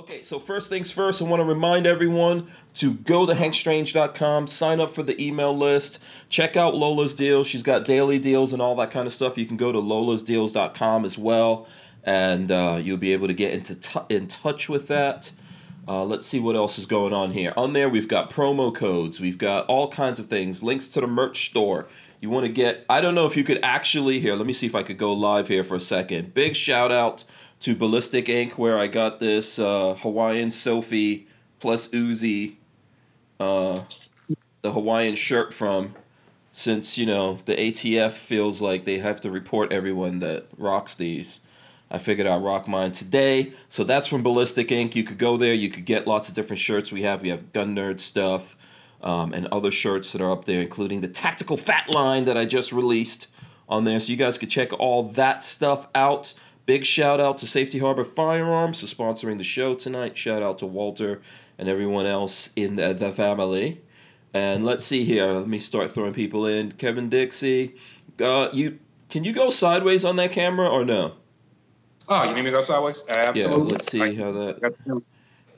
Okay, so first things first, I want to remind everyone to go to hankstrange.com, sign up for the email list, check out Lola's deals. She's got daily deals and all that kind of stuff. You can go to lolasdeals.com as well, and uh, you'll be able to get into t- in touch with that. Uh, let's see what else is going on here. On there, we've got promo codes, we've got all kinds of things, links to the merch store. You want to get, I don't know if you could actually, here, let me see if I could go live here for a second. Big shout out to Ballistic Ink, where I got this uh, Hawaiian Sophie plus Uzi, uh, the Hawaiian shirt from. Since you know the ATF feels like they have to report everyone that rocks these, I figured I'd rock mine today. So that's from Ballistic Ink. You could go there. You could get lots of different shirts we have. We have Gun Nerd stuff um, and other shirts that are up there, including the Tactical Fat line that I just released on there. So you guys could check all that stuff out. Big shout out to Safety Harbor Firearms for sponsoring the show tonight. Shout out to Walter and everyone else in the, the family. And let's see here. Let me start throwing people in. Kevin Dixie, uh, you can you go sideways on that camera or no? Oh, you need me to go sideways? Absolutely. Yeah, let's see how that.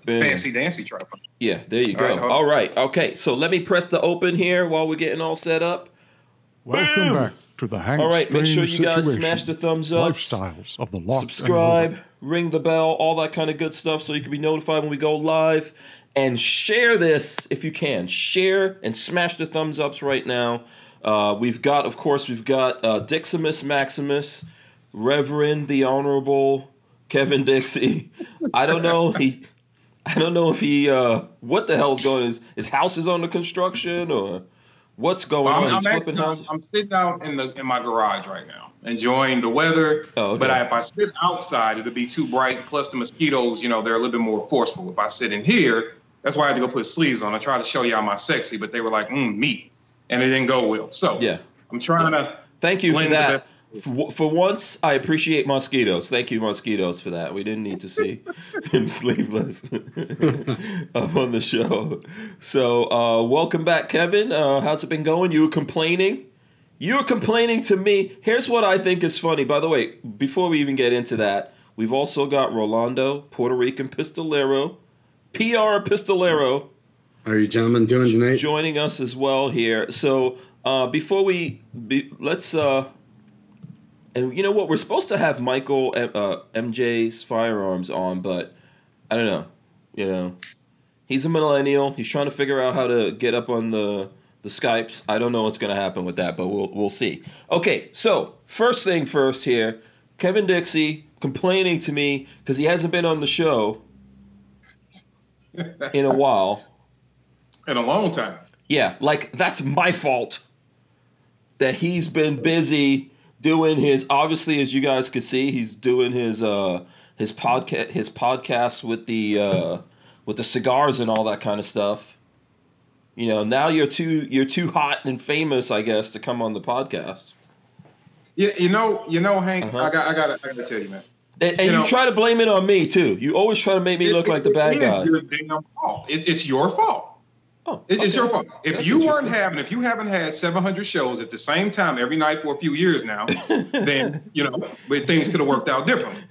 Fancy dancy tripod. Yeah, there you go. All right, all right, okay. So let me press the open here while we're getting all set up. Welcome Boom! back to the Hank All right, make sure you guys smash the thumbs up, lifestyles of the locked subscribe, ring the bell, all that kind of good stuff, so you can be notified when we go live. And share this if you can. Share and smash the thumbs ups right now. Uh, we've got, of course, we've got uh, Diximus Maximus, Reverend the Honorable Kevin Dixie. I don't know he. I don't know if he. Uh, what the hell's going? His his house is under construction or What's going well, on? I'm, I'm, actually, I'm, sitting out in the in my garage right now, enjoying the weather. Oh, okay. But I, if I sit outside, it'll be too bright. Plus, the mosquitoes, you know, they're a little bit more forceful. If I sit in here, that's why I had to go put sleeves on. I tried to show y'all my sexy, but they were like, mm, meat, and it didn't go well. So yeah, I'm trying to. Thank you for that. For, for once, I appreciate mosquitoes. Thank you, mosquitoes, for that. We didn't need to see him sleeveless up on the show. So, uh, welcome back, Kevin. Uh, how's it been going? You were complaining. You were complaining to me. Here's what I think is funny. By the way, before we even get into that, we've also got Rolando, Puerto Rican Pistolero, PR Pistolero. Are you gentlemen doing tonight? Joining us as well here. So, uh, before we be, let's uh, and you know what? We're supposed to have Michael uh, MJ's firearms on, but I don't know. You know, he's a millennial. He's trying to figure out how to get up on the the Skypes. I don't know what's going to happen with that, but we'll we'll see. Okay, so first thing first here, Kevin Dixie complaining to me because he hasn't been on the show in a while. In a long time. Yeah, like that's my fault that he's been busy doing his obviously as you guys could see he's doing his uh his podcast his podcast with the uh with the cigars and all that kind of stuff you know now you're too you're too hot and famous i guess to come on the podcast yeah you know you know hank uh-huh. i got i got i got to tell you man and, and you, know, try to blame it on me too. You always try to make me it, look like the bad guy. Your damn fault. It's, it's your fault. Oh, okay. It's your fault. If That's you weren't having, if you haven't had 700 shows at the same time every night for a few years now, then you know things could have worked out differently.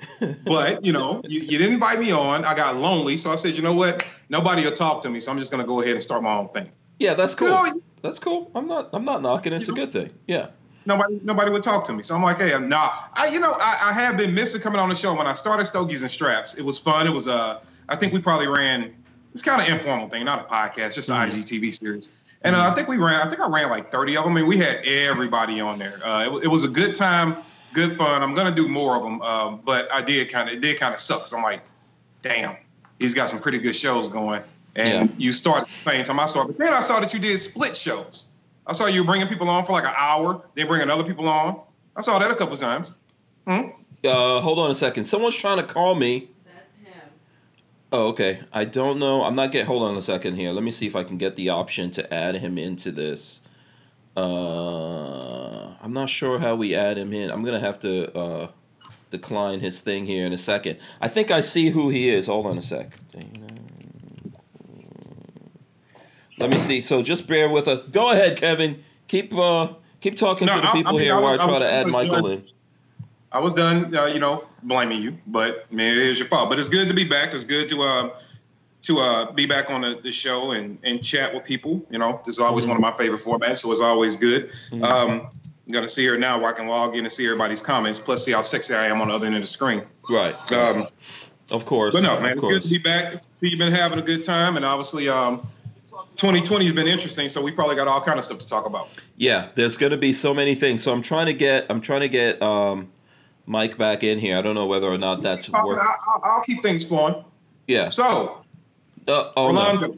But you know, you, you, didn't invite me on. I got lonely, so I said, you know what? Nobody will talk to me, so I'm just going to go ahead and start my own thing. Yeah, that's cool. You that's cool. I'm not. I'm not knocking. It's a good thing. Yeah. Nobody, nobody would talk to me. So I'm like, hey, I'm nah. I, you know, I, I have been missing coming on the show. When I started Stogies and Straps, it was fun. It was, uh, I think we probably ran it's kind of informal thing, not a podcast, just an mm-hmm. IGTV series. And uh, I think we ran, I think I ran like 30 of them. I mean, we had everybody on there. Uh, it, it, was a good time, good fun. I'm gonna do more of them, um, but I did kind of, it did kind of suck. Cause I'm like, damn, he's got some pretty good shows going. And yeah. you start the same time I started. But then I saw that you did split shows. I saw you bringing people on for like an hour, then bringing other people on. I saw that a couple times. Hmm? Uh, hold on a second. Someone's trying to call me. Oh, okay. I don't know. I'm not get. Hold on a second here. Let me see if I can get the option to add him into this. Uh, I'm not sure how we add him in. I'm gonna have to uh, decline his thing here in a second. I think I see who he is. Hold on a sec. Let me see. So just bear with us. Go ahead, Kevin. Keep uh keep talking no, to the people I mean, here while I try to add Michael in. I was done, uh, you know, blaming you, but I mean, it is your fault. But it's good to be back. It's good to uh, to uh, be back on the, the show and, and chat with people. You know, this is always mm-hmm. one of my favorite formats, so it's always good. Mm-hmm. Um, I'm gonna see her now where I can log in and see everybody's comments, plus see how sexy I am on the other end of the screen. Right. Um, of course. But no, man, it's good to be back. You've been having a good time, and obviously, um, 2020 has been interesting. So we probably got all kind of stuff to talk about. Yeah, there's going to be so many things. So I'm trying to get, I'm trying to get um, Mike back in here. I don't know whether or not that's working. I'll, I'll, keep things flowing. Yeah. So, uh, oh, Rolando, no.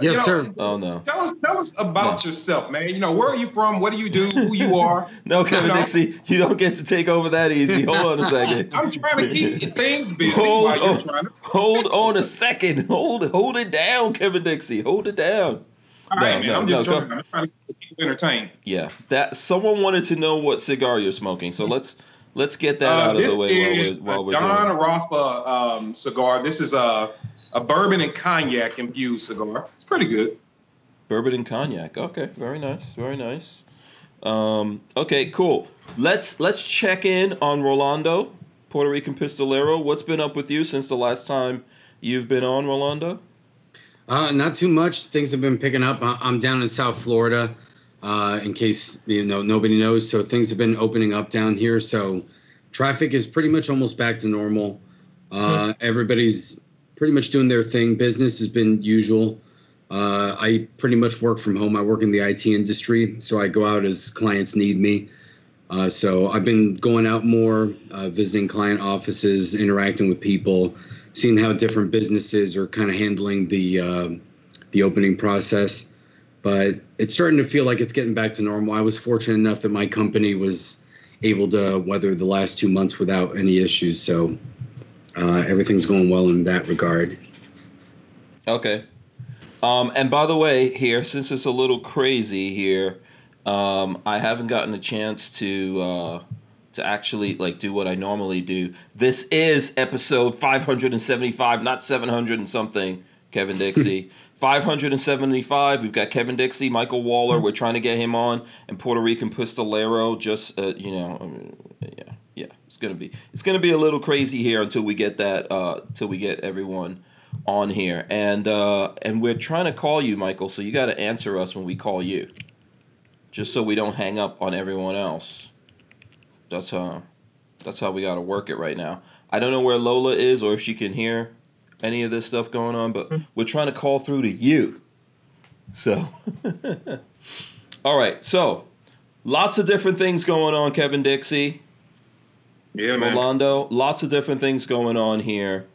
Yes, know, sir. Oh no. Tell us, tell us about no. yourself, man. You know, where are you from? What do you do? Who you are? no, Kevin you know? Dixie, you don't get to take over that easy. Hold on a second. I'm trying to keep things busy hold while on, you're trying to. Hold on a second. Hold hold it down, Kevin Dixie. Hold it down. All no, right, man. No, I'm just no, trying, I'm trying to keep people entertained. Yeah, that someone wanted to know what cigar you're smoking, so let's let's get that uh, out of the way while we're, while we're Don Rafa um, cigar. This is a a bourbon and cognac infused cigar. It's pretty good. Bourbon and cognac. Okay, very nice, very nice. Um, okay, cool. Let's let's check in on Rolando, Puerto Rican pistolero. What's been up with you since the last time you've been on, Rolando? Uh, not too much. Things have been picking up. I'm down in South Florida, uh, in case you know nobody knows. So things have been opening up down here. So traffic is pretty much almost back to normal. Uh, everybody's pretty much doing their thing. Business has been usual. Uh, I pretty much work from home. I work in the IT industry, so I go out as clients need me. Uh, so I've been going out more, uh, visiting client offices, interacting with people, seeing how different businesses are kind of handling the uh, the opening process. But it's starting to feel like it's getting back to normal. I was fortunate enough that my company was able to weather the last two months without any issues. So uh, everything's going well in that regard. Okay. Um, and by the way, here, since it's a little crazy here, um, I haven't gotten a chance to uh, to actually like do what I normally do. This is episode 575, not 700 and something. Kevin Dixie. 575. We've got Kevin Dixie, Michael Waller. We're trying to get him on, and Puerto Rican Pistolero. Just uh, you know, um, yeah, yeah. It's gonna be it's gonna be a little crazy here until we get that uh, until we get everyone on here, and uh, and we're trying to call you, Michael. So you got to answer us when we call you, just so we don't hang up on everyone else. That's how that's how we got to work it right now. I don't know where Lola is or if she can hear any of this stuff going on, but mm-hmm. we're trying to call through to you. So, all right. So, lots of different things going on, Kevin Dixie. Yeah, man. Rolando, lots of different things going on here.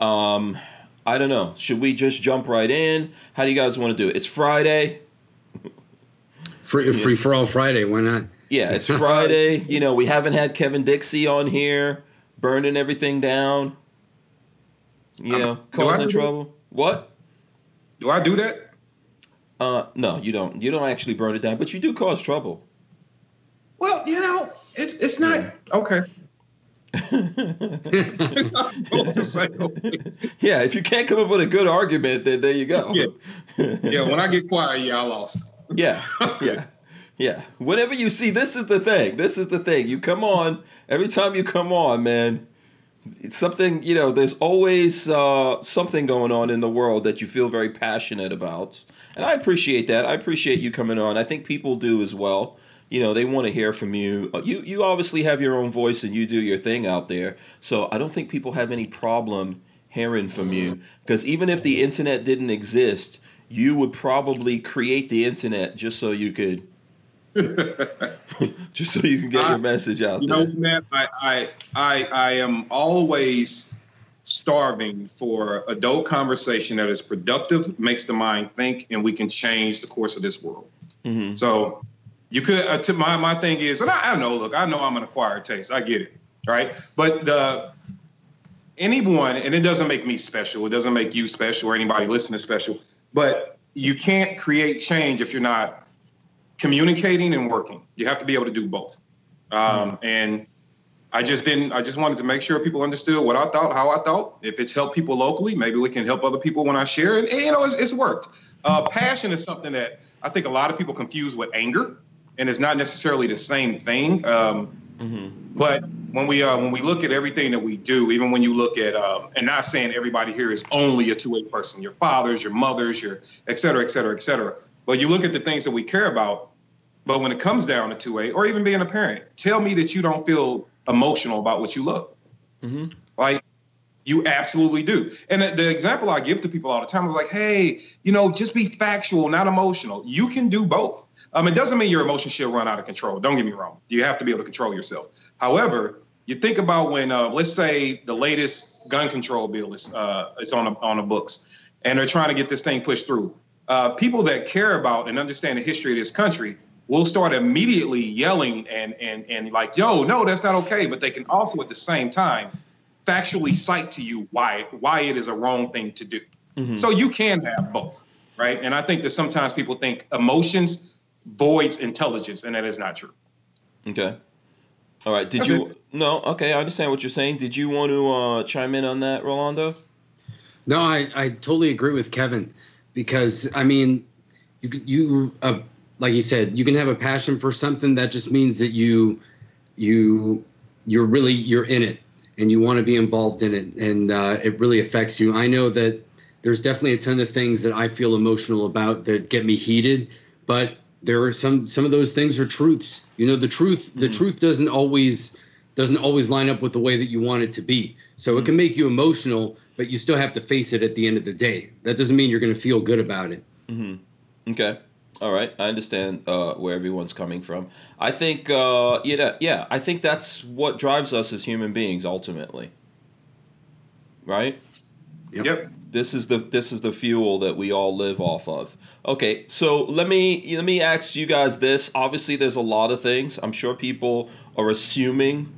Um, I don't know. Should we just jump right in? How do you guys want to do it? It's Friday. Free, free for all Friday. Why not? Yeah, it's Friday. you know, we haven't had Kevin Dixie on here burning everything down. You know, causing trouble. That? What? Do I do that? Uh, no, you don't. You don't actually burn it down, but you do cause trouble. Well, you know, it's it's not yeah. okay. yeah, if you can't come up with a good argument, then there you go. Yeah, yeah when I get quiet, yeah, I lost. Yeah, yeah, yeah. Whenever you see, this is the thing. This is the thing. You come on every time you come on, man. It's something you know. There's always uh, something going on in the world that you feel very passionate about, and I appreciate that. I appreciate you coming on. I think people do as well you know they want to hear from you uh, you you obviously have your own voice and you do your thing out there so i don't think people have any problem hearing from you because even if the internet didn't exist you would probably create the internet just so you could just so you can get I, your message out you there. know man I, I i i am always starving for adult conversation that is productive makes the mind think and we can change the course of this world mm-hmm. so you could uh, to my my thing is, and I, I know, look, I know I'm an acquired taste. I get it, right? But the anyone, and it doesn't make me special. It doesn't make you special or anybody listening special. But you can't create change if you're not communicating and working. You have to be able to do both. Um, mm-hmm. And I just didn't. I just wanted to make sure people understood what I thought, how I thought. If it's helped people locally, maybe we can help other people when I share it. And, you know, it's, it's worked. Uh, passion is something that I think a lot of people confuse with anger and it's not necessarily the same thing. Um, mm-hmm. But when we uh, when we look at everything that we do, even when you look at uh, and not saying everybody here is only a two-way person, your fathers, your mothers, your et cetera, et cetera, et cetera. But you look at the things that we care about. But when it comes down to two-way, or even being a parent, tell me that you don't feel emotional about what you love. Mm-hmm. Like you absolutely do. And the, the, example I give to people all the time is like, hey, you know, just be factual, not emotional. You can do both. Um, it doesn't mean your emotions should run out of control. Don't get me wrong. You have to be able to control yourself. However, you think about when, uh, let's say, the latest gun control bill is uh, is on a, on the books, and they're trying to get this thing pushed through. Uh, people that care about and understand the history of this country will start immediately yelling and and and like, yo, no, that's not okay. But they can also at the same time factually cite to you why why it is a wrong thing to do. Mm-hmm. So you can have both, right? And I think that sometimes people think emotions voids intelligence, and that is not true. Okay. All right. Did That's you? It. No. Okay, I understand what you're saying. Did you want to uh, chime in on that, Rolando? No, I, I totally agree with Kevin because I mean, you you uh, like you said, you can have a passion for something that just means that you you you're really you're in it and you want to be involved in it and uh, it really affects you. I know that there's definitely a ton of things that I feel emotional about that get me heated, but there are some some of those things are truths. You know, the truth mm-hmm. the truth doesn't always doesn't always line up with the way that you want it to be. So mm-hmm. it can make you emotional, but you still have to face it at the end of the day. That doesn't mean you're going to feel good about it. Mm-hmm. Okay. All right, I understand uh, where everyone's coming from. I think, uh, yeah, yeah, I think that's what drives us as human beings ultimately. Right. Yep. yep. This is the this is the fuel that we all live off of. Okay, so let me let me ask you guys this. Obviously, there's a lot of things. I'm sure people are assuming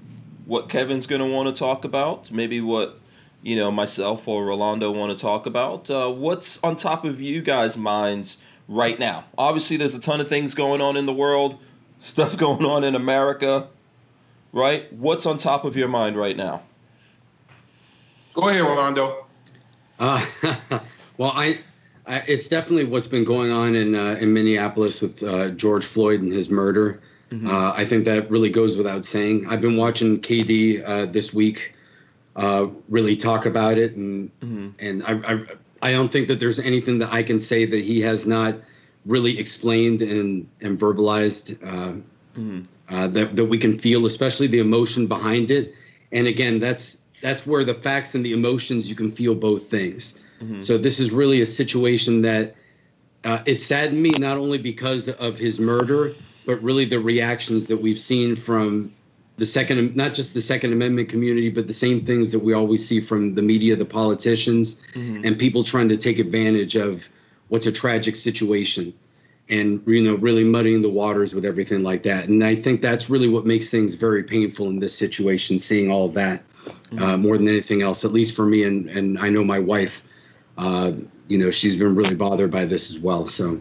what Kevin's going to want to talk about. Maybe what you know myself or Rolando want to talk about. Uh, what's on top of you guys' minds right now? Obviously, there's a ton of things going on in the world, stuff going on in America, right? What's on top of your mind right now? Go ahead, Rolando. Uh, well, I I, it's definitely what's been going on in uh, in Minneapolis with uh, George Floyd and his murder. Mm-hmm. Uh, I think that really goes without saying. I've been watching KD uh, this week uh, really talk about it, and mm-hmm. and I, I I don't think that there's anything that I can say that he has not really explained and and verbalized uh, mm-hmm. that that we can feel, especially the emotion behind it. And again, that's that's where the facts and the emotions you can feel both things. Mm-hmm. So this is really a situation that uh, it saddened me not only because of his murder, but really the reactions that we've seen from the second, not just the Second Amendment community, but the same things that we always see from the media, the politicians, mm-hmm. and people trying to take advantage of what's a tragic situation and you know really muddying the waters with everything like that and i think that's really what makes things very painful in this situation seeing all of that mm-hmm. uh, more than anything else at least for me and and i know my wife uh, you know, she's been really bothered by this as well. So,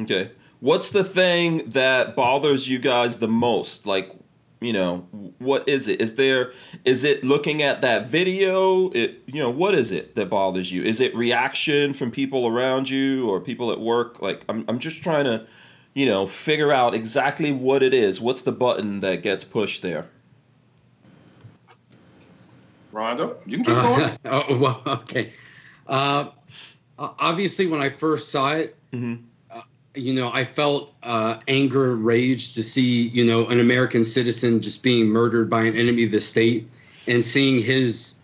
okay, what's the thing that bothers you guys the most? Like, you know, what is it? Is there is it looking at that video? It you know, what is it that bothers you? Is it reaction from people around you or people at work? Like, I'm I'm just trying to, you know, figure out exactly what it is. What's the button that gets pushed there? Rondo, you can keep going. Uh, oh, well, okay. Uh, obviously, when I first saw it, mm-hmm. You know, I felt uh, anger, rage to see, you know, an American citizen just being murdered by an enemy of the state, and seeing his,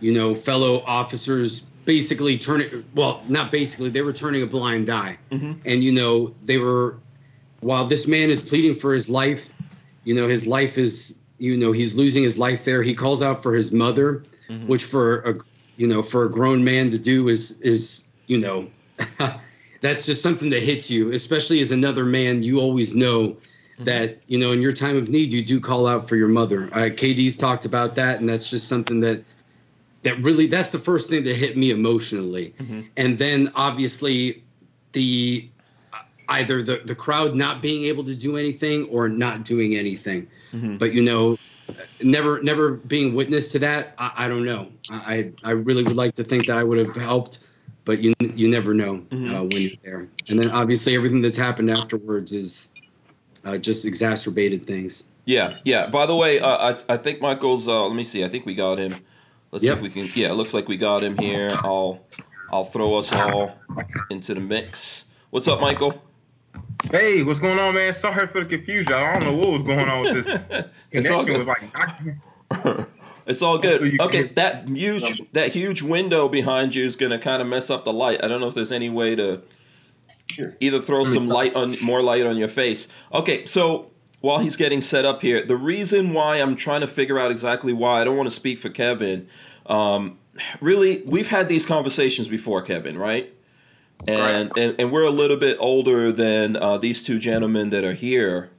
you know, fellow officers basically turning. Well, not basically, they were turning a blind eye, mm-hmm. and you know, they were. While this man is pleading for his life, you know, his life is, you know, he's losing his life there. He calls out for his mother, mm-hmm. which for a you know, for a grown man to do is is you know, that's just something that hits you, especially as another man. You always know mm-hmm. that you know in your time of need you do call out for your mother. Uh, KD's talked about that, and that's just something that that really that's the first thing that hit me emotionally. Mm-hmm. And then obviously the either the the crowd not being able to do anything or not doing anything. Mm-hmm. But you know, never never being witness to that i, I don't know I, I really would like to think that i would have helped but you you never know mm-hmm. uh, when you're there and then obviously everything that's happened afterwards is uh, just exacerbated things Yeah, yeah. By the way, uh, I I think Michael's. Uh, let me see. I think we got him. Let's Yep. see if we can. Yeah, it looks like we got him here. I'll I'll throw us all into the mix. What's up, Michael? Hey, what's going on, man? Sorry for the confusion. I don't know what was going on with this It's all connection. good. Was like knocking- It's all good. Okay, that huge that huge window behind you is gonna kind of mess up the light. I don't know if there's any way to either throw some light on more light on your face. Okay, so while he's getting set up here, the reason why I'm trying to figure out exactly why I don't want to speak for Kevin. Um, really, we've had these conversations before, Kevin, right? And and, and we're a little bit older than uh, these two gentlemen that are here,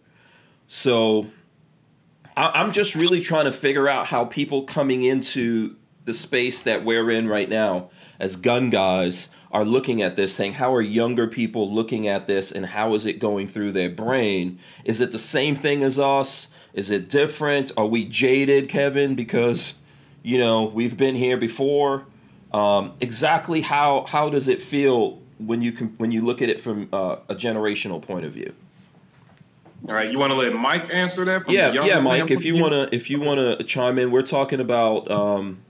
so I'm just really trying to figure out how people coming into the space that we're in right now as gun guys are looking at this thing. How are younger people looking at this and how is it going through their brain? Is it the same thing as us? Is it different? Are we jaded, Kevin, because you know we've been here before? Um, exactly how how does it feel when you can when you look at it from uh, a generational point of view? All right, you want to let Mike answer that? From yeah, yeah, Mike. If you wanna, if you wanna chime in, we're talking about, um,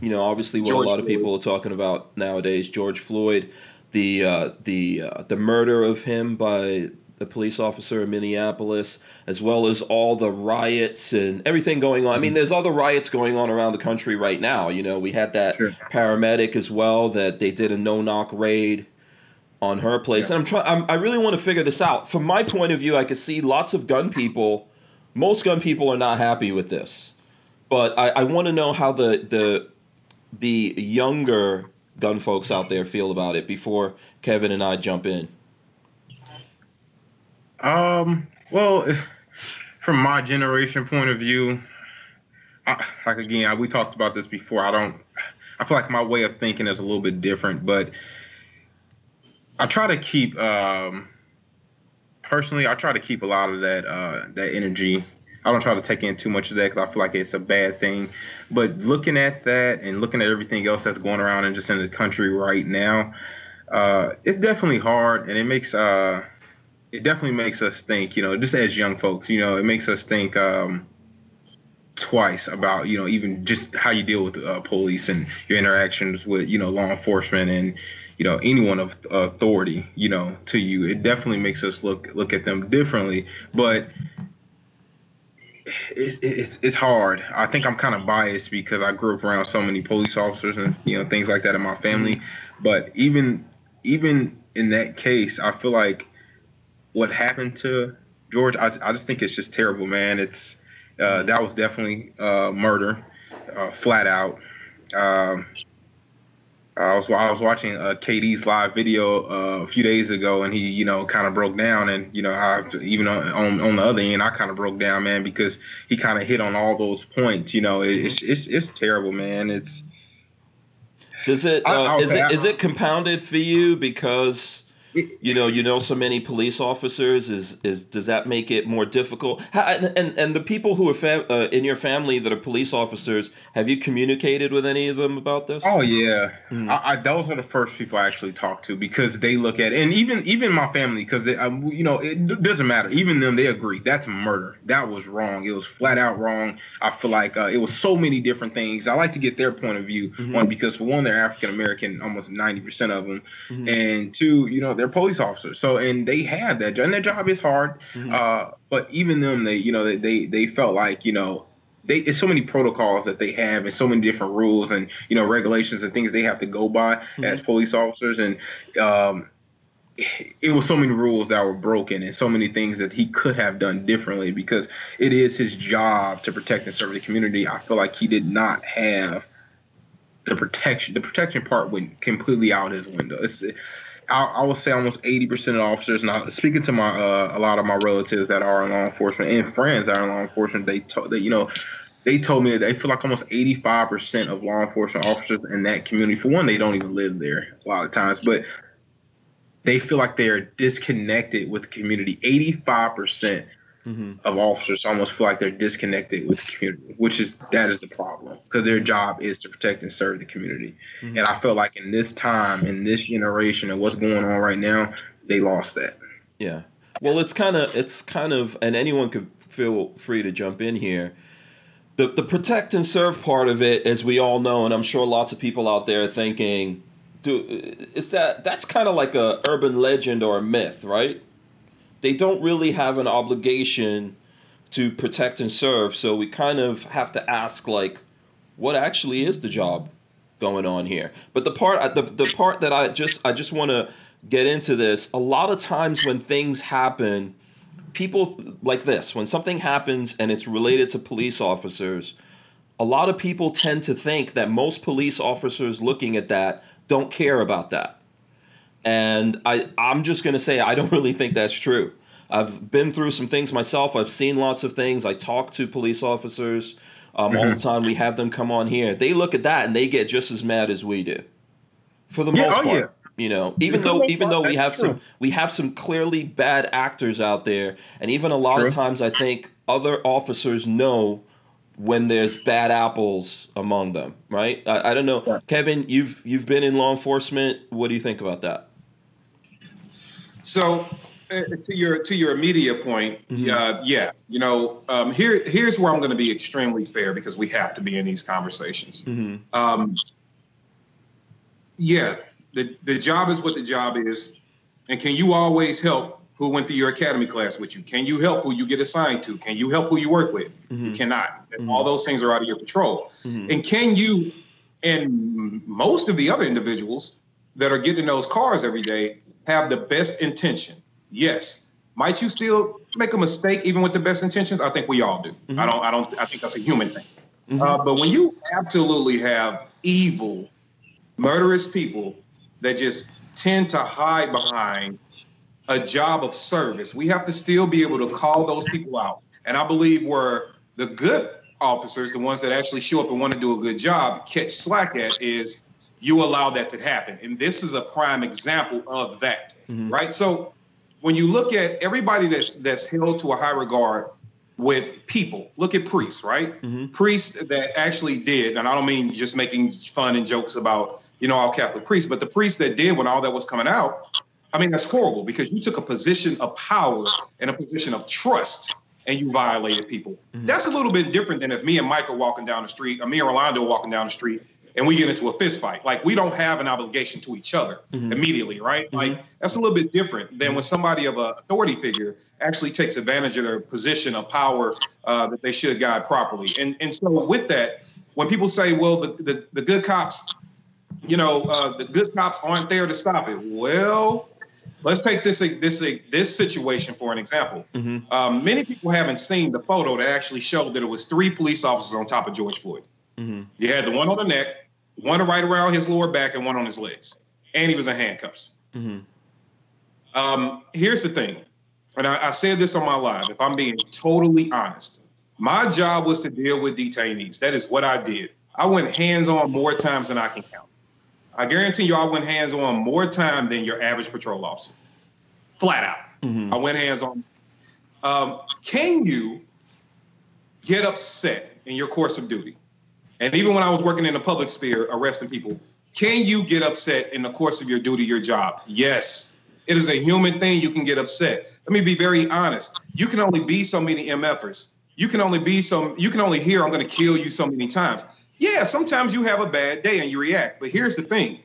you know, obviously what George a lot of people are talking about nowadays. George Floyd, the uh, the uh, the murder of him by the police officer in Minneapolis, as well as all the riots and everything going on. I mean, there's other riots going on around the country right now. You know, we had that Sure. paramedic as well that they did a no knock raid on her place. And I'm trying. I'm, I really want to figure this out. From my point of view, I could see lots of gun people. Most gun people are not happy with this, but I, I want to know how the the the younger gun folks out there feel about it before Kevin and I jump in. Um, well, from my generation point of view, I, like again, I, we talked about this before. I don't. I feel like my way of thinking is a little bit different, but I try to keep. Um, personally, I try to keep a lot of that uh, that energy. I don't try to take in too much of that because I feel like it's a bad thing. But looking at that and looking at everything else that's going around and just in the country right now, uh, it's definitely hard, and it makes uh, it definitely makes us think. You know, just as young folks, you know, it makes us think um, twice about you know even just how you deal with uh, police and your interactions with you know law enforcement and you know anyone of authority you know to you. It definitely makes us look look at them differently, but. It, it's it's hard. I think I'm kind of biased because I grew up around so many police officers and you know things like that in my family. But even even in that case, I feel like what happened to George, I, I just think it's just terrible, man. It's uh, that was definitely uh, murder, uh, flat out. Um, I was I was watching uh, KD's live video uh, a few days ago, and he you know kind of broke down, and you know I even on, on the other end I kind of broke down, man, because he kind of hit on all those points. You know, it, it's it's it's terrible, man. It's Does it I- uh, I'll is say it I- is it compounded for you because you know you know so many police officers is is does that make it more difficult How, and, and the people who are fam- uh, in your family that are police officers have you communicated with any of them about this Oh yeah, Hmm. I, I, those are the first people I actually talk to because they look at and even even my family because um, you know it doesn't matter. Even them, they agree that's murder. That was wrong. It was flat out wrong. I feel like uh, it was so many different things. I like to get their point of view. Mhm. One because for one, they're African American, almost ninety percent of them, Mhm. and two, you know, they're police officers. So and they have that, job, and their job is hard. Mhm. Uh, but even them, they you know they they, they felt like you know they it's so many protocols that they have and so many different rules and you know regulations and things they have to go by as police officers and um it was so many rules that were broken and so many things that he could have done differently because it is his job to protect and serve the community. I feel like he did not have the protection. The protection part went completely out his window. It's, I, I would say almost 80% of officers. Now, speaking to my uh, a lot of my relatives that are in law enforcement and friends that are in law enforcement, they told that you know they told me that they feel like almost 85% of law enforcement officers in that community. For one, they don't even live there a lot of times, but they feel like they're disconnected with the community. 85% Mhm. of officers almost feel like they're disconnected with the community, which is that is the problem because their job is to protect and serve the community. Mhm. And I feel like in this time, in this generation, and what's going on right now, they lost that. yeah Well, it's kind of it's kind of, and anyone could feel free to jump in here. The the protect and serve part of it, as we all know, and I'm sure lots of people out there are thinking, do is that that's kind of like a urban legend or a myth, right? They don't really have an obligation to protect and serve, so we kind of have to ask like, what actually is the job going on here? But the part the the part that I just I just want to get into this. A lot of times when things happen, people like this, when something happens and it's related to police officers, a lot of people tend to think that most police officers looking at that don't care about that. And I, I'm just going to say, I don't really think that's true. I've been through some things myself. I've seen lots of things. I talk to police officers um, mm-hmm. all the mm-hmm. time. We have them come on here. They look at that and they get just as mad as we do, for the yeah, most oh, part. Yeah. You know, even though even though we have true. some we have some clearly bad actors out there, and even a lot true. of times I think other officers know when there's bad apples among them, right? I, I don't know, yeah. Kevin. You've you've been in law enforcement. What do you think about that? So, uh, to your to your immediate point, mm-hmm. uh, yeah, you know, um, here here's where I'm going to be extremely fair because we have to be in these conversations. Mm-hmm. Um, yeah, the, the job is what the job is. And can you always help who went through your academy class with you? Can you help who you get assigned to? Can you help who you work with? Mm-hmm. You cannot. Mm-hmm. All those things are out of your control. Mm-hmm. And can you, and most of the other individuals that are getting in those cars every day have the best intention? Yes. Might you still make a mistake even with the best intentions? I think we all do. I mm-hmm. don't. I don't. I think that's a human thing. Mm-hmm. Uh, but when you absolutely have evil, murderous people that just tend to hide behind a job of service. We have to still be able to call those people out. And I believe where the good officers, the ones that actually show up and want to do a good job, catch slack at is you allow that to happen. And this is a prime example of that, mm-hmm. right? So when you look at everybody that's that's held to a high regard with people, look at priests, right? Mm-hmm. Priests that actually did, and I don't mean just making fun and jokes about you know, all Catholic priests. But the priests that did when all that was coming out, I mean, that's horrible because you took a position of power and a position of trust and you violated people. Mm-hmm. That's a little bit different than if me and Mike are walking down the street, or me and Rolando walking down the street, and we get into a fist fight. Like we don't have an obligation to each other mm-hmm. immediately, right? Mm-hmm. Like that's a little bit different than when somebody of an authority figure actually takes advantage of their position of power uh, that they should guide properly. And and so with that, when people say, well, the, the, the good cops you know, uh, the good cops aren't there to stop it. Well, let's take this this this situation for an example. Mm-hmm. Um, many people haven't seen the photo that actually showed that it was three police officers on top of George Floyd. Mm-hmm. You had the one on the neck, one right around his lower back, and one on his legs, and he was in handcuffs. Mm-hmm. Um, here's the thing, and I, I said this on my live. If I'm being totally honest, my job was to deal with detainees. That is what I did. I went hands on more times than I can count. I guarantee you, I went hands on more time than your average patrol officer. Flat out. Mm-hmm. I went hands on. Um, can you get upset in your course of duty? And even when I was working in the public sphere arresting people, can you get upset in the course of your duty, your job? Yes. It is a human thing. You can get upset. Let me be very honest. You can only be so many MFers. You can only be some, you can only hear, I'm going to kill you so many times. Yeah, sometimes you have a bad day and you react. But here's the thing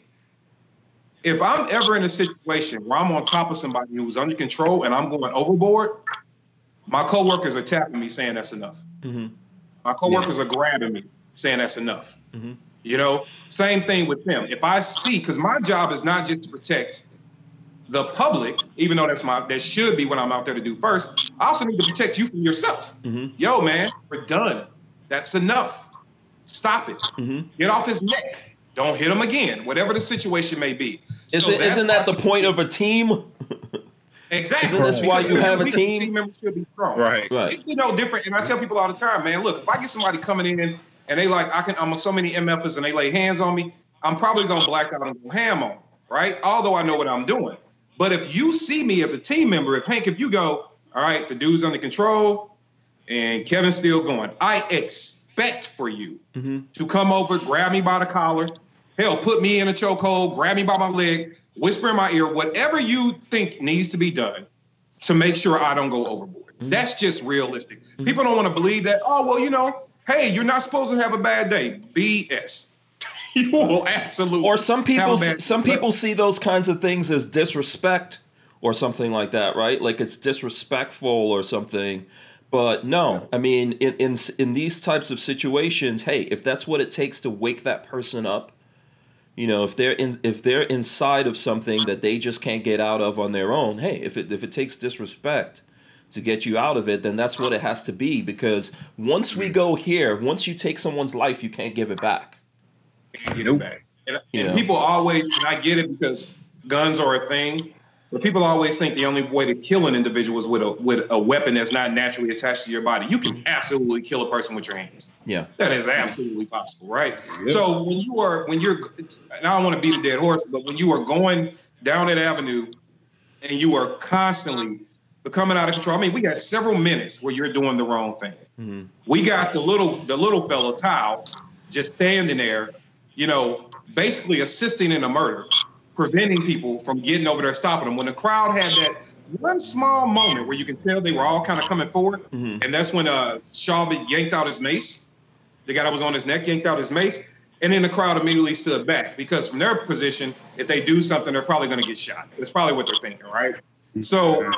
if I'm ever in a situation where I'm on top of somebody who's under control and I'm going overboard, my coworkers are tapping me saying that's enough. Mm-hmm. My coworkers yeah. are grabbing me saying that's enough. Mm-hmm. You know, same thing with them. If I see, because my job is not just to protect the public, even though that's my that should be what I'm out there to do first. I also need to protect you from yourself. Mm-hmm. Yo, man, we're done. That's enough. Stop it. Mm-hmm. Get off his neck. Don't hit him again. Whatever the situation may be. Is so isn't that the point of a team? Exactly. Isn't this why you have a team? Team members should be strong. Right. Right. It's, you know, different. And I tell people all the time, man. Look, if I get somebody coming in and they like, I can, I'm so many MFs and they lay hands on me, I'm probably gonna black out and go ham on, right? Although I know what I'm doing. But if you see me as a team member, if Hank, if you go, all right, the dude's under control, and Kevin's still going, I expect for you mm-hmm. to come over, grab me by the collar, hell, put me in a chokehold, grab me by my leg, whisper in my ear, whatever you think needs to be done. to make sure I don't go overboard. Mm-hmm. That's just realistic. People don't want to believe that. Oh well, you know, hey, you're not supposed to have a bad day. BS. you will absolutely. or some people have a bad- some people see those kinds of things as disrespect or something like that right like it's disrespectful or something but no i mean in, in in these types of situations hey if that's what it takes to wake that person up you know if they're in if they're inside of something that they just can't get out of on their own hey if it if it takes disrespect to get you out of it then that's what it has to be because once we hmm. go here once you take someone's life you can't give it back get it back. And, You and know. people always, and I get it because guns are a thing, but people always think the only way to kill an individual is with a with a weapon that's not naturally attached to your body. You can hmm. absolutely kill a person with your hands. yeah That is absolutely possible, right? Yep. So when you are when you're, and I don't want to beat a dead horse, but when you are going down that avenue and you are constantly becoming out of control. I mean, we got several minutes where you're doing the wrong thing. Mhm. We got the little the little fellow Thao just standing there, you know, basically assisting in a murder, preventing people from getting over there, stopping them. When the crowd had that one small moment where you can tell they were all kind of coming forward, Mhm. and that's when uh Shelby yanked out his mace. The guy that was on his neck yanked out his mace, and then the crowd immediately stood back because from their position, if they do something, they're probably going to get shot. That's probably what they're thinking, right? So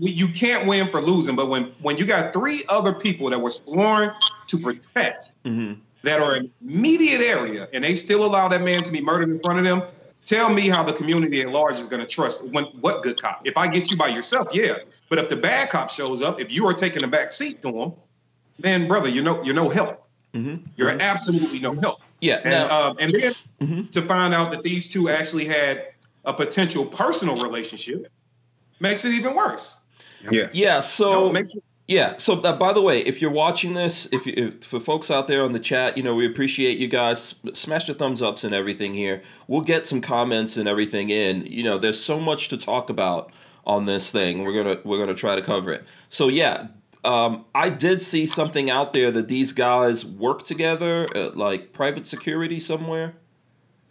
you can't win for losing, but when when you got three other people that were sworn to protect Mhm. that are in immediate area and they still allow that man to be murdered in front of them, tell me how the community at large is going to trust when what good cop. If I get you by yourself, yeah, but if the bad cop shows up, if you are taking the back seat to him, then brother, you know you're no help. Mhm. You're absolutely no help. Yeah. And um, and then Mhm. to find out that these two actually had a potential personal relationship makes it even worse. Yeah. yeah. So No, yeah. So uh, by the way, if you're watching this, if, you, if for folks out there on the chat, you know we appreciate you guys. Smash the thumbs ups and everything here. We'll get some comments and everything in. You know, there's so much to talk about on this thing. We're gonna we're gonna try to cover it. So yeah. Um, I did see something out there that these guys work together, at, like private security somewhere.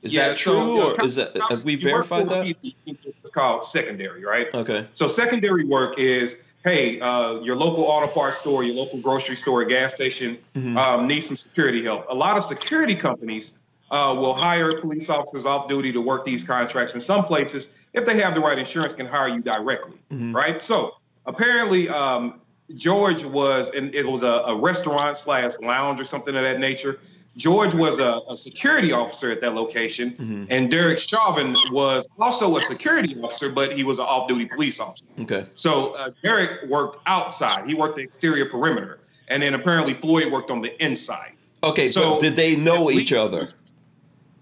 Is that so, true, know, or is that have we verified that? It's called secondary, right? Okay. So secondary work is, hey, uh, your local auto parts store, your local grocery store, gas station Mhm. um, needs some security help. A lot of security companies uh, will hire police officers off duty to work these contracts. In some places, if they have the right insurance, can hire you directly, Mhm. right? So apparently, um, George was, and it was a, a restaurant slash lounge or something of that nature. George was a, a security officer at that location, Mhm. and Derek Chauvin was also a security officer, but he was an off-duty police officer. Okay. So uh, Derek worked outside; he worked the exterior perimeter, and then apparently Floyd worked on the inside. Okay. So, did they know at each other?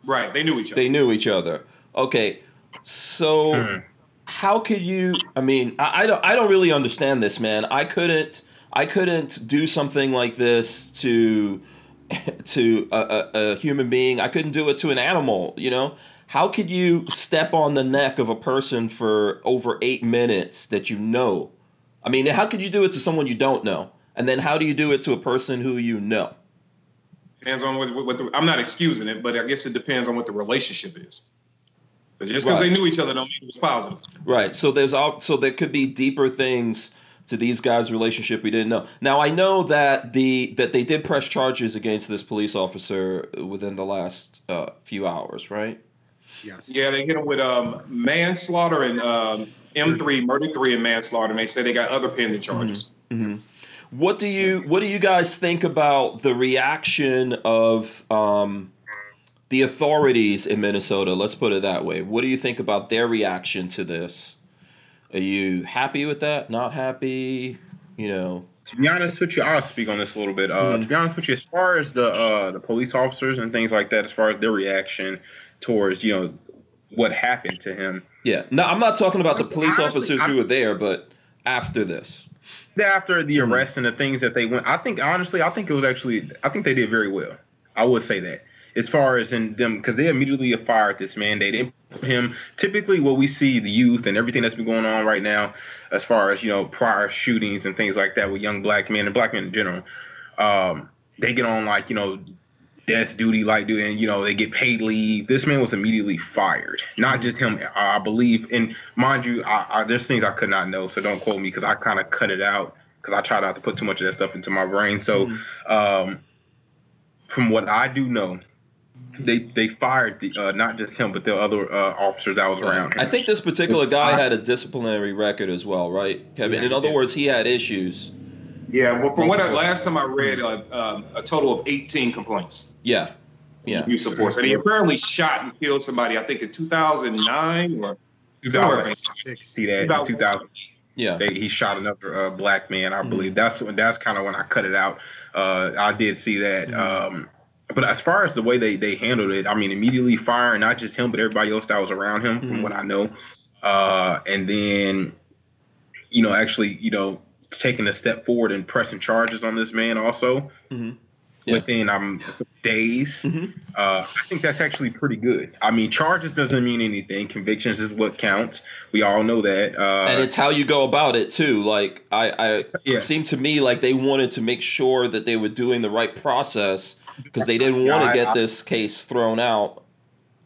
Right? They knew each other. They knew each other. Okay, so Hmm. how could you? I mean, I, I don't. I don't really understand this, man. I couldn't. I couldn't do something like this to to a, a, a human being. I couldn't do it to an animal. You know. How could you step on the neck of a person for over eight minutes that you know? I mean, how could you do it to someone you don't know? And then how do you do it to a person who you know? Depends on what, what the, I'm not excusing it, but I guess it depends on what the relationship is. just because Right. they knew each other don't mean it was positive. Right. So there's all so there could be deeper things to these guys' relationship we didn't know. Now I know that the that they did press charges against this police officer within the last uh, few hours, right? Yes. Yeah, they hit him with um, manslaughter and um, M3 murder three and manslaughter, and they said they got other pending charges. What do you what do you guys think about the reaction of um, the authorities in Minnesota? Let's put it that way. What do you think about their reaction to this? Are you happy with that? Not happy? You know. to be honest with you, I'll speak on this a little bit. Uh, Mhm. To be honest with you, as far as the uh, the police officers and things like that, as far as their reaction towards you know what happened to him Yeah. No, I'm not talking about the police honestly, officers who were there, but after this. after the Mhm. arrest and the things that they went. I think honestly, I think it was actually I think they did very well. I would say that as far as in them because they immediately fired this man. They didn't put him. Typically, what we see the youth and everything that's been going on right now, as far as you know prior shootings and things like that with young black men and black men in general, um, they get on like you know desk duty like doing, and you know they get paid leave. This man was immediately fired. Not just him, I believe. And mind you, I, I, there's things I could not know, so don't quote me because I kind of cut it out because I try not to put too much of that stuff into my brain. So, mm-hmm. um, from what I do know, they they fired the uh, not just him but the other uh, officers that was around. Him. I think this particular guy had a disciplinary record as well, right, Kevin? Yeah, In other yeah. words, he had issues. Yeah, well, from what I, last time I read, uh, um, a total of 18 complaints. Yeah, yeah. Use of force, and he apparently shot and killed somebody. I think in 2009 or 2006. See that 2000. Yeah, they, he shot another uh, black man. I mm-hmm. believe that's when that's kind of when I cut it out. Uh, I did see that. Mm-hmm. Um, but as far as the way they they handled it, I mean, immediately firing not just him but everybody else that was around him, mm-hmm. from what I know. Uh, and then, you know, actually, you know, taking a step forward and pressing charges on this man also. Mm-hmm yeah. within um days. Mm-hmm. Uh, I think that's actually pretty good. I mean, charges doesn't mean anything. Convictions is what counts. We all know that. Uh, and it's how you go about it too. Like I, I yeah. it seemed to me like they wanted to make sure that they were doing the right process because they didn't want to get this case thrown out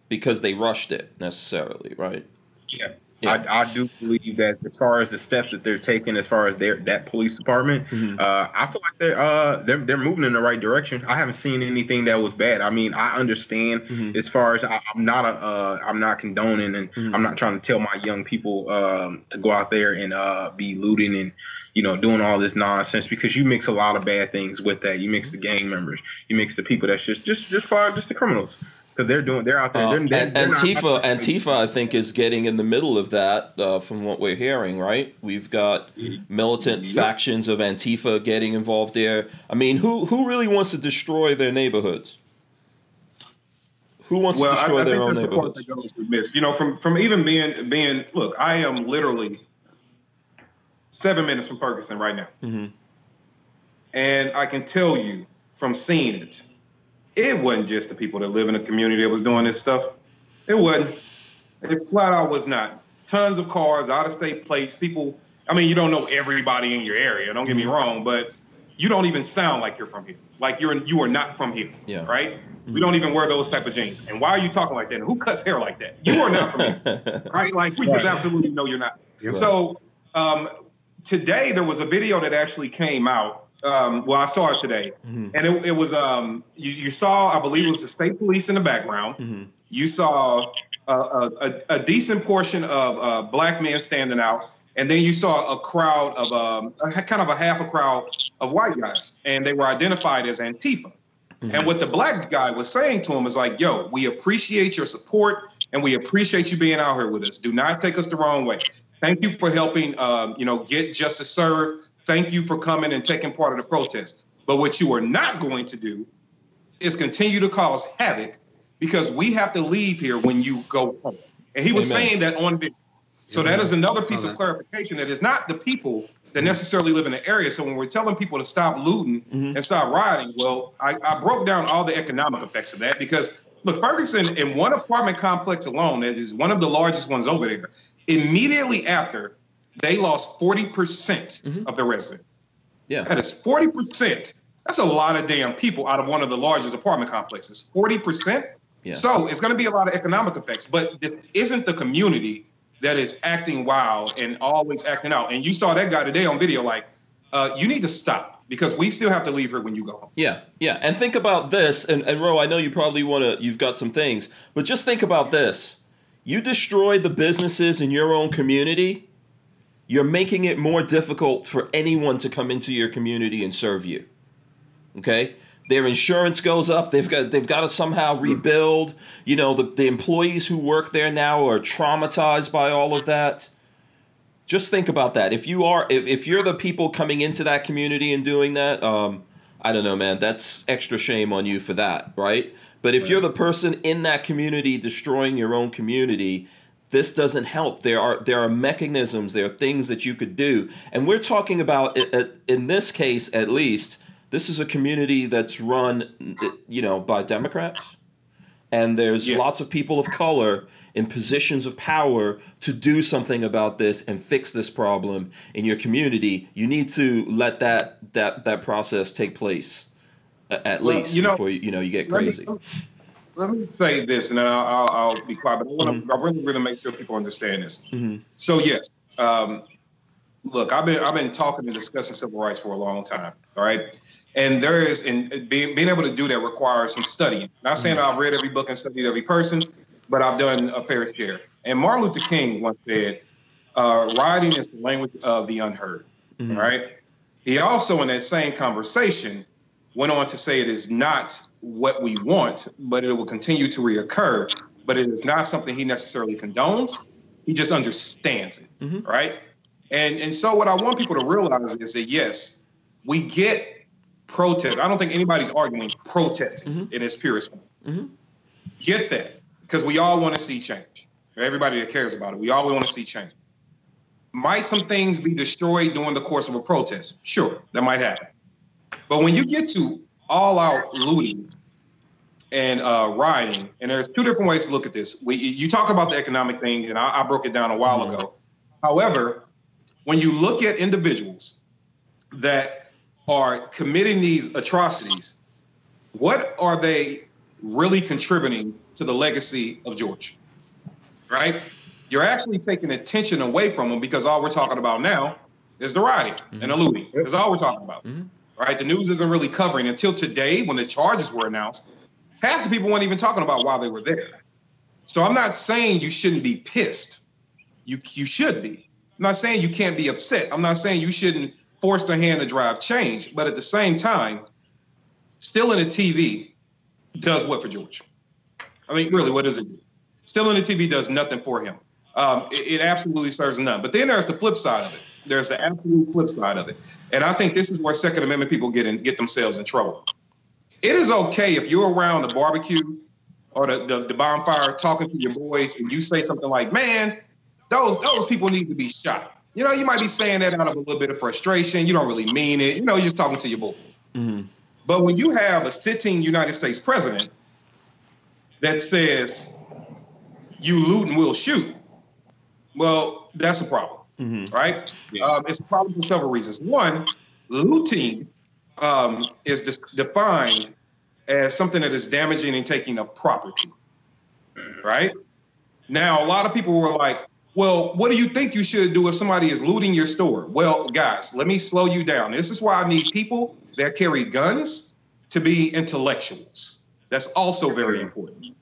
because they rushed it necessarily, right? Yeah. Yeah. I, I, do believe that as far as the steps that they're taking, as far as their that police department, mm-hmm. uh, I feel like they're uh, they're they're moving in the right direction. I haven't seen anything that was bad. I mean, I understand mm-hmm. as far as I, am not a uh, I'm not condoning and mm-hmm. I'm not trying to tell my young people um, to go out there and uh, be looting and you know doing all this nonsense because you mix a lot of bad things with that. You mix the gang members, you mix the people that's just just just far just the criminals because they're doing they're out there. They're, they're, they're Antifa Antifa I think is getting in the middle of that uh, from what we're hearing. Right, we've got militant yep. factions of Antifa getting involved there. I mean, who who really wants to destroy their neighborhoods? Who wants well, to destroy I, I their own neighborhoods? That goes missed. You know, from from even being being look, I am literally seven minutes from Ferguson right now, mm-hmm. and I can tell you from seeing it it wasn't just the people that live in the community that was doing this stuff. It wasn't. It flat out was not. Tons of cars, out of state plates, people. I mean, you don't know everybody in your area. Don't get me mm-hmm. wrong, but you don't even sound like you're from here. Like you're you are not from here. Yeah. Right. Mm-hmm. We don't even wear those type of jeans. And why are you talking like that? And who cuts hair like that? You are not from here. right. Like we just absolutely know you're not. You're so um, today there was a video that actually came out um, well, I saw it today, mm-hmm. and it, it was um, you, you, saw, I believe, it was the state police in the background. Mm-hmm. You saw a, a, a, decent portion of uh, black men standing out, and then you saw a crowd of um, kind of a half a crowd of white guys, and they were identified as Antifa. Mm-hmm. And what the black guy was saying to him is like, "Yo, we appreciate your support, and we appreciate you being out here with us. Do not take us the wrong way. Thank you for helping, um, you know, get justice served." Thank you for coming and taking part of the protest. But what you are not going to do is continue to cause havoc because we have to leave here when you go home. And he was Amen. saying that on video. So that is another piece of clarification that is not the people that necessarily live in the area. So when we're telling people to stop looting mm-hmm. and stop rioting, well, I, I, broke down all the economic effects of that because look, Ferguson in one apartment complex alone, that is one of the largest ones over there, immediately after they lost 40% mm hmm of their residents. Yeah. That is 40%. That's a lot of damn people out of one of the largest apartment complexes. 40%? Yeah. So it's going to be a lot of economic effects, but this isn't the community that is acting wild and always acting out. And you saw that guy today on video, like, uh, you need to stop because we still have to leave her when you go home. Yeah, yeah. And think about this, and, and Ro, I know you probably want to, you've got some things, but just think about this. You destroy the businesses in your own community, you're making it more difficult for anyone to come into your community and serve you. Okay? Their insurance goes up. They've got they've got to somehow rebuild. You know, the, the employees who work there now are traumatized by all of that. Just think about that. If you are if, if you're the people coming into that community and doing that, um, I don't know, man, that's extra shame on you for that, right? But if you're the person in that community destroying your own community, this doesn't help. There are there are mechanisms, there are things that you could do, and we're talking about in this case at least. This is a community that's run, you know, by Democrats, and there's yeah. lots of people of color in positions of power to do something about this and fix this problem in your community. You need to let that that that process take place At Well, least you know, before you, you know you get Let me- crazy. Let me say this, and then I'll, I'll, I'll be quiet. But I want to, I really, really make sure people understand this. Mhm. So yes, um, look, I've been, I've been talking and discussing civil rights for a long time. All right, and there is, and being, being able to do that requires some studying. Not saying I've read every book and studied every person, but I've done a fair share. And Martin Luther King once said, uh, "Writing is the language of the unheard." Mhm. All right. He also, in that same conversation, went on to say it is not what we want, but it will continue to reoccur. But it is not something he necessarily condones. He just understands it, Mhm. right? And and so what I want people to realize is that yes, we get protest. I don't think anybody's arguing protesting Mhm. in its purest form. Mhm. Get that because we all want to see change. Everybody that cares about it, we all want to see change. Might some things be destroyed during the course of a protest? Sure, that might happen. But when you get to all out looting and uh, rioting, and there's two different ways to look at this. We, you talk about the economic thing, and I, I broke it down a while ago. However, when you look at individuals that are committing these atrocities, what are they really contributing to the legacy of George? Right? You're actually taking attention away from them because all we're talking about now is the rioting and the looting. That's all we're talking about. Mhm. Right? The news isn't really covering until today when the charges were announced. Half the people weren't even talking about why they were there. So I'm not saying you shouldn't be pissed. You you should be. I'm not saying you can't be upset. I'm not saying you shouldn't force the hand to drive change. But at the same time, still in the TV does what for George? I mean, really, what does it do? Still in the TV does nothing for him. Um, it, it absolutely serves none. But then there's the flip side of it. There's the absolute flip side of it. And I think this is where Second Amendment people get in, get themselves in trouble. It is okay if you're around the barbecue or the, the, the bonfire talking to your boys and you say something like, man, those those people need to be shot. You know, you might be saying that out of a little bit of frustration. You don't really mean it. You know, you're just talking to your boys. Mhm. But when you have a sitting United States president that says you loot and we'll shoot, well, that's a problem, Mhm. right? Yeah. Um, it's a problem for several reasons. One, looting um, is dis- defined as something that is damaging and taking of property, right? Now, a lot of people were like, well, what do you think you should do if somebody is looting your store? Well, guys, let me slow you down. This is why I need people that carry guns to be intellectuals. That's also very important.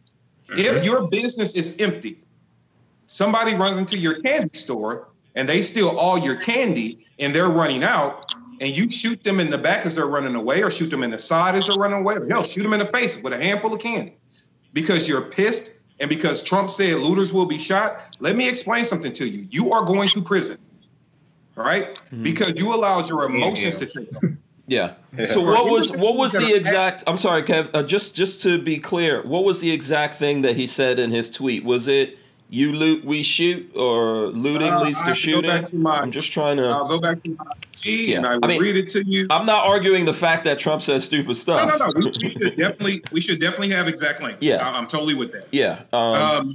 If your business is empty, somebody runs into your candy store and they steal all your candy and they're running out, and you shoot them in the back as they're running away, or shoot them in the side as they're running away, or hell, shoot them in the face with a handful of candy because you're pissed and because Trump said looters will be shot. Let me explain something to you. You are going to prison, all right? Because you allowed your emotions to take over. Yeah. Yeah. So what was what was the exact? I'm sorry, Kev. Uh, just just to be clear, what was the exact thing that he said in his tweet? Was it "you loot, we shoot," or "looting Uh, leads to have to go shooting"? to my- I'm just trying to. I'll go back to my G and Yeah. I will I mean- read it to you. I'm not arguing the fact that Trump says stupid No, stuff. no, no. We, we should definitely, we should definitely have exact language. Yeah. I, am totally with that. Yeah. Um, Um,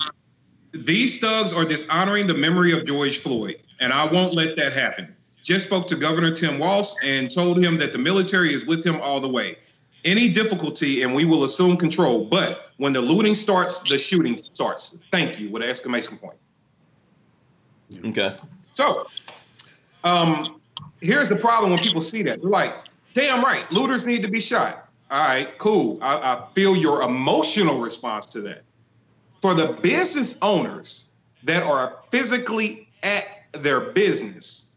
these thugs are dishonoring the memory of George Floyd, and I won't let that happen. Just spoke to Governor Tim Walz and told him that the military is with him all the way. Any difficulty, and we will assume control. But when the looting starts, the shooting starts. Thank you with an exclamation point. okay. So, um, here's the problem when people see that. They're like, damn right, looters need to be shot. All right, cool. I, I feel your emotional response to that. For the business owners that are physically at their business,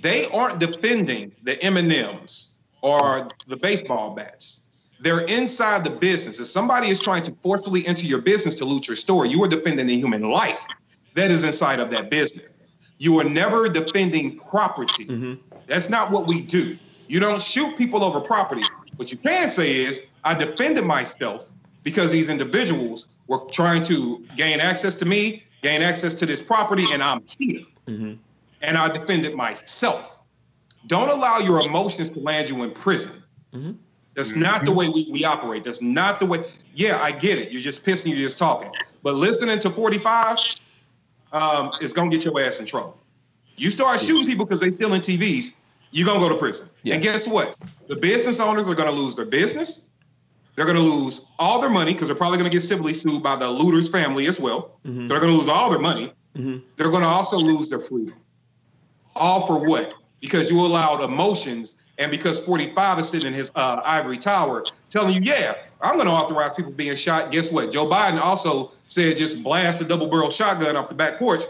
they aren't defending the M&Ms or the baseball bats. They're inside the business. If somebody is trying to forcefully enter your business to loot your store, you are defending a human life that is inside of that business. You are never defending property. Mhm. That's not what we do. You don't shoot people over property. What you can say is, I defended myself because these individuals were trying to gain access to me, gain access to this property, and I'm here. Mhm. And I defended myself. Don't allow your emotions to land you in prison. Mhm. That's not the way we, we operate. That's not the way. Yeah, I get it. You're just pissing, you're just talking. But listening to 45 um, is going to get your ass in trouble. You start shooting people because they stealing TVs, you're gonna go to prison. Yeah. And guess what? The business owners are gonna lose their business. They're gonna lose all their money because they're probably gonna get civilly sued by the looter's family as well. Mhm. They're gonna lose all their money. Mhm. They're gonna also lose their freedom. All for what? Because you allowed emotions, and because 45 is sitting in his uh, ivory tower telling you, yeah, I'm going to authorize people being shot. Guess what? Joe Biden also said just blast a double barrel shotgun off the back porch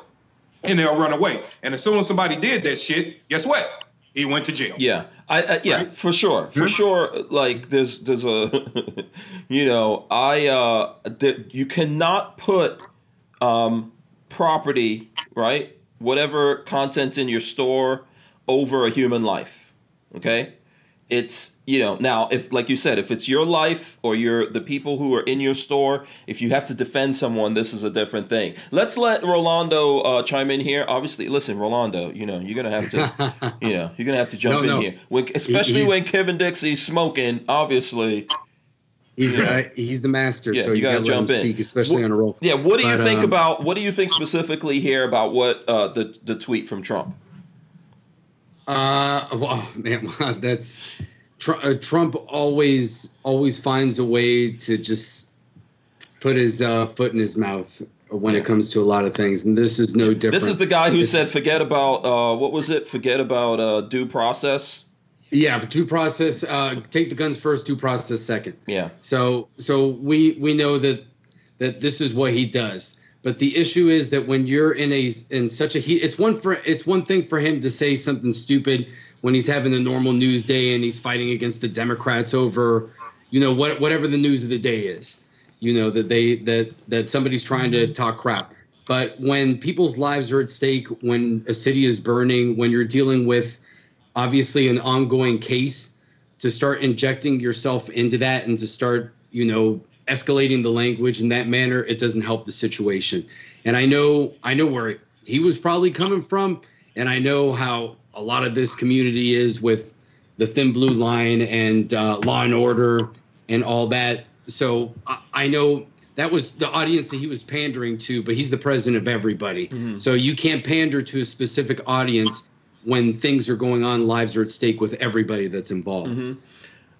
and they'll run away. And as soon as somebody did that shit, guess what? He went to jail. Yeah, I, I yeah, Right? for sure, for sure. Like there's there's a, you know, I uh, there, you cannot put um property right, whatever content in your store over a human life. Okay, it's you know now if like you said if it's your life or your the people who are in your store if you have to defend someone this is a different thing let's let rolando uh, chime in here obviously listen rolando you know you're gonna have to you know you're gonna have to jump No, in no. here when, especially he's- when kevin dixie's smoking obviously He's Yeah. uh, he's the master, Yeah, so you you, gotta jump in. speak, especially Wh- on a roll. yeah what do you But, think um, about what do you think specifically here about what uh, the the tweet from trump Uh, well, man, that's Tr- uh, Trump always always finds a way to just put his uh, foot in his mouth when it comes to a lot of things, and this is no different. this is the guy who It's- said forget about uh, what was it forget about uh, due process yeah, but due process. Uh, take the guns first, due process second. yeah So so we we know that that this is what he does. But the issue is that when you're in a in such a heat, it's one for it's one thing for him to say something stupid when he's having a normal news day and he's fighting against the Democrats over, you know, what whatever the news of the day is. You know that they that that somebody's trying to talk crap. But when people's lives are at stake, when a city is burning, when you're dealing with obviously an ongoing case, to start injecting yourself into that and to start, you know, escalating the language in that manner, it doesn't help the situation. And I know, I know where he was probably coming from, and I know how a lot of this community is with the thin blue line and uh, law and order and all that. So I, I know that was the audience that he was pandering to, but he's the president of everybody. Mhm. So you can't pander to a specific audience when things are going on, lives are at stake with everybody that's involved. Mhm.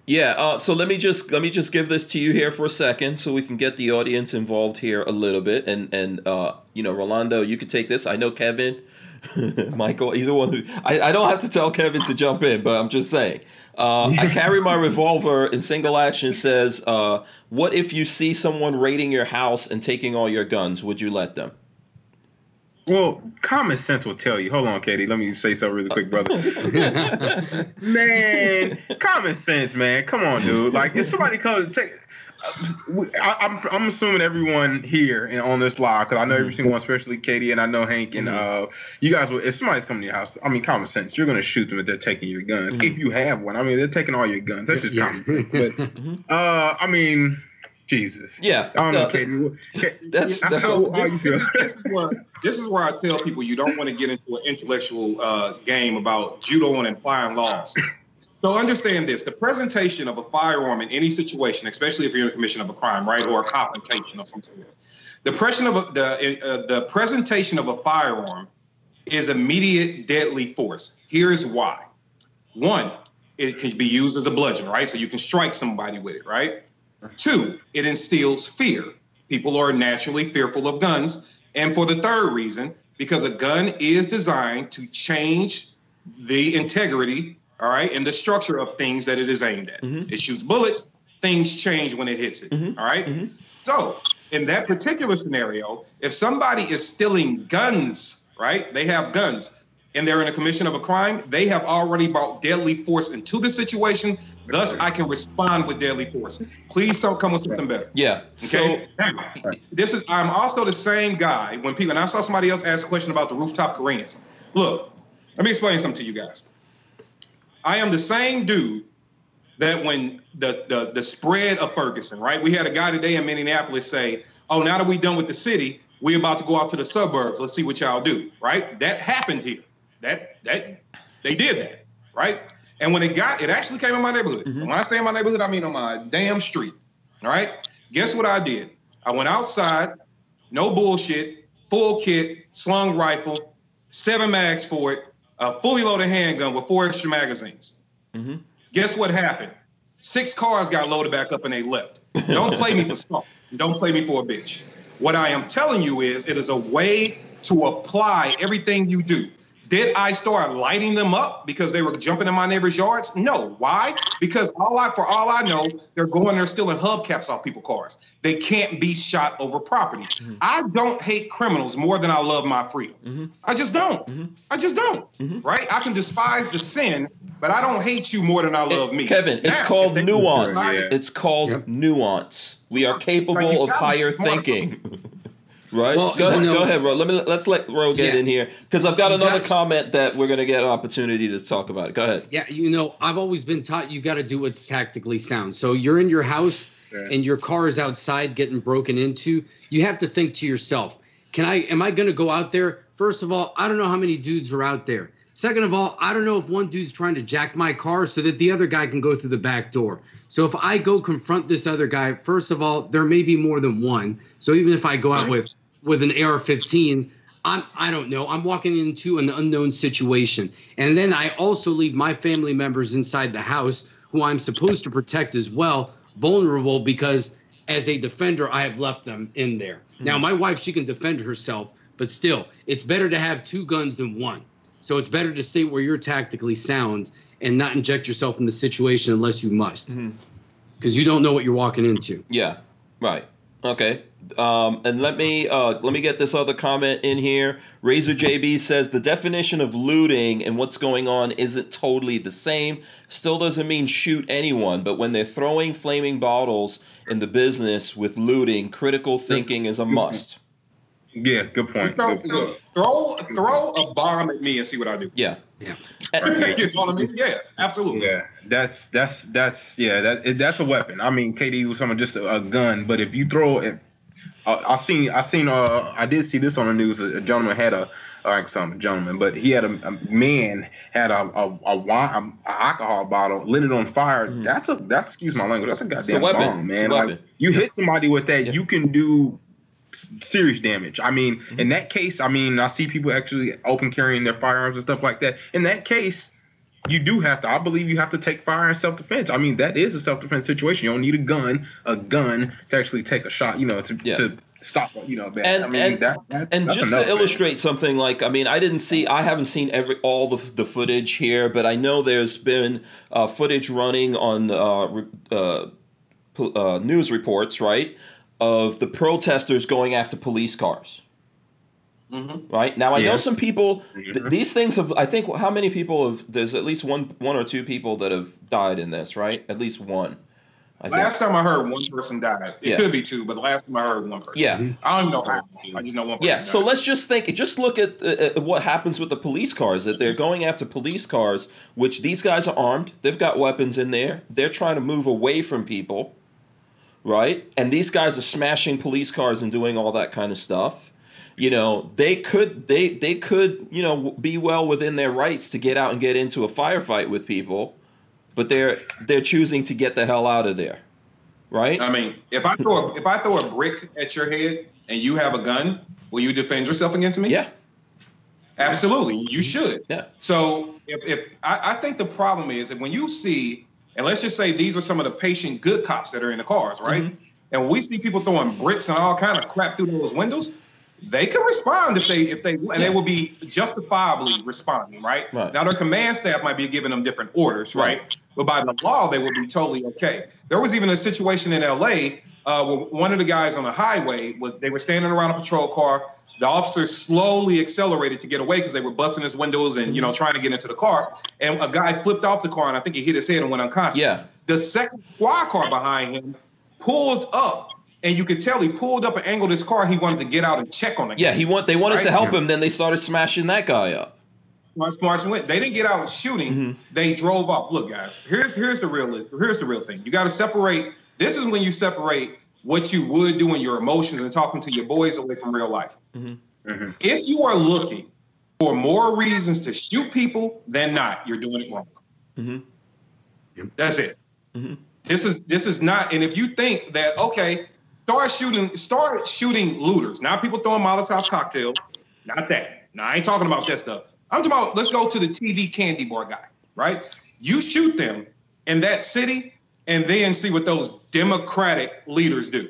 Yeah. Uh, so let me just let me just give this to you here for a second, so we can get the audience involved here a little bit. And and uh, you know, Rolando, you could take this. I know Kevin, Michael, either one. I I don't have to tell Kevin to jump in, but I'm just saying. Uh, I carry my revolver in single action. Says, uh, what if you see someone raiding your house and taking all your guns? Would you let them? Well, common sense will tell you. Hold on, Katie. Let me say something really quick, brother. man, common sense, man. Come on, dude. Like, if somebody comes, take. I, I'm I'm assuming everyone here and on this live because I know every single one, especially Katie and I know Hank and uh, you guys. Will, if somebody's coming to your house, I mean, common sense, you're gonna shoot them if they're taking your guns. Mhm. If you have one, I mean, they're taking all your guns. That's just Yeah. common sense. But uh, I mean, Jesus. Yeah. I don't know, uh, Katie. What- Ka- That's that's so how this, you feel. this, this is where this is where I tell people you don't want to get into an intellectual uh, game about judo and applying laws. So understand this: the presentation of a firearm in any situation, especially if you're in the commission of a crime, right, or a confrontation of some sort, the pression of a, the uh, the presentation of a firearm is immediate deadly force. Here's why: one, it can be used as a bludgeon, right? So you can strike somebody with it, right? Two, it instills fear. People are naturally fearful of guns. And for the third reason, because a gun is designed to change the integrity, all right, and the structure of things that it is aimed at. Mhm. It shoots bullets, things change when it hits it, Mhm. all right? Mhm. So, in that particular scenario, if somebody is stealing guns, right, they have guns, and they're in a commission of a crime, they have already brought deadly force into the situation. Thus, I can respond with deadly force. Please don't come with something better. yeah. So Okay. now, this is I'm also the same guy when people and I saw somebody else ask a question about the rooftop Koreans. Look, let me explain something to you guys. I am the same dude that when the the the spread of Ferguson, right? We had a guy today in Minneapolis say, "Oh, now that we're done with the city, we're about to go out to the suburbs. Let's see what y'all do." Right? That happened here. That that they did that, right? And when it got, it actually came in my neighborhood. Mhm. And when I say in my neighborhood, I mean on my damn street. All right. Guess what I did? I went outside, no bullshit, full kit, slung rifle, seven mags for it, a fully loaded handgun with four extra magazines. Mhm. Guess what happened? Six cars got loaded back up and they left. Don't play me for small. Don't play me for a bitch. What I am telling you is it is a way to apply everything you do. Did I start lighting them up because they were jumping in my neighbor's yards? No. Why? Because all I, for all I know, they're going there stealing hubcaps off people's cars. They can't be shot over property. Mm-hmm. I don't hate criminals more than I love my freedom. Mm-hmm. I just don't. Mm-hmm. I just don't. Right? I can despise the sin, but I don't hate you more than I love me. Kevin, it's called nuance. Yeah. It's called Yep. nuance. We are capable you of higher thinking. right? Well, go ahead, you go ahead, Ro. Let me let's let Ro get Yeah. in here because I've got You another got- comment that we're gonna get an opportunity to talk about. Go ahead. Yeah, you know, I've always been taught you got to do what's tactically sound. So you're in your house Yeah. and your car is outside getting broken into. You have to think to yourself, can I am I going to go out there? First of all, I don't know how many dudes are out there. Second of all, I don't know if one dude's trying to jack my car so that the other guy can go through the back door. So if I go confront this other guy, first of all, there may be more than one. So even if I go out with with an AR-15, I'm I don't know. I'm walking into an unknown situation. And then I also leave my family members inside the house who I'm supposed to protect as well, vulnerable because as a defender I have left them in there. Hmm. Now my wife she can defend herself, but still, it's better to have two guns than one. So it's better to stay where you're tactically sound and not inject yourself in the situation unless you must. Because you don't know what you're walking into. Yeah. Right. Okay. Um, and let me uh, let me get this other comment in here. Razor JB says the definition of looting and what's going on isn't totally the same. Still doesn't mean shoot anyone, but when they're throwing flaming bottles in the business with looting, critical thinking is a must. Yeah, good point. Throw, Good point. throw, throw a bomb at me and see what I do. Yeah. Yeah. you know what I mean? Yeah, absolutely. Yeah, that's that's that's yeah that that's a weapon. I mean, KD was something just a, a gun, but if you throw it, uh, I seen I seen uh I did see this on the news. A, a gentleman had a like some gentleman, but he had a, a man had a a, a wine a, alcohol bottle lit it on fire. That's a that's excuse my language. That's a goddamn weapon. bomb, It's a man. weapon. Like you hit somebody with that, Yeah. you can do s- serious damage. I mean, Mm-hmm. in that case, I mean, I see people actually open carrying their firearms and stuff like that. In that case, you do have to. I believe you have to take fire and self defense. I mean, that is a self defense situation. You don't need a gun, a gun to actually take a shot. You know, to Yeah. to stop. You know, bad. And- I mean, and- that, that and just enough, to man. illustrate something like i mean i didn't see i haven't seen every all the, the footage here but i know there's been uh, footage running on uh, uh, uh, news reports right of the protesters going after police cars Mhm. right now i know some people th- these things have i think how many people have there's at least one one or two people that have died in this right at least one i think Last time I heard one person died. It Yeah. could be two, but the last time I heard one person. yeah I don't know how. I just know one person. Yeah, so let's just think. Just look at uh, uh, what happens with the police cars. That they're going after police cars, which these guys are armed. They've got weapons in there. They're trying to move away from people, right? And these guys are smashing police cars and doing all that kind of stuff. You know, they could they they could you know be well within their rights to get out and get into a firefight with people, but they're they're choosing to get the hell out of there, right? I mean, if I throw a, if I throw a brick at your head and you have a gun, will you defend yourself against me? Yeah, absolutely. You should. yeah, So if, if I, I think the problem is that when you see, and let's just say these are some of the patient good cops that are in the cars, right? Mm-hmm. And we see people throwing bricks and all kind of crap through those windows, they can respond if they if they and Yeah. they will be justifiably responding, right? Right. Now their command staff might be giving them different orders, Right. right? But by the law, they will be totally okay. There was even a situation in LA uh, where one of the guys on the highway was they were standing around a patrol car. The officer slowly accelerated to get away because they were busting his windows and you know trying to get into the car. And a guy flipped off the car and I think he hit his head and went unconscious. Yeah. The second squad car behind him pulled up, and you could tell he pulled up and angled his car. He wanted to get out and check on the yeah. He want they wanted to Right. help him. Then they started smashing that guy up. March March went. They didn't get out and shooting. Mm-hmm. They drove off. Look, guys. Here's here's the real here's the real thing. You got to separate. This is when you separate what you would do in your emotions and talking to your boys away from real life. Mhm. If you are looking for more reasons to shoot people than not, you're doing it wrong. Mhm. That's it. Mhm. This is this is not. And if you think that okay, start shooting, start shooting looters. Not people throwing Molotov cocktails. Not that. Now I ain't talking about that stuff. I'm talking about let's go to the TV candy bar guy, right? You shoot them in that city and then see what those Democratic leaders do.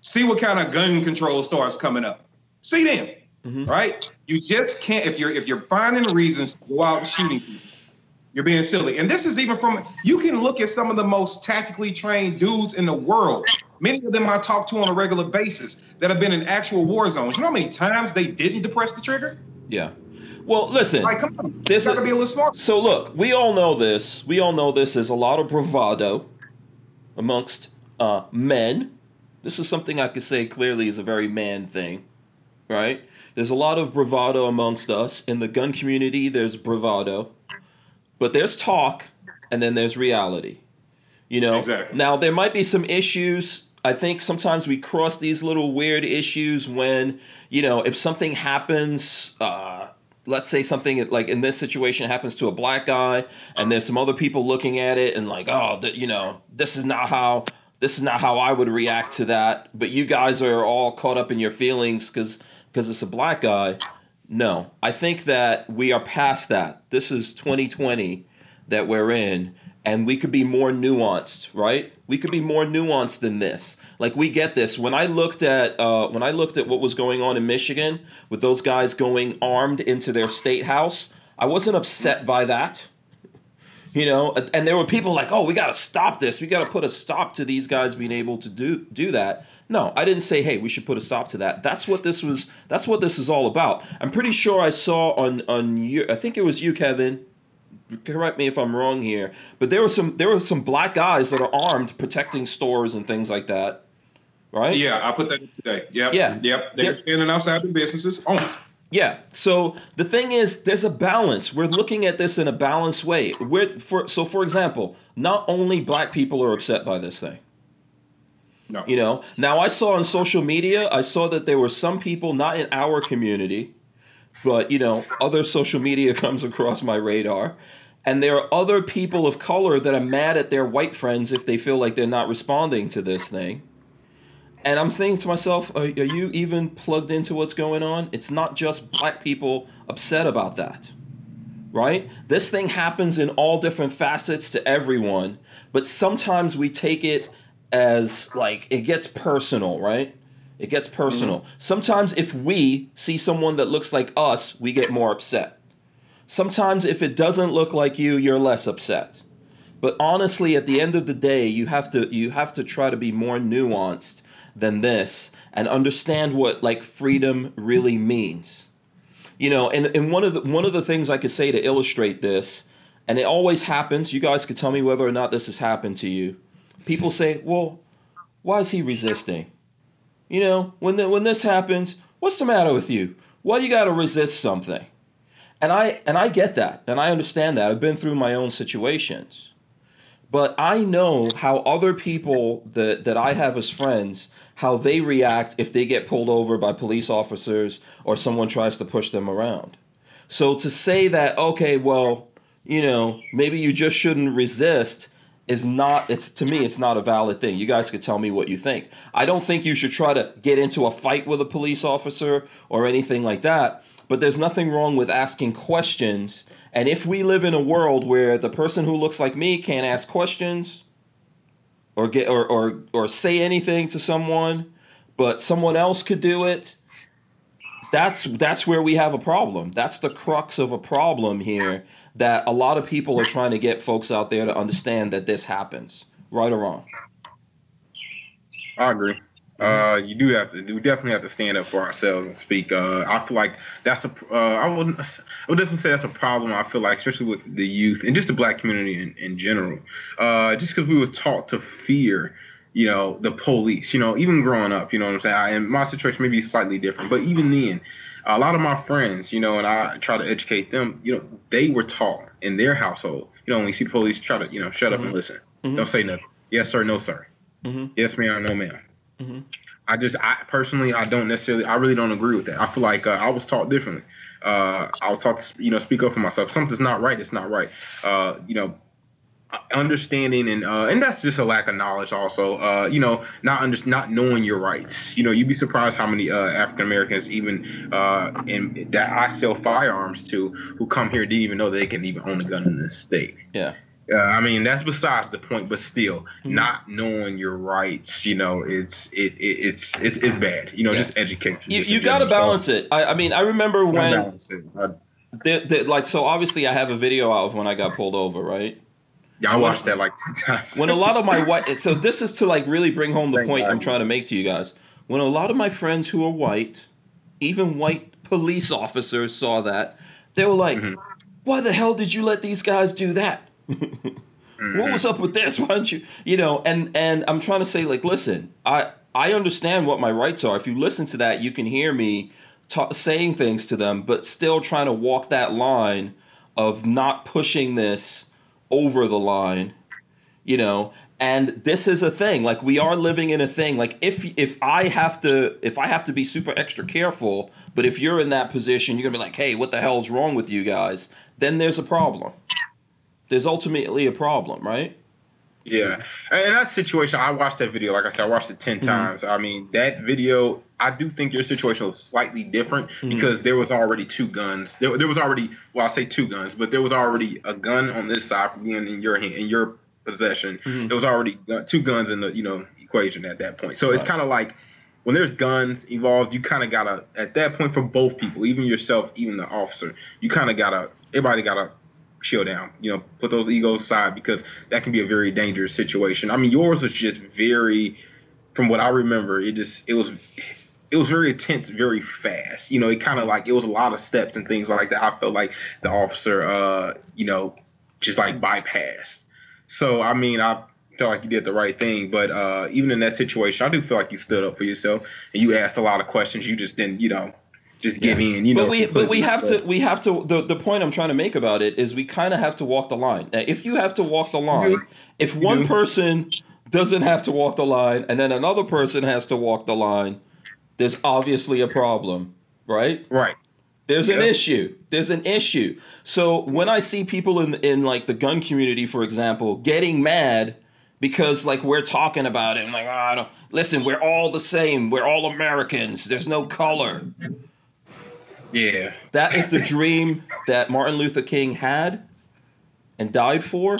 See what kind of gun control starts coming up. See them, mm-hmm. right? You just can't if you're if you're finding reasons to go out shooting people, you're being silly. And this is even from you can look at some of the most tactically trained dudes in the world. Many of them I talk to on a regular basis that have been in actual war zones. You know how many times they didn't depress the trigger? Yeah. Well, listen. Like, come on. This got to be a little smart. So look, we all know this. We all know this. is a lot of bravado amongst uh, men. This is something I could say clearly is a very man thing, right? There's a lot of bravado amongst us in the gun community. There's bravado, but there's talk, and then there's reality. You know. Exactly. Now there might be some issues I think sometimes we cross these little weird issues when, you know, if something happens, uh, let's say something like in this situation happens to a black guy and there's some other people looking at it and like oh you know this is not how this is not how i would react to that. But you guys are all caught up in your feelings because because it's a black guy. No i think that we are past that. This is 2020 that we're in and we could be more nuanced right? We could be more nuanced than this like we get this. When i looked at uh, when i looked at what was going on in michigan with those guys going armed into their state house i wasn't upset by that. You know and there were people like oh we got to stop this. We got to put a stop to these guys being able to do do that. No i didn't say hey we should put a stop to that. That's what this was that's what this is all about. I'm pretty sure i saw on on you i think it was you kevin. Correct me if I'm wrong here, but there were some there were some black guys that are armed protecting stores and things like that, right? Yeah, I put that in today. Yep. Yeah. Yep. They're standing outside the businesses owned. Yeah. So the thing is, there's a balance. We're looking at this in a balanced way. We're for so for example, not only black people are upset by this thing. No. You know, now I saw on social media, I saw that there were some people not in our community, but you know, other social media comes across my radar and there are other people of color that are mad at their white friends if they feel like they're not responding to this thing. And I'm thinking to myself, are, are, you even plugged into what's going on? It's not just black people upset about that, right? This thing happens in all different facets to everyone, but sometimes we take it as like it gets personal, right? It gets personal. Mm-hmm. Sometimes if we see someone that looks like us, we get more upset Sometimes if it doesn't look like you, you're less upset. But honestly, at the end of the day, you have to you have to try to be more nuanced than this and understand what like freedom really means. You know, and, and one of the one of the things I could say to illustrate this, and it always happens, you guys could tell me whether or not this has happened to you. People say, Well, why is he resisting? You know, when the, when this happens, what's the matter with you? Why do you gotta resist something? and I and I get that, and I understand that. I've been through my own situations. But I know how other people that, that I have as friends, how they react if they get pulled over by police officers or someone tries to push them around. So to say that, okay, well, you know, maybe you just shouldn't resist is not it's to me it's not a valid thing. You guys could tell me what you think. I don't think you should try to get into a fight with a police officer or anything like that but there's nothing wrong with asking questions. And if we live in a world where the person who looks like me can't ask questions or get or or, or say anything to someone, but someone else could do it, that's that's where we have a problem. That's the crux of a problem here that a lot of people are trying to get folks out there to understand that this happens, right or wrong. I agree uh, you do have to, we definitely have to stand up for ourselves and speak. Uh, I feel like that's a, uh, I would, I would definitely say that's a problem. I feel like, especially with the youth and just the black community in, in general, uh, just because we were taught to fear, you know, the police. You know, even growing up, you know what I'm saying. I, and my situation may be slightly different, but even then, a lot of my friends, you know, and I try to educate them. You know, they were taught in their household. You know, when you see police, try to, you know, shut mm-hmm. up and mm-hmm. listen. Mm-hmm. Don't say nothing. Yes sir, no sir. Mm-hmm. Yes ma'am, no ma'am. Mm-hmm. I just, I personally, I don't necessarily, I really don't agree with that. I feel like uh, I was taught differently. Uh, I was taught you know, speak up for myself. If something's not right, it's not right. Uh, you know, understanding and uh, and that's just a lack of knowledge also uh, you know not under, not knowing your rights you know you'd be surprised how many uh, African Americans even uh, in that I sell firearms to who come here didn't even know they can even own a gun in this state Yeah. Uh, I mean that's besides the point but still Mm-hmm. not knowing your rights you know it's it, it it's, it's it's bad you know Yeah. just education You, you got to balance it. I, I mean, I remember when the, the, like so obviously I have a video out of when I got pulled over, right? yeah I watched that like two times When a lot of my white so this is to like really bring home the Thank point God. I'm trying to make to you guys. When a lot of my friends who are white, even white police officers saw that, they were like, Mhm. "Why the hell did you let these guys do that?" Mm-hmm. what was up with this? Why don't you, you know? And and I'm trying to say like, listen, I I understand what my rights are. If you listen to that, you can hear me ta- saying things to them, but still trying to walk that line of not pushing this over the line, you know. And this is a thing. Like we are living in a thing. Like if if I have to if I have to be super extra careful, but if you're in that position, you're gonna be like, hey, what the hell's wrong with you guys? Then there's a problem there's ultimately a problem, right? Yeah, and in that situation, I watched that video. Like I said, I watched it 10 Mm-hmm. times. I mean, that video, I do think your situation was slightly different Mm-hmm. because there was already two guns. There, there was already, well, I say two guns, but there was already a gun on this side being in your hand, in your possession. Mhm. There was already two guns in the, you know, equation at that point. So it's kind of like when there's guns involved, you kind of gotta at that point for both people, even yourself, even the officer, you kind of gotta, everybody gotta chill down. You know, put those egos aside because that can be a very dangerous situation. I mean, yours was just very, from what I remember, it just it was it was very intense, very fast. You know, it kind of like it was a lot of steps and things like that. I felt like the officer, uh, you know, just like bypassed. So I mean, I felt like you did the right thing, but uh, even in that situation, I do feel like you stood up for yourself and you asked a lot of questions. You just didn't, you know, just give in. You know, but we but we have to we have to the, the point I'm trying to make about it is we kind of have to walk the line. If you have to walk the line, if one person doesn't have to walk the line and then another person has to walk the line, there's obviously a problem, right? right. There's an issue. There's an issue. So when I see people in in like the gun community, for example, getting mad because like we're talking about it, I'm like, oh, I don't listen. We're all the same. We're all Americans. There's no color. Yeah. That is the dream that Martin Luther King had and died for.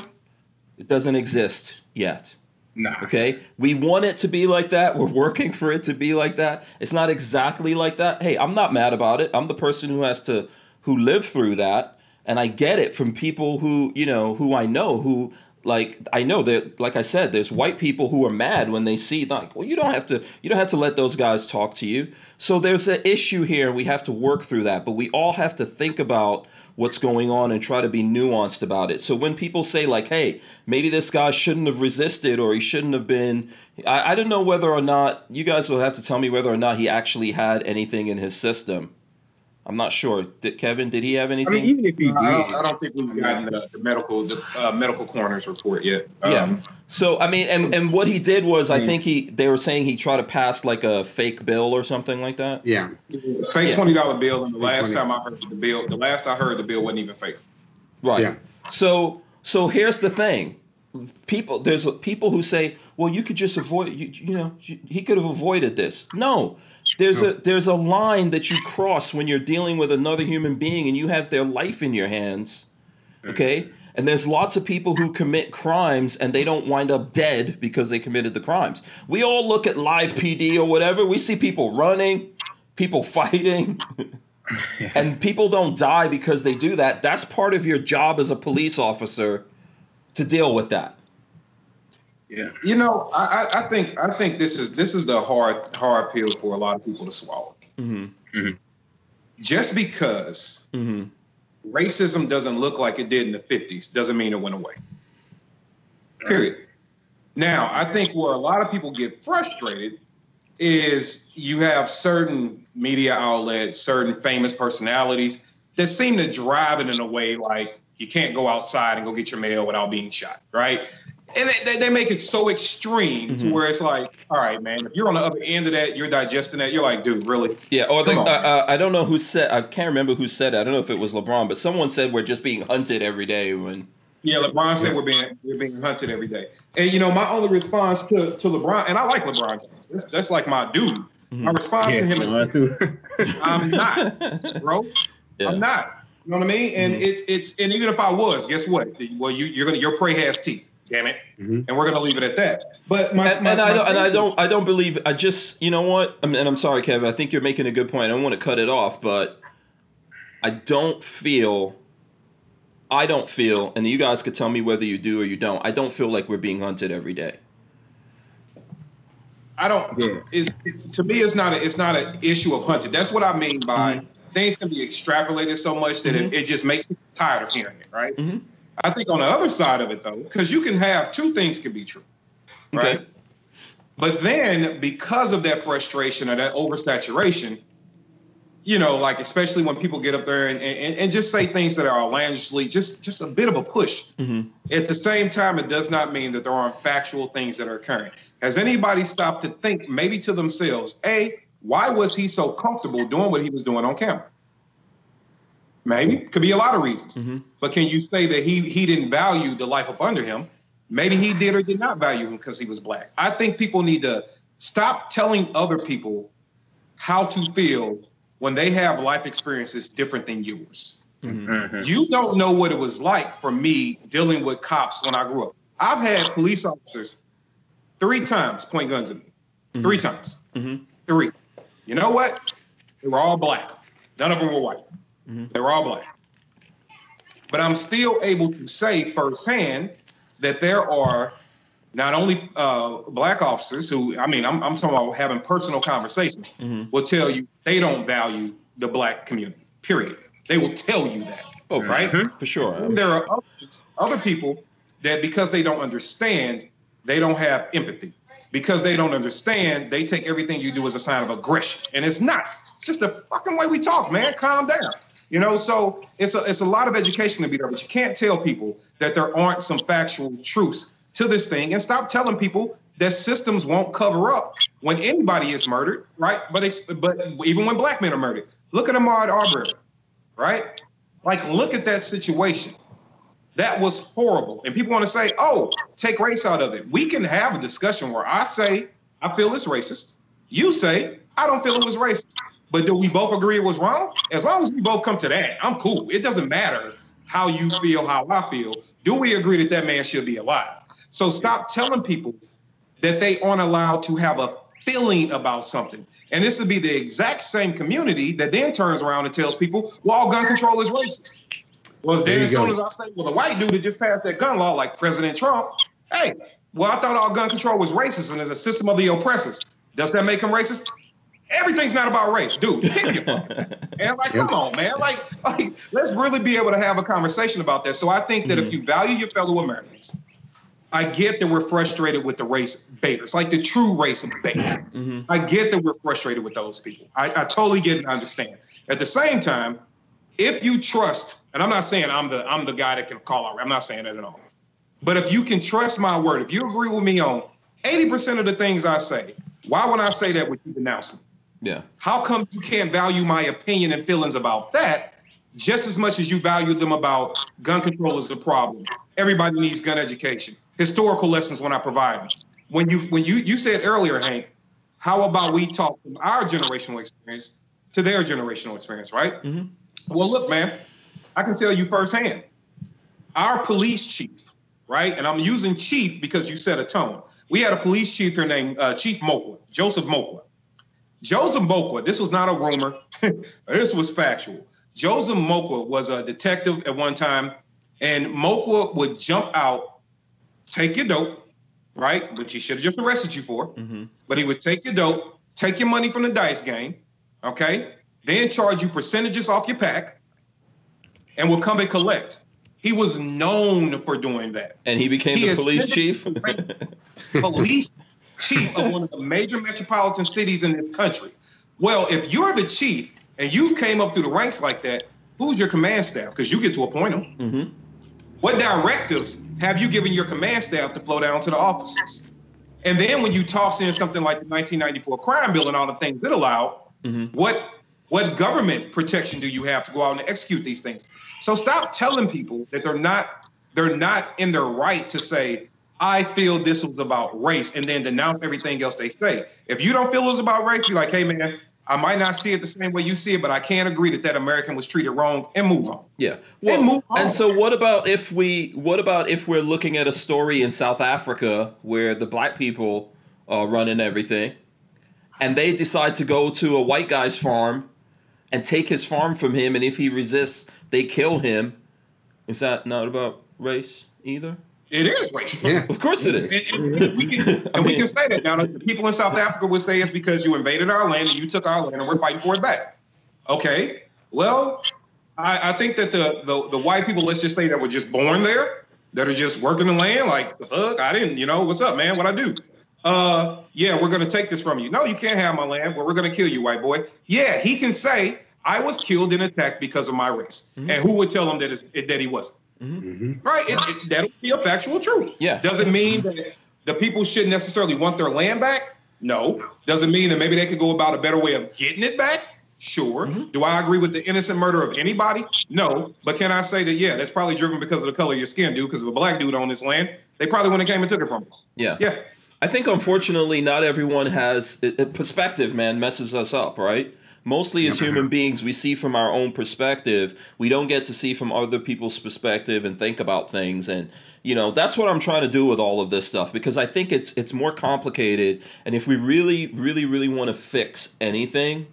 It doesn't exist yet. Nah. Okay? We want it to be like that. We're working for it to be like that. It's not exactly like that. Hey, I'm not mad about it. I'm the person who has to who lived through that and I get it from people who, you know, who I know who like I know that like I said there's white people who are mad when they see like well you don't have to you don't have to let those guys talk to you. So there's an issue here we have to work through that, but we all have to think about what's going on and try to be nuanced about it. So when people say like, "Hey, maybe this guy shouldn't have resisted or he shouldn't have been," I, I don't know whether or not you guys will have to tell me whether or not he actually had anything in his system. I'm not sure. Did Kevin? Did he have I anything? mean, even if you did, I don't, I don't think we've gotten the, the medical the uh, medical coroner's report yet. Yeah. Um, So I mean, and and what he did was, I Mm. think he they were saying he tried to pass like a fake bill or something like that. Yeah. fake Yeah. twenty dollar bill, and the last 20. time I heard the bill, the last I heard the bill wasn't even fake. Right. Yeah. So so here's the thing. People there's people who say, "Well, you could just avoid you, you know, he could have avoided this." No. There's a there's a line that you cross when you're dealing with another human being and you have their life in your hands. Okay? And there's lots of people who commit crimes and they don't wind up dead because they committed the crimes. We all look at live PD or whatever, we see people running, people fighting. and people don't die because they do that. That's part of your job as a police officer to deal with that. Yeah. You know, I, I, I think I think this is this is the hard hard pill for a lot of people to swallow. Mm-hmm. Just because Mm-hmm. racism doesn't look like it did in the '50s doesn't mean it went away. Period. Now, I think where a lot of people get frustrated is you have certain media outlets, certain famous personalities that seem to drive it in a way like you can't go outside and go get your mail without being shot, right? And they- they, they make it so extreme to Mhm. where it's like, all right, man, if you're on the other end of that, you're digesting that, you're like, dude, really? Yeah, or the, Come uh, on. uh, I don't know who said. I can't remember who said it. I don't know if it was LeBron, but someone said we're just being hunted every day when Yeah, LeBron said we're being we're being hunted every day. And you know, my only response to, to LeBron, and I like LeBron That's, that's like my dude. My response to him is I'm not, bro. Yeah. I'm not. You know what I mean? And it's it's and even if I was, guess what? Well, you you're gonna your prey has teeth. Damn it. Mhm. And we're gonna leave it at that. But my, and, my, and I don't, and I don't, I don't believe. I just, you know what? I mean, and I'm sorry, Kevin. I think you're making a good point. I don't want to cut it off, but I don't feel. I don't feel, and you guys could tell me whether you do or you don't. I don't feel like we're being hunted every day. I don't. Yeah. It's, it's, to me, it's not a, it's not an issue of hunting. That's what I mean by Mm-hmm. things can be extrapolated so much that it, it just makes me tired of hearing it. Right. Mhm. I think on the other side of it though, because you can have two things can be true, right? Okay. But then because of that frustration or that oversaturation, you know, like especially when people get up there and, and, and just say things that are outlandishly, just just a bit of a push. Mhm. At the same time, it does not mean that there aren't factual things that are occurring. Has anybody stopped to think maybe to themselves, A, why was he so comfortable doing what he was doing on camera? Maybe. Could be a lot of reasons. Mhm. But can you say that he he didn't value the life up under him? Maybe he did or did not value him because he was black. I think people need to stop telling other people how to feel when they have life experiences different than yours. Mhm. You don't know what it was like for me dealing with cops when I grew up. I've had police officers three times point guns at me. Three times. Mhm. Three. You know what? They were all black. None of them were white. They were all black. But I'm still able to say firsthand that there are not only uh, black officers who, I mean, I'm, I'm talking about having personal conversations, Mhm. will tell you they don't value the black community, period. They will tell you that. Oh, for, Right? sure. for sure. There are others, other people that because they don't understand, they don't have empathy. Because they don't understand, they take everything you do as a sign of aggression. And it's not. It's just the fucking way we talk, man. Calm down. You know, so it's a it's a lot of education to be there, but you can't tell people that there aren't some factual truths to this thing and stop telling people that systems won't cover up when anybody is murdered, right? But it's, but even when black men are murdered. Look at Ahmaud Arbery, right? Like, look at that situation. That was horrible. And people want to say, oh, take race out of it. We can have a discussion where I say, I feel it's racist. You say, I don't feel it was racist. But do we both agree it was wrong? As long as we both come to that, I'm cool. It doesn't matter how you feel, how I feel. Do we agree that that man should be alive? So stop telling people that they aren't allowed to have a feeling about something. And this would be the exact same community that then turns around and tells people, well, gun control is racist. Well, then as soon as I say, well, the white dude that just passed that gun law, like President Trump, hey, well, I thought all gun control was racist and is a system of the oppressors. Does that make him racist? Everything's not about race, dude. Pick your fucking man. Like, come on, man. Like, like, let's really be able to have a conversation about that. So I think that if you value your fellow Americans, I get that we're frustrated with the race baiters, like the true race bait. Mhm. I get that we're frustrated with those people. I, I totally get and understand. At the same time, if you trust, and I'm not saying I'm the I'm the guy that can call out. I'm not saying that at all. But if you can trust my word, if you agree with me on 80% of the things I say, why would I say that with you denounce me? Yeah. How come you can't value my opinion and feelings about that just as much as you value them about gun control is the problem? Everybody needs gun education, historical lessons when I provide them. When you when you you said earlier, Hank, how about we talk from our generational experience to their generational experience, right? Mhm. Well, look, man, I can tell you firsthand. Our police chief, right? And I'm using chief because you set a tone. We had a police chief here named uh, Chief Mokwa, Joseph Mokwa. Joseph Mokwa, this was not a rumor. this was factual. Joseph Mokwa was a detective at one time, and Mokwa would jump out, take your dope, right? Which he should have just arrested you for. Mhm. But he would take your dope, take your money from the dice game, okay? Then charge you percentages off your pack, and would come and collect. He was known for doing that. And he became He the police chief. police chief of one of the major metropolitan cities in this country. Well, if you're the chief and you came up through the ranks like that, who's your command staff? Because you get to appoint them. hmm What directives have you given your command staff to flow down to the officers? And then when you toss in something like the 1994 crime bill and all the things it allowed, hmm what what government protection do you have to go out and execute these things? So stop telling people that they're not they're not in their right to say, I feel this was about race and then denounce everything else they say. If you don't feel it was about race, be like, hey, man, I might not see it the same way you see it, but I can't agree that that American was treated wrong and move on. Yeah. And Well, move on. and so what about if we what about if we're looking at a story in South Africa where the black people are running everything and they decide to go to a white guy's farm and take his farm from him and if he resists they kill him. Is that not about race either? It is racial. Yeah. Of course it is. And, and we can, and I we can say that now. The people in South Africa would say it's because you invaded our land and you took our land and we're fighting for it back. Okay. Well, I, I think that the, the the white people, let's just say that were just born there, that are just working the land, like the fuck, I didn't, you know, what's up, man? What I do? Uh, yeah, we're gonna take this from you. No, you can't have my land. Well, we're gonna kill you, white boy. Yeah, he can say I was killed and attacked because of my race, Mm-hmm. and who would tell him that it's, that he wasn't? Right? It, it, that'll be a factual truth. Yeah. Does it mean that the people shouldn't necessarily want their land back? No. Does it mean that maybe they could go about a better way of getting it back? Sure. Mm-hmm. Do I agree with the innocent murder of anybody? No. But can I say that, yeah, that's probably driven because of the color of your skin, dude, because of a black dude on this land. They probably wouldn't have came and took it from him. Yeah. Yeah. I think unfortunately not everyone has it- it- perspective. Man messes us up, right? Mostly as human beings, we see from our own perspective. We don't get to see from other people's perspective and think about things. And you know that's what I'm trying to do with all of this stuff because I think it's it's more complicated. And if we really, really, really want to fix anything,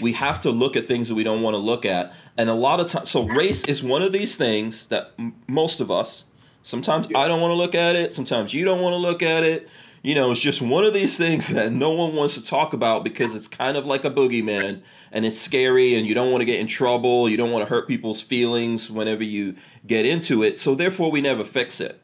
we have to look at things that we don't want to look at. And a lot of times, so race is one of these things that m- most of us, sometimes I don't want to look at it, sometimes you don't want to look at it. You know, it's just one of these things that no one wants to talk about because it's kind of like a boogeyman and it's scary and you don't want to get in trouble. You don't want to hurt people's feelings whenever you get into it. So therefore, we never fix it.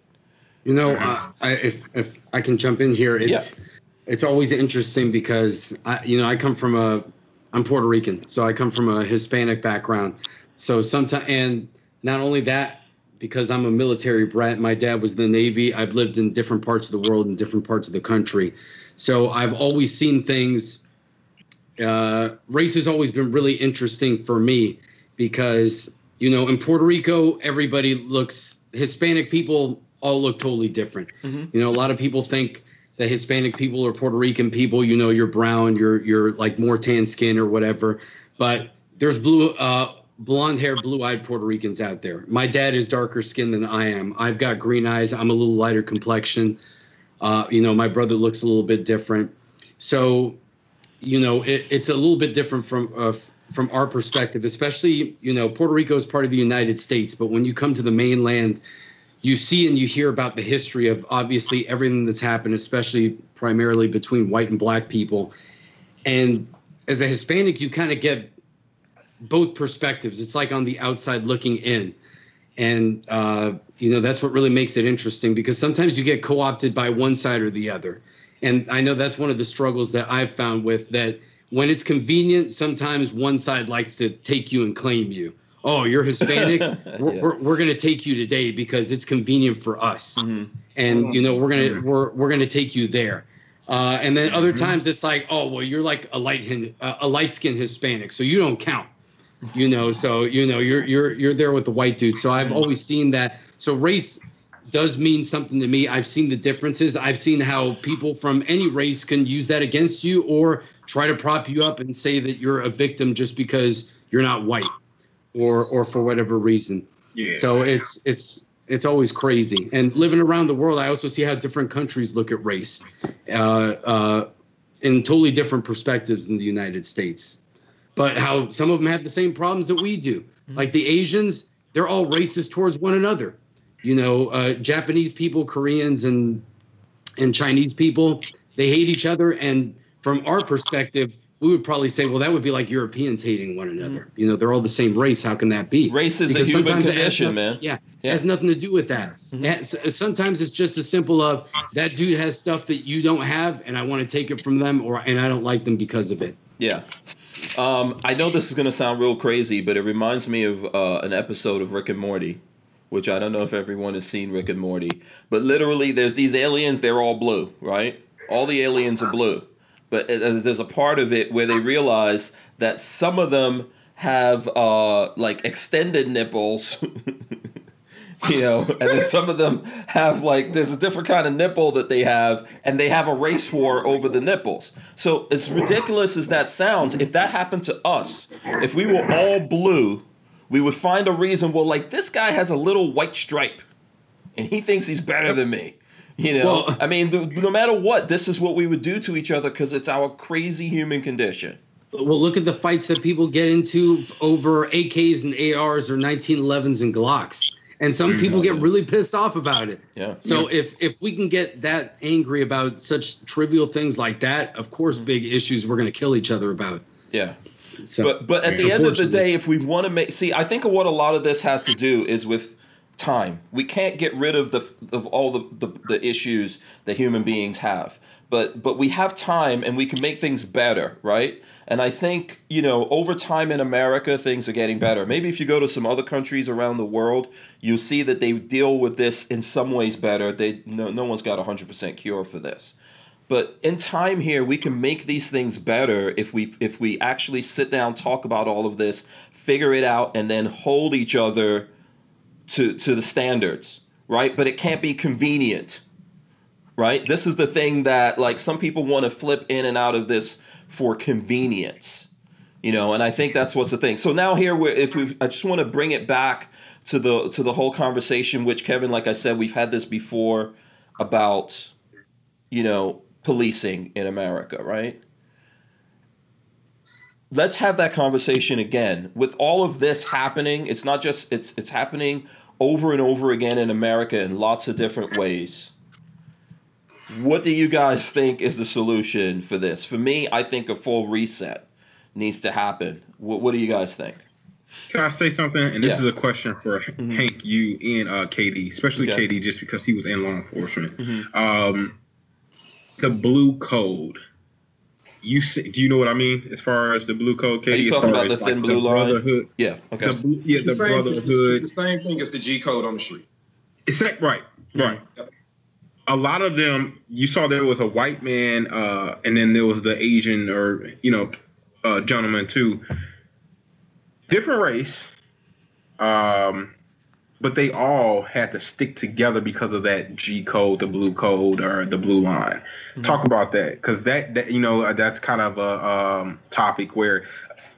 You know, uh, I, if if I can jump in here, it's Yeah. it's always interesting because I, you know, I come from a, I'm Puerto Rican, so I come from a Hispanic background. So sometimes, and not only that, because I'm a military brat, my dad was in the Navy. I've lived in different parts of the world and different parts of the country, so I've always seen things. Uh, race has always been really interesting for me because you know in Puerto Rico everybody looks Hispanic people all look totally different. You know, a lot of people think that Hispanic people or Puerto Rican people, you know, you're brown, you're you're like more tan skin or whatever. But there's blue uh blonde hair, blue eyed Puerto Ricans out there. My dad is darker skinned than I am. I've got green eyes. I'm a little lighter complexion. Uh, you know, my brother looks a little bit different. So, you know, it, it's a little bit different from uh, from our perspective, especially you know, Puerto Rico is part of the United States, but when you come to the mainland, you see and you hear about the history of obviously everything that's happened, especially primarily between white and black people. And as a Hispanic, you kind of get both perspectives. It's like on the outside looking in. And, uh, you know, that's what really makes it interesting because sometimes you get co opted by one side or the other. And I know that's one of the struggles that I've found with that when it's convenient, sometimes one side likes to take you and claim you. Oh, you're Hispanic. we're, we're, we're going to take you today because it's convenient for us. And, you know, we're going to, we're, we're going to take you there. Uh, and then other times it's like, oh, well, you're like a light, hin- uh, a light skinned Hispanic. So you don't count you know so you know you're you're you're there with the white dude so i've always seen that. So race does mean something to me. I've seen the differences. I've seen how people from any race can use that against you or try to prop you up and say that you're a victim just because you're not white or or for whatever reason. Yeah. so it's it's it's always crazy. And living around the world i also see how different countries look at race uh, uh, in totally different perspectives than the united states but how some of them have the same problems that we do. Mm-hmm. Like the Asians, they're all racist towards one another. You know, uh, Japanese people, Koreans, and and Chinese people, they hate each other. And from our perspective, we would probably say, well, that would be like Europeans hating one mm-hmm. another. You know, they're all the same race. How can that be? Race is a human sometimes it has condition, nothing- man. Yeah, Yeah. it has nothing to do with that. Mm-hmm. It has- sometimes it's just as simple of that dude has stuff that you don't have, and I want to take it from them, or and I don't like them because of it. Yeah. Um, I know this is going to sound real crazy, but it reminds me of uh, an episode of Rick and Morty, which I don't know if everyone has seen Rick and Morty. But literally, there's these aliens, they're all blue, right? All the aliens are blue. But uh, there's a part of it where they realize that some of them have uh, like extended nipples. you know, and then some of them have like there's a different kind of nipple that they have, and they have a race war over the nipples. So as ridiculous as that sounds, if that happened to us, if we were all blue, we would find a reason. Well, like this guy has a little white stripe, and he thinks he's better than me. You know, Well- I mean, th- no matter what, this is what we would do to each other because it's our crazy human condition. Well, look at the fights that people get into over AKs and ARs or 1911s and Glocks. And some people get really pissed off about it. Yeah. So if if we can get that angry about such trivial things like that, of course, mm-hmm. big issues we're going to kill each other about. Yeah. So, But but at the end of the day, if we want to make see, I think what a lot of this has to do is with time. We can't get rid of the of all the, the, the issues that human beings have. But but we have time and we can make things better, right? And I think, you know, over time in America, things are getting better. Maybe if you go to some other countries around the world, you'll see that they deal with this in some ways better. They no, no one's got a 100% cure for this. But in time here, we can make these things better if we if we actually sit down, talk about all of this, figure it out, and then hold each other to to the standards, right? But it can't be convenient, right? This is the thing that like some people want to flip in and out of this for convenience, you know. And I think that's what's the thing. So now here, we're, if we, I just want to bring it back to the to the whole conversation, which Kevin, like I said, we've had this before about you know, policing in America, right? Let's have that conversation again. With all of this happening, it's not just it's it's happening over and over again in America in lots of different ways. What do you guys think is the solution for this? For me, I think a full reset needs to happen. What, what do you guys think? Can I say something? And this Yeah. is a question for Hank, you, and uh, KD, especially Okay. KD, just because he was in law enforcement. Mhm. Um, the blue code. You see, do you know what I mean as far as the blue code? KD, Are you talking about the thin blue line? brotherhood, Yeah. Okay. The blue, yeah, It's the the, same, brotherhood. it's the same thing as the G code on the street. It's that right, right. Yep. A lot of them, you saw there was a white man, uh, and then there was the Asian or you know, uh, gentleman too. Different race, um, but they all had to stick together because of that G code, the blue code, or the blue line. Talk about that, because that, that you know uh, that's kind of a um, topic where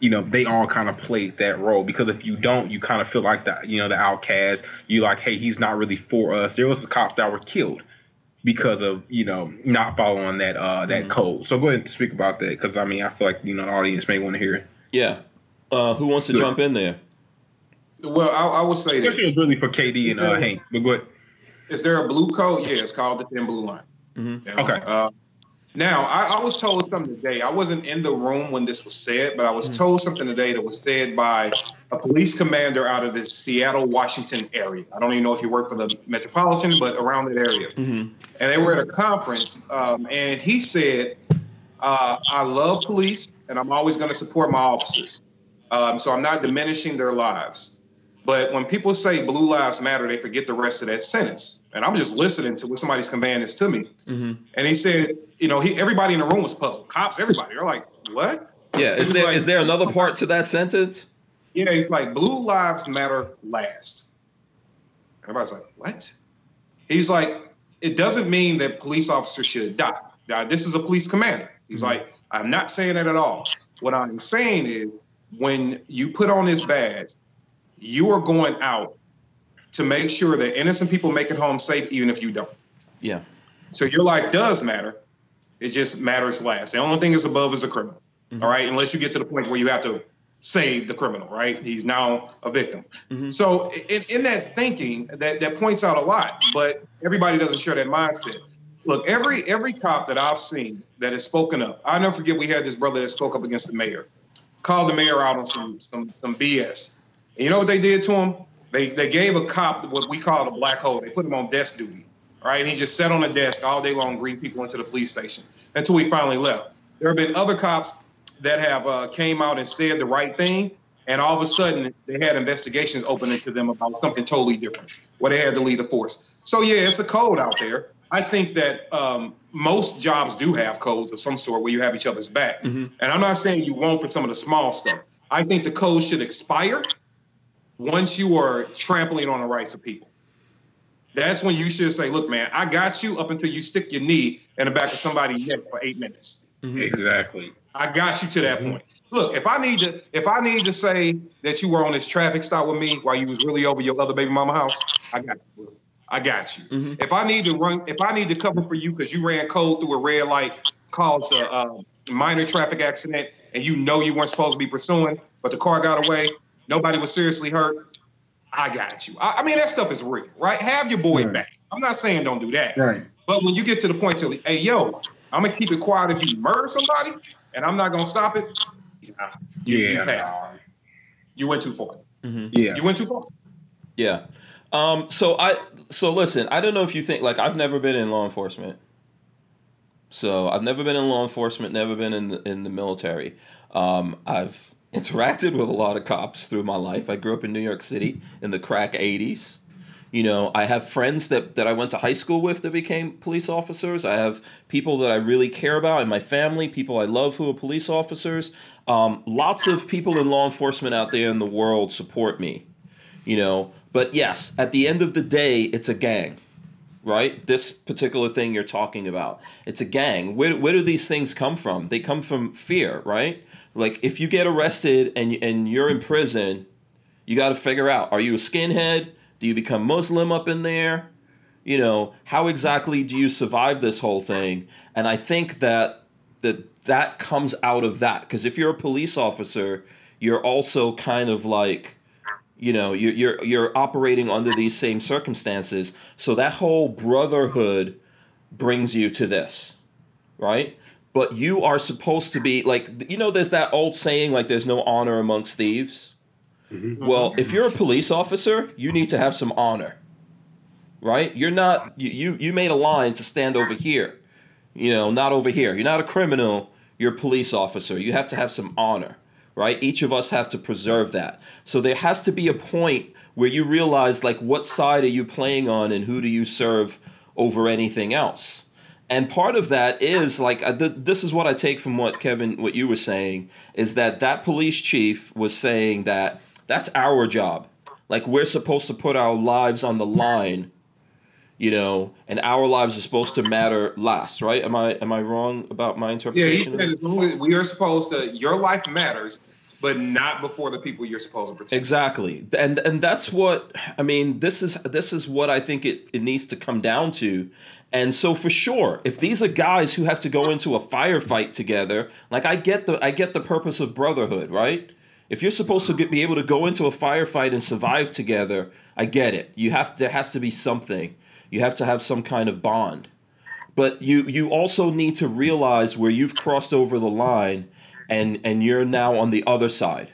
you know they all kind of played that role. Because if you don't you kind of feel like the you know the outcast. You like hey he's not really for us. There was cops that were killed because of you know not following that uh that Mhm. code so go ahead and speak about that because i mean i feel like you know the audience may want to hear it Yeah. Uh, who wants to Good. jump in there? Well, I, I would say Especially it's that really for kd and uh Is hank but go ahead. is there a blue code? Yeah, it's called the thin blue line. Mm-hmm. Yeah. Okay. Uh, now, I, I was told something today. I wasn't in the room when this was said, but I was told something today that was said by a police commander out of the Seattle, Washington area. I don't even know if he worked for the Metropolitan, but around that area. Mhm. and they were at a conference, um, and he said, uh, "I love police, and I'm always going to support my officers. Um, so I'm not diminishing their lives. But when people say Blue Lives Matter, they forget the rest of that sentence. And I'm just listening to what somebody's conveying this to me. Mhm. And he said, you know, he everybody in the room was puzzled. Cops, everybody. They're like, what? Yeah. Is there like- is there another part to that sentence? Yeah, he's like, Blue Lives Matter last. Everybody's like, what? He's like, it doesn't mean that police officers should die. Now, this is a police commander. He's like, I'm not saying that at all. What I'm saying is, when you put on this badge, you are going out to make sure that innocent people make it home safe, even if you don't. Yeah. So your life does matter. It just matters last. The only thing that's above is a criminal. Mhm. all right, unless you get to the point where you have to save the criminal, right? He's now a victim. Mhm. So in, in that thinking, that, that points out a lot, but everybody doesn't share that mindset. Look, every every cop that I've seen that has spoken up, I never forget we had this brother that spoke up against the mayor, called the mayor out on some some some BS. And you know what they did to him? They they gave a cop what we call a black hole. They put him on desk duty, right? And he just sat on a desk all day long, greeting people into the police station until he finally left. There have been other cops that have uh, came out and said the right thing, and all of a sudden they had investigations open into them about something totally different, where they had to lead the force. So yeah, it's a code out there. I think that um, most jobs do have codes of some sort where you have each other's back, Mhm. and I'm not saying you won't for some of the small stuff. I think the code should expire once you are trampling on the rights of people. that's when you should say, "Look, man, I got you." Up until you stick your knee in the back of somebody's neck for eight minutes. Exactly. I got you to that point. Look, if I need to, if I need to say that you were on this traffic stop with me while you was really over your other baby mama house, I got you. I got you. Mhm. If I need to run, if I need to cover for you because you ran cold through a red light, caused a, uh minor traffic accident, and you know you weren't supposed to be pursuing, but the car got away, nobody was seriously hurt. I got you. I, I mean, that stuff is real, right? Have your boy Right. back. I'm not saying don't do that. Right. But when you get to the point to, hey, yo, I'm gonna keep it quiet if you murder somebody, and I'm not gonna stop it. Nah, you, you Yeah. passed. nah. You went too far. Yeah. You went too far. Yeah. Um, so I so listen, I don't know if you think like I've never been in law enforcement. So I've never been in law enforcement, never been in the, in the military. Um, I've interacted with a lot of cops through my life. I grew up in New York City in the crack 80s. You know, I have friends that, that I went to high school with that became police officers. I have people that I really care about in my family, people I love who are police officers. Um, lots of people in law enforcement out there in the world support me you know. But yes at the end of the day it's a gang right? This particular thing you're talking about. It's a gang. Where, where do these things come from? They come from fear right? Like if you get arrested and, and you're in prison you got to figure out are you a skinhead do you become muslim up in there? You know how exactly do you survive this whole thing? And i think that that that comes out of that because if you're a police officer you're also kind of like you know you're, you're you're operating under these same circumstances. So that whole brotherhood brings you to this right? But you are supposed to be like you know there's that old saying like there's no honor amongst thieves well if you're a police officer you need to have some honor right? You're not you you, you made a line to stand over here you know not over here. You're not a criminal you're a police officer. You have to have some honor right? Each of us have to preserve that. So there has to be a point where you realize like what side are you playing on and who do you serve over anything else? And part of that is like uh, th- this is what i take from what kevin what you were saying is that that police chief was saying that that's our job like we're supposed to put our lives on the line you know and our lives are supposed to matter last right am i am i wrong about my interpretation? Yeah, he said as long as we are supposed to, your life matters, but not before the people you're supposed to protect. Exactly. And and that's what I mean, this is this is what I think it, it needs to come down to. And so for sure, if these are guys who have to go into a firefight together, like I get the I get the purpose of brotherhood, right? If you're supposed to get, be able to go into a firefight and survive together, I get it. You have there has to be something. You have to have some kind of bond. But you you also need to realize where you've crossed over the line and and you're now on the other side.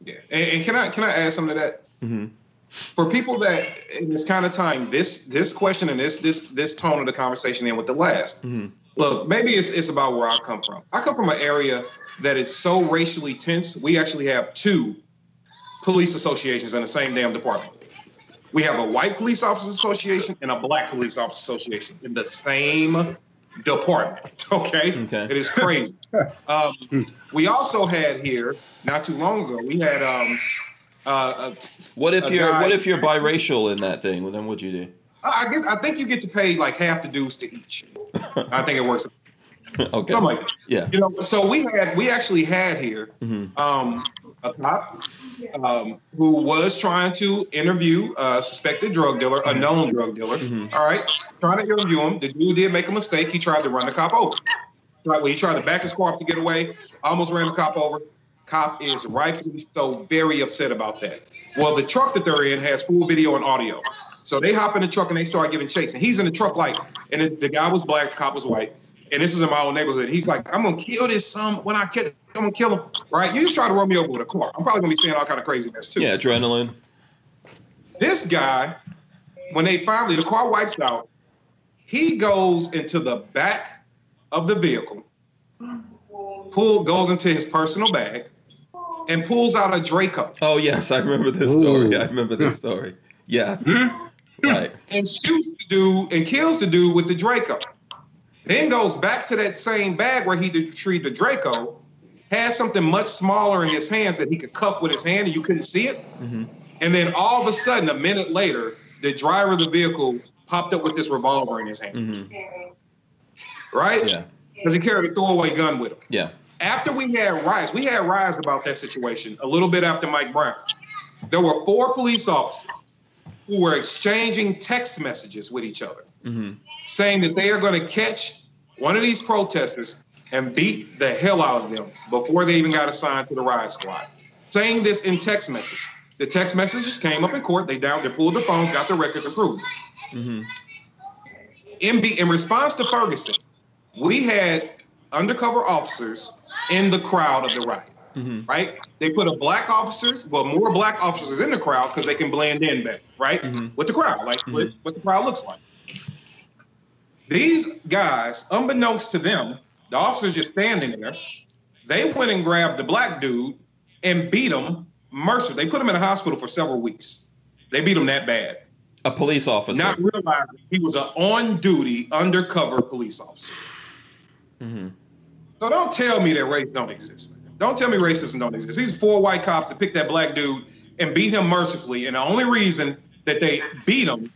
Yeah, and, and can I can I add something to that? Mhm. For people that in this kind of time, this this question and this this this tone of the conversation and with the last. Mhm. Look, maybe it's it's about where I come from. I come from an area that is so racially tense. We actually have two police associations in the same damn department. We have a white police officers association and a black police officers association in the same department. Okay, Okay. it is crazy. um, we also had here not too long ago. We had um, uh, What if a you're guy- what if you're biracial in that thing? Well, then what'd you do? I guess I think you get to pay like half the dues to each. I think it works okay. something like. Yeah. You know, so we had we actually had here Mhm. um, a cop um, who was trying to interview a suspected drug dealer, a known drug dealer. Mhm. All right, trying to interview him. The dude did make a mistake. He tried to run the cop over. Right, well, he tried to back his car up to get away. Almost ran the cop over. Cop is rightfully so very upset about that. Well, the truck that they're in has full video and audio. So they hop in the truck and they start giving chase. And he's in the truck like, and the, the guy was black, the cop was white. And this is in my own neighborhood. He's like, I'm gonna kill this son when I catch. I'm gonna kill him. Right? You just try to run me over with a car. I'm probably gonna be saying all kind of craziness too. Yeah, adrenaline. This guy, when they finally the car wipes out, he goes into the back of the vehicle, pull goes into his personal bag, and pulls out a Draco Oh yes, I remember this story. I remember this story. Yeah. Hmm? Right. and shoots the dude and kills the dude with the Draco. Then goes back to that same bag where he retrieved the Draco, has something much smaller in his hands that he could cuff with his hand and you couldn't see it. Mhm. And then all of a sudden, a minute later, the driver of the vehicle popped up with this revolver in his hand, Mm-hmm. right? Yeah. Because he carried a throwaway gun with him. Yeah. After we had riots, we had riots about that situation a little bit after Mike Brown. There were four police officers who were exchanging text messages with each other, Mm-hmm. saying that they are going to catch one of these protesters and beat the hell out of them before they even got assigned to the riot squad. Saying this in text message. The text messages came up in court. They down, they pulled the phones, got the records, approved. proved. Mm-hmm. in, be, in response to Ferguson, we had undercover officers in the crowd of the riot. Mm-hmm. Right? They put a black officers, well, more black officers in the crowd because they can blend in better, right? Mhm. With the crowd, like what, what the crowd looks like. These guys, unbeknownst to them, the officers just standing there. They went and grabbed the black dude and beat him mercifully. They put him in the hospital for several weeks. They beat him that bad A police officer. not realizing he was an on-duty undercover police officer. mm-hmm. So don't tell me that race don't exist. Don't tell me racism don't exist. These four white cops that picked that black dude and beat him mercifully, and the only reason that they beat him,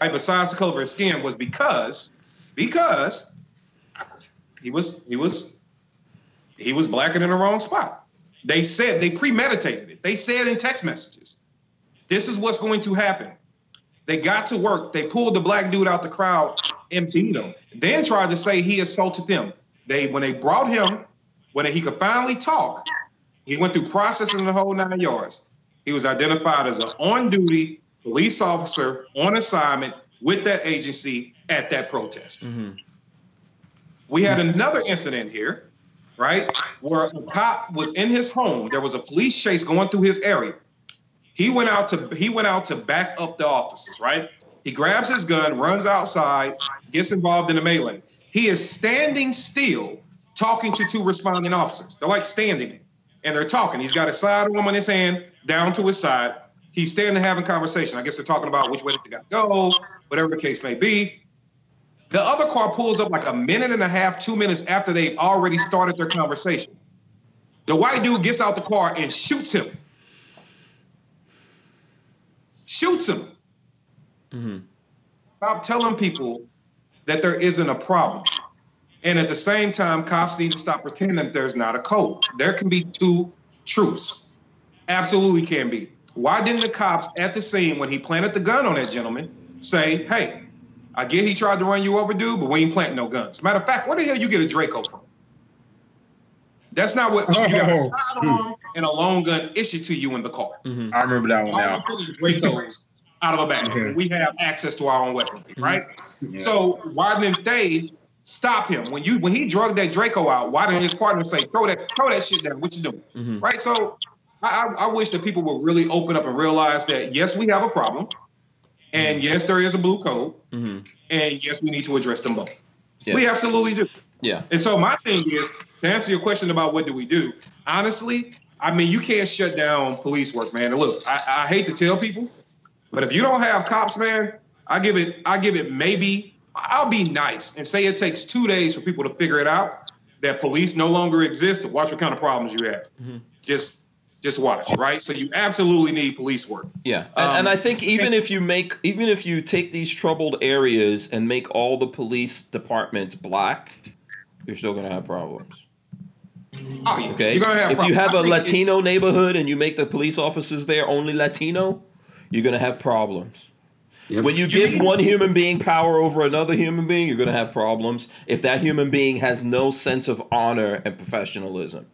right, besides the color of his skin, was because because he was he was he was blacking in the wrong spot. They said they premeditated it. They said in text messages, "This is what's going to happen." They got to work. They pulled the black dude out the crowd and beat him. Then tried to say he assaulted them. They when they brought him, when he could finally talk, he went through processing the whole nine yards. He was identified as an on-duty police officer on assignment with that agency at that protest. Mm-hmm. We had another incident here, right, where a cop was in his home. There was a police chase going through his area. He went out to he went out to back up the officers, right? He grabs his gun, runs outside, gets involved in the melee. He is standing still, talking to two responding officers. They're like standing and they're talking. He's got a sidearm in his hand, down to his side. He's standing having conversation. I guess they're talking about which way they got to go, whatever the case may be. The other car pulls up like a minute and a half, two minutes after they've already started their conversation. The white dude gets out the car and shoots him. Shoots him. Mm-hmm. Stop telling people that there isn't a problem. And at the same time, cops need to stop pretending that there's not a code. There can be two truths. Absolutely can be. Why didn't the cops at the scene when he planted the gun on that gentleman say, hey, I get he tried to run you over, dude, but we ain't planting no guns. Matter of fact, where the hell you get a Draco from? That's not what you got a sidearm and a long gun issued to you in the car. Mm-hmm. I remember that one Why now. are we putting Dracos out of a bag? We have access to our own weaponry, right? Yeah. So why didn't they stop him when you when he drug that Draco out? Why didn't his partner say throw that throw that shit down? What you doing? Mm-hmm. Right. So I, I wish that people would really open up and realize that yes, we have a problem, and yes, there is a blue code, Mm-hmm. and yes, we need to address them both. Yeah. We absolutely do. Yeah. And so my thing is to answer your question about what do we do. Honestly, I mean you can't shut down police work, man. And look, I, I hate to tell people, but if you don't have cops, man, I give it I give it maybe I'll be nice and say it takes two days for people to figure it out that police no longer exist to watch what kind of problems you have. Mhm. Just just watch, right? So you absolutely need police work. Yeah, and, and Um, I think even if you make, even if you take these troubled areas and make all the police departments black, you're still gonna have problems. Oh yeah. Okay, You're gonna have if you have I a think it- Latino neighborhood and you make the police officers there only Latino, you're gonna have problems. Yep. When you You give one human being power over another human being, you're gonna have problems. If that human being has no sense of honor and professionalism,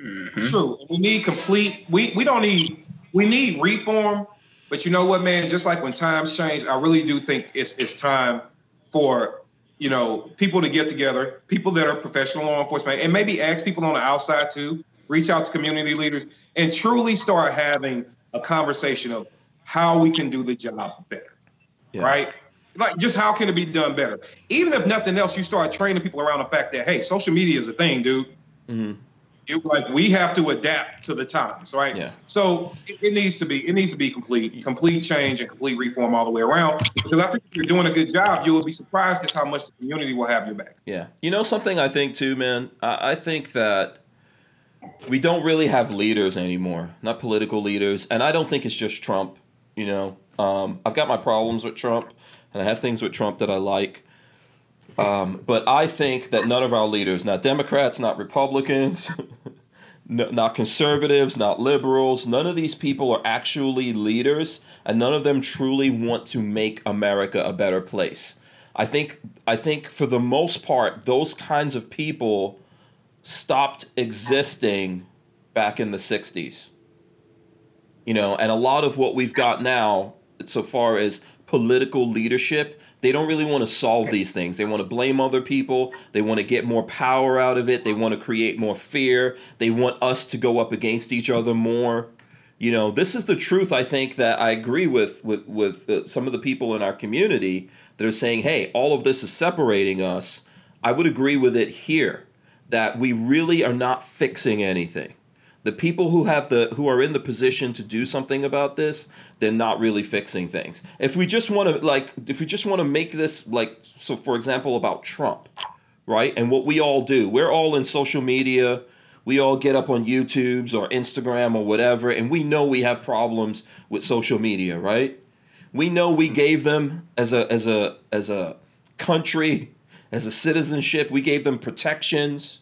Mhm. True. We need complete. We we don't need. We need reform. But you know what, man? Just like when times change, I really do think it's it's time for you know people to get together, people that are professional law enforcement, and maybe ask people on the outside too. Reach out to community leaders and truly start having a conversation of how we can do the job better. Yeah. Right? Like just how can it be done better? Even if nothing else, you start training people around the fact that hey, social media is a thing, dude hmm it, like we have to adapt to the times, right? Yeah. So it, it needs to be it needs to be complete complete change and complete reform all the way around. Because I think if you're doing a good job, you will be surprised at how much the community will have your back. Yeah. You know something I think too, man? I, I think that we don't really have leaders anymore, not political leaders. And I don't think it's just Trump, you know. Um, I've got my problems with Trump, and I have things with Trump that I like. Um, but I think that none of our leaders, not Democrats, not Republicans, no, not conservatives, not liberals, none of these people are actually leaders, and none of them truly want to make America a better place. I think I think for the most part, those kinds of people stopped existing back in the '60s. You know, and a lot of what we've got now, so far as political leadership, they don't really want to solve these things. They want to blame other people. They want to get more power out of it. They want to create more fear. They want us to go up against each other more. You know, this is the truth. I think that I agree with with with uh, some of the people in our community that are saying, "Hey, all of this is separating us." I would agree with it here that we really are not fixing anything the people who have the who are in the position to do something about this they're not really fixing things. If we just want to like if we just want to make this like so for example about trump right? And what we all do we're all in social media we all get up on youtubes or instagram or whatever and we know we have problems with social media right? We know we gave them as a as a as a country as a citizenship we gave them protections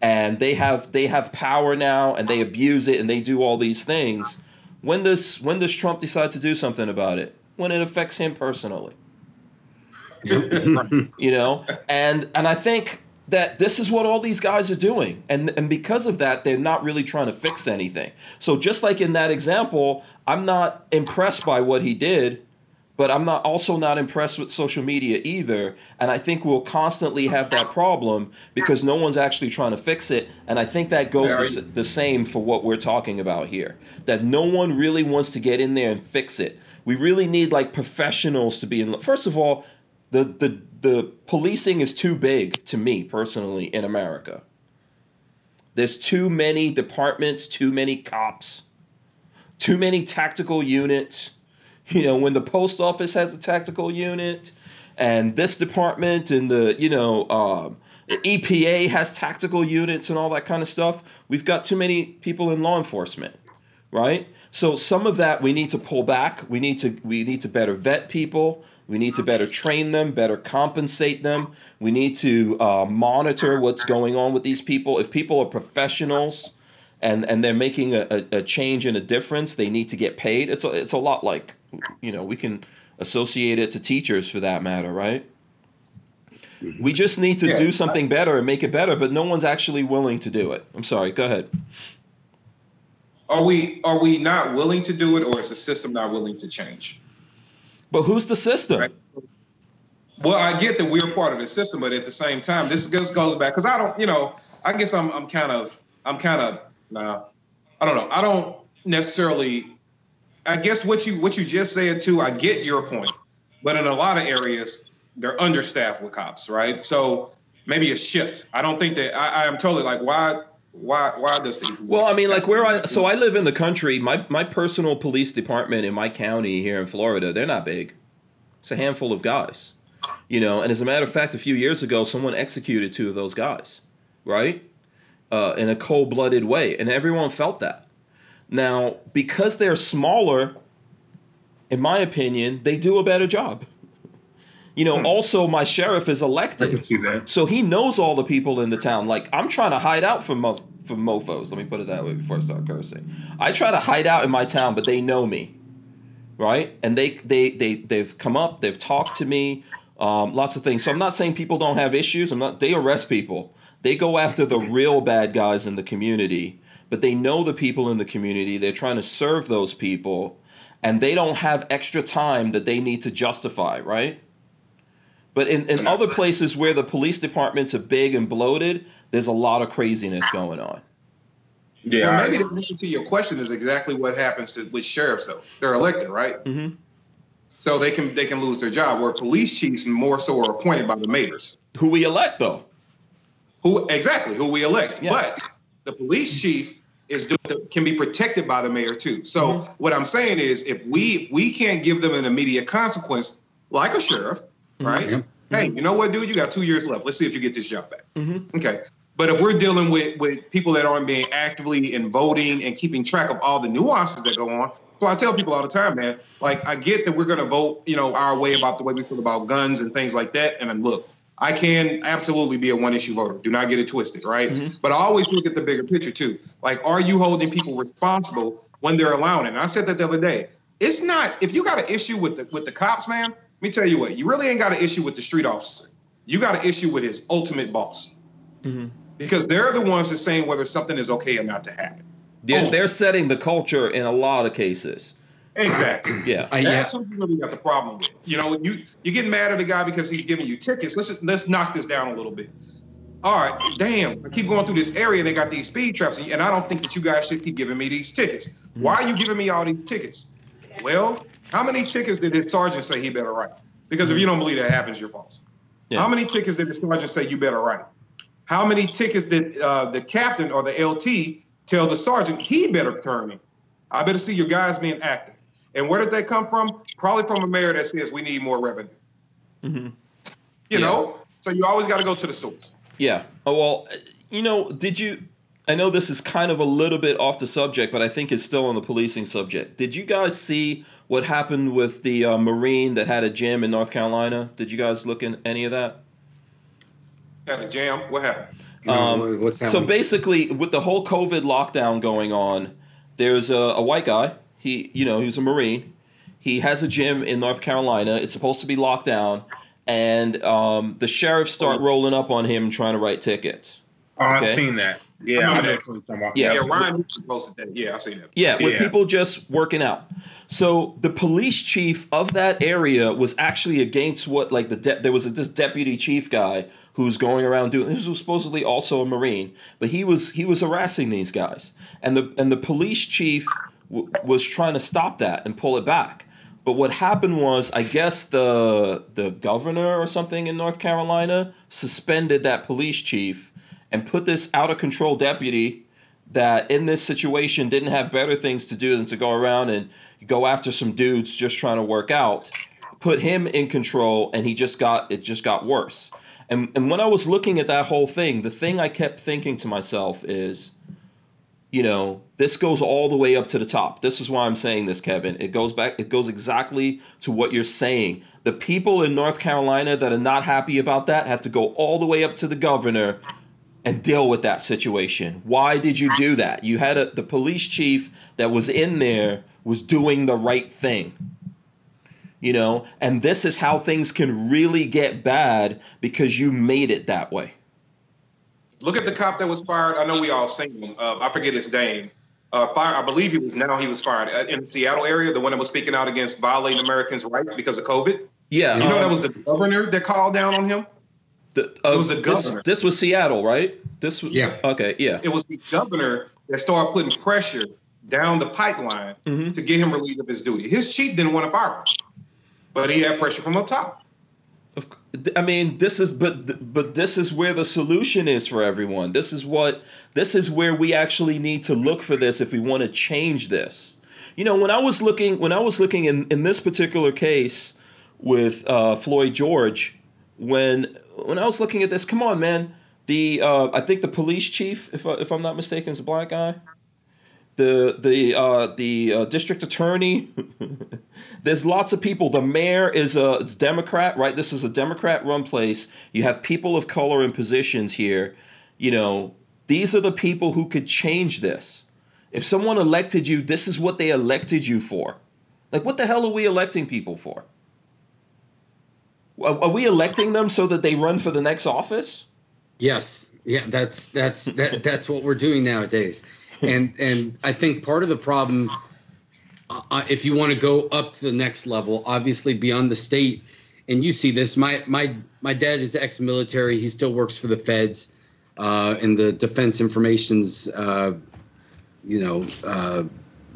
and they have they have power now and they abuse it and they do all these things. When does when does trump decide to do something about it? When it affects him personally. You know? And and i think that this is what all these guys are doing. And and because of that they're not really trying to fix anything. So just like in that example i'm not impressed by what he did but I'm not also not impressed with social media either. And I think we'll constantly have that problem because no one's actually trying to fix it. And I think that goes the, the same for what we're talking about here. That no one really wants to get in there and fix it. We really need like professionals to be in. First of all, the the the policing is too big to me personally in America. There's too many departments, too many cops, too many tactical units you know, when the post office has a tactical unit, and this department and the you know um, the EPA has tactical units and all that kind of stuff. We've got too many people in law enforcement, right? So some of that we need to pull back. We need to we need to better vet people. We need to better train them, better compensate them. We need to uh, monitor what's going on with these people. If people are professionals and and they're making a, a, a change and a difference, they need to get paid. It's a, it's a lot like you know, we can associate it to teachers for that matter, right? Mm-hmm. We just need to yeah, do something better and make it better, but no one's actually willing to do it. I'm sorry, go ahead. Are we are we not willing to do it or is the system not willing to change? But who's the system? Right. Well, I get that we're part of the system, but at the same time, this goes goes back because I don't, you know, I guess I'm I'm kind of I'm kind of nah, I don't know. I don't necessarily I guess what you what you just said too. I get your point, but in a lot of areas, they're understaffed with cops, right? So maybe a shift. I don't think that I, I am totally like why why why does the well i mean like where i so i live in the country my my personal police department in my county here in florida they're not big it's a handful of guys you know and as a matter of fact a few years ago someone executed two of those guys right uh, in a cold-blooded way and everyone felt that now, because they're smaller, in my opinion, they do a better job. You know, hmm. also my sheriff is elected. I can see that. So he knows all the people in the town. Like I'm trying to hide out from mo- from mofos. Let me put it that way before I start cursing. I try to hide out in my town, but they know me, right? And they they they they've come up, they've talked to me, um, lots of things. So I'm not saying people don't have issues. I'm not. They arrest people. They go after the real bad guys in the community but they know the people in the community. They're trying to serve those people, and they don't have extra time that they need to justify, right? But in, in other places where the police departments are big and bloated, there's a lot of craziness going on. Yeah. Well, maybe the answer to your question is exactly what happens to, with sheriffs, though. They're elected, right? Mm-hmm. So they can they can lose their job. Where police chiefs more so are appointed by the mayors, who we elect, though. Who exactly who we elect, yeah. but the police chief is can be protected by the mayor too. So mm-hmm. what I'm saying is, if we if we can't give them an immediate consequence, like a sheriff, mm-hmm. right? Mm-hmm. Hey, you know what, dude? You got two years left. Let's see if you get this job back. Mm-hmm. Okay. But if we're dealing with with people that aren't being actively in voting and keeping track of all the nuances that go on, so I tell people all the time, man, like I get that we're going to vote, you know, our way about the way we feel about guns and things like that. And then look, I can absolutely be a one issue voter. Do not get it twisted, right? Mm-hmm. But I always look at the bigger picture too. Like, are you holding people responsible when they're allowing it? And I said that the other day. It's not if you got an issue with the with the cops, man. Let me tell you what, you really ain't got an issue with the street officer. You got an issue with his ultimate boss. Mm-hmm because they're the ones that saying whether something is okay or not to happen. Yeah, they're setting the culture in a lot of cases. Exactly. Yeah. That's what you really got the problem with. You know, you you get mad at the guy because he's giving you tickets. Let's let's knock this down a little bit. All right, damn, I keep going through this area and they got these speed traps, and I don't think that you guys should keep giving me these tickets. Mm-hmm. Why are you giving me all these tickets? Well, how many tickets did his sergeant say he better write? Because if you don't believe that happens, you're false. Yeah. How many tickets did the sergeant say you better write? How many tickets did uh, the captain or the LT tell the sergeant he better turn in? I better see your guys being active. And where did they come from? Probably from a mayor that says we need more revenue. Mm-hmm. You yeah. know, so you always got to go to the source. Yeah. Oh well, you know, did you? I know this is kind of a little bit off the subject, but I think it's still on the policing subject. Did you guys see what happened with the uh, Marine that had a gym in North Carolina? Did you guys look in any of that? Had a jam. What happened? Um, so basically, with the whole COVID lockdown going on, there's a, a white guy. He, you know, he's a Marine. He has a gym in North Carolina. It's supposed to be locked down, and um, the sheriffs start rolling up on him trying to write tickets. Oh, okay? I've seen that. Yeah, I know Yeah, yeah, Ryan posted that. Yeah, I see that. Yeah, with yeah. people just working out. So the police chief of that area was actually against what, like the de- there was a, this deputy chief guy who's going around doing this was supposedly also a marine but he was he was harassing these guys and the and the police chief was trying to stop that and pull it back. But what happened was i guess the the governor or something in north carolina suspended that police chief and put this out of control deputy that in this situation didn't have better things to do than to go around and go after some dudes just trying to work out put him in control and he just got it just got worse. And and when I was looking at that whole thing, the thing I kept thinking to myself is, you know, this goes all the way up to the top. This is why I'm saying this, Kevin. It goes back, it goes exactly to what you're saying. The people in North Carolina that are not happy about that have to go all the way up to the governor and deal with that situation. Why did you do that? You had a, the police chief that was in there was doing the right thing you know and this is how things can really get bad because you made it that way look at the cop that was fired i know we all seen him uh, i forget his name uh, fire, I believe he was now he was fired uh, in the Seattle area. The one that was speaking out against violating Americans' rights because of COVID. Yeah, you know um, that was the governor that called down on him. The, uh, it was the governor. This, this, was Seattle, right? This was yeah. Okay, yeah. It was the governor that started putting pressure down the pipeline mm-hmm. to get him relieved of his duty. His chief didn't want to fire him but he had pressure from up top. I mean, this is but but this is where the solution is for everyone. This is what this is where we actually need to look for this if we want to change this. You know, when I was looking when I was looking in in this particular case with uh, Floyd George, when when I was looking at this, come on, man. The uh, I think the police chief, if if I'm not mistaken, is a black guy the the uh, the uh, district attorney. There's lots of people. The mayor is a Democrat, right? This is a Democrat-run place. You have people of color in positions here. You know, these are the people who could change this. If someone elected you, this is what they elected you for. Like, what the hell are we electing people for? Are we electing them so that they run for the next office? Yes. Yeah, that's that's that, that's what we're doing nowadays and and I think part of the problem, uh, if you want to go up to the next level, obviously beyond the state, and you see this. My my my dad is ex-military. He still works for the feds, uh, in the Defense Information's, uh, you know, uh,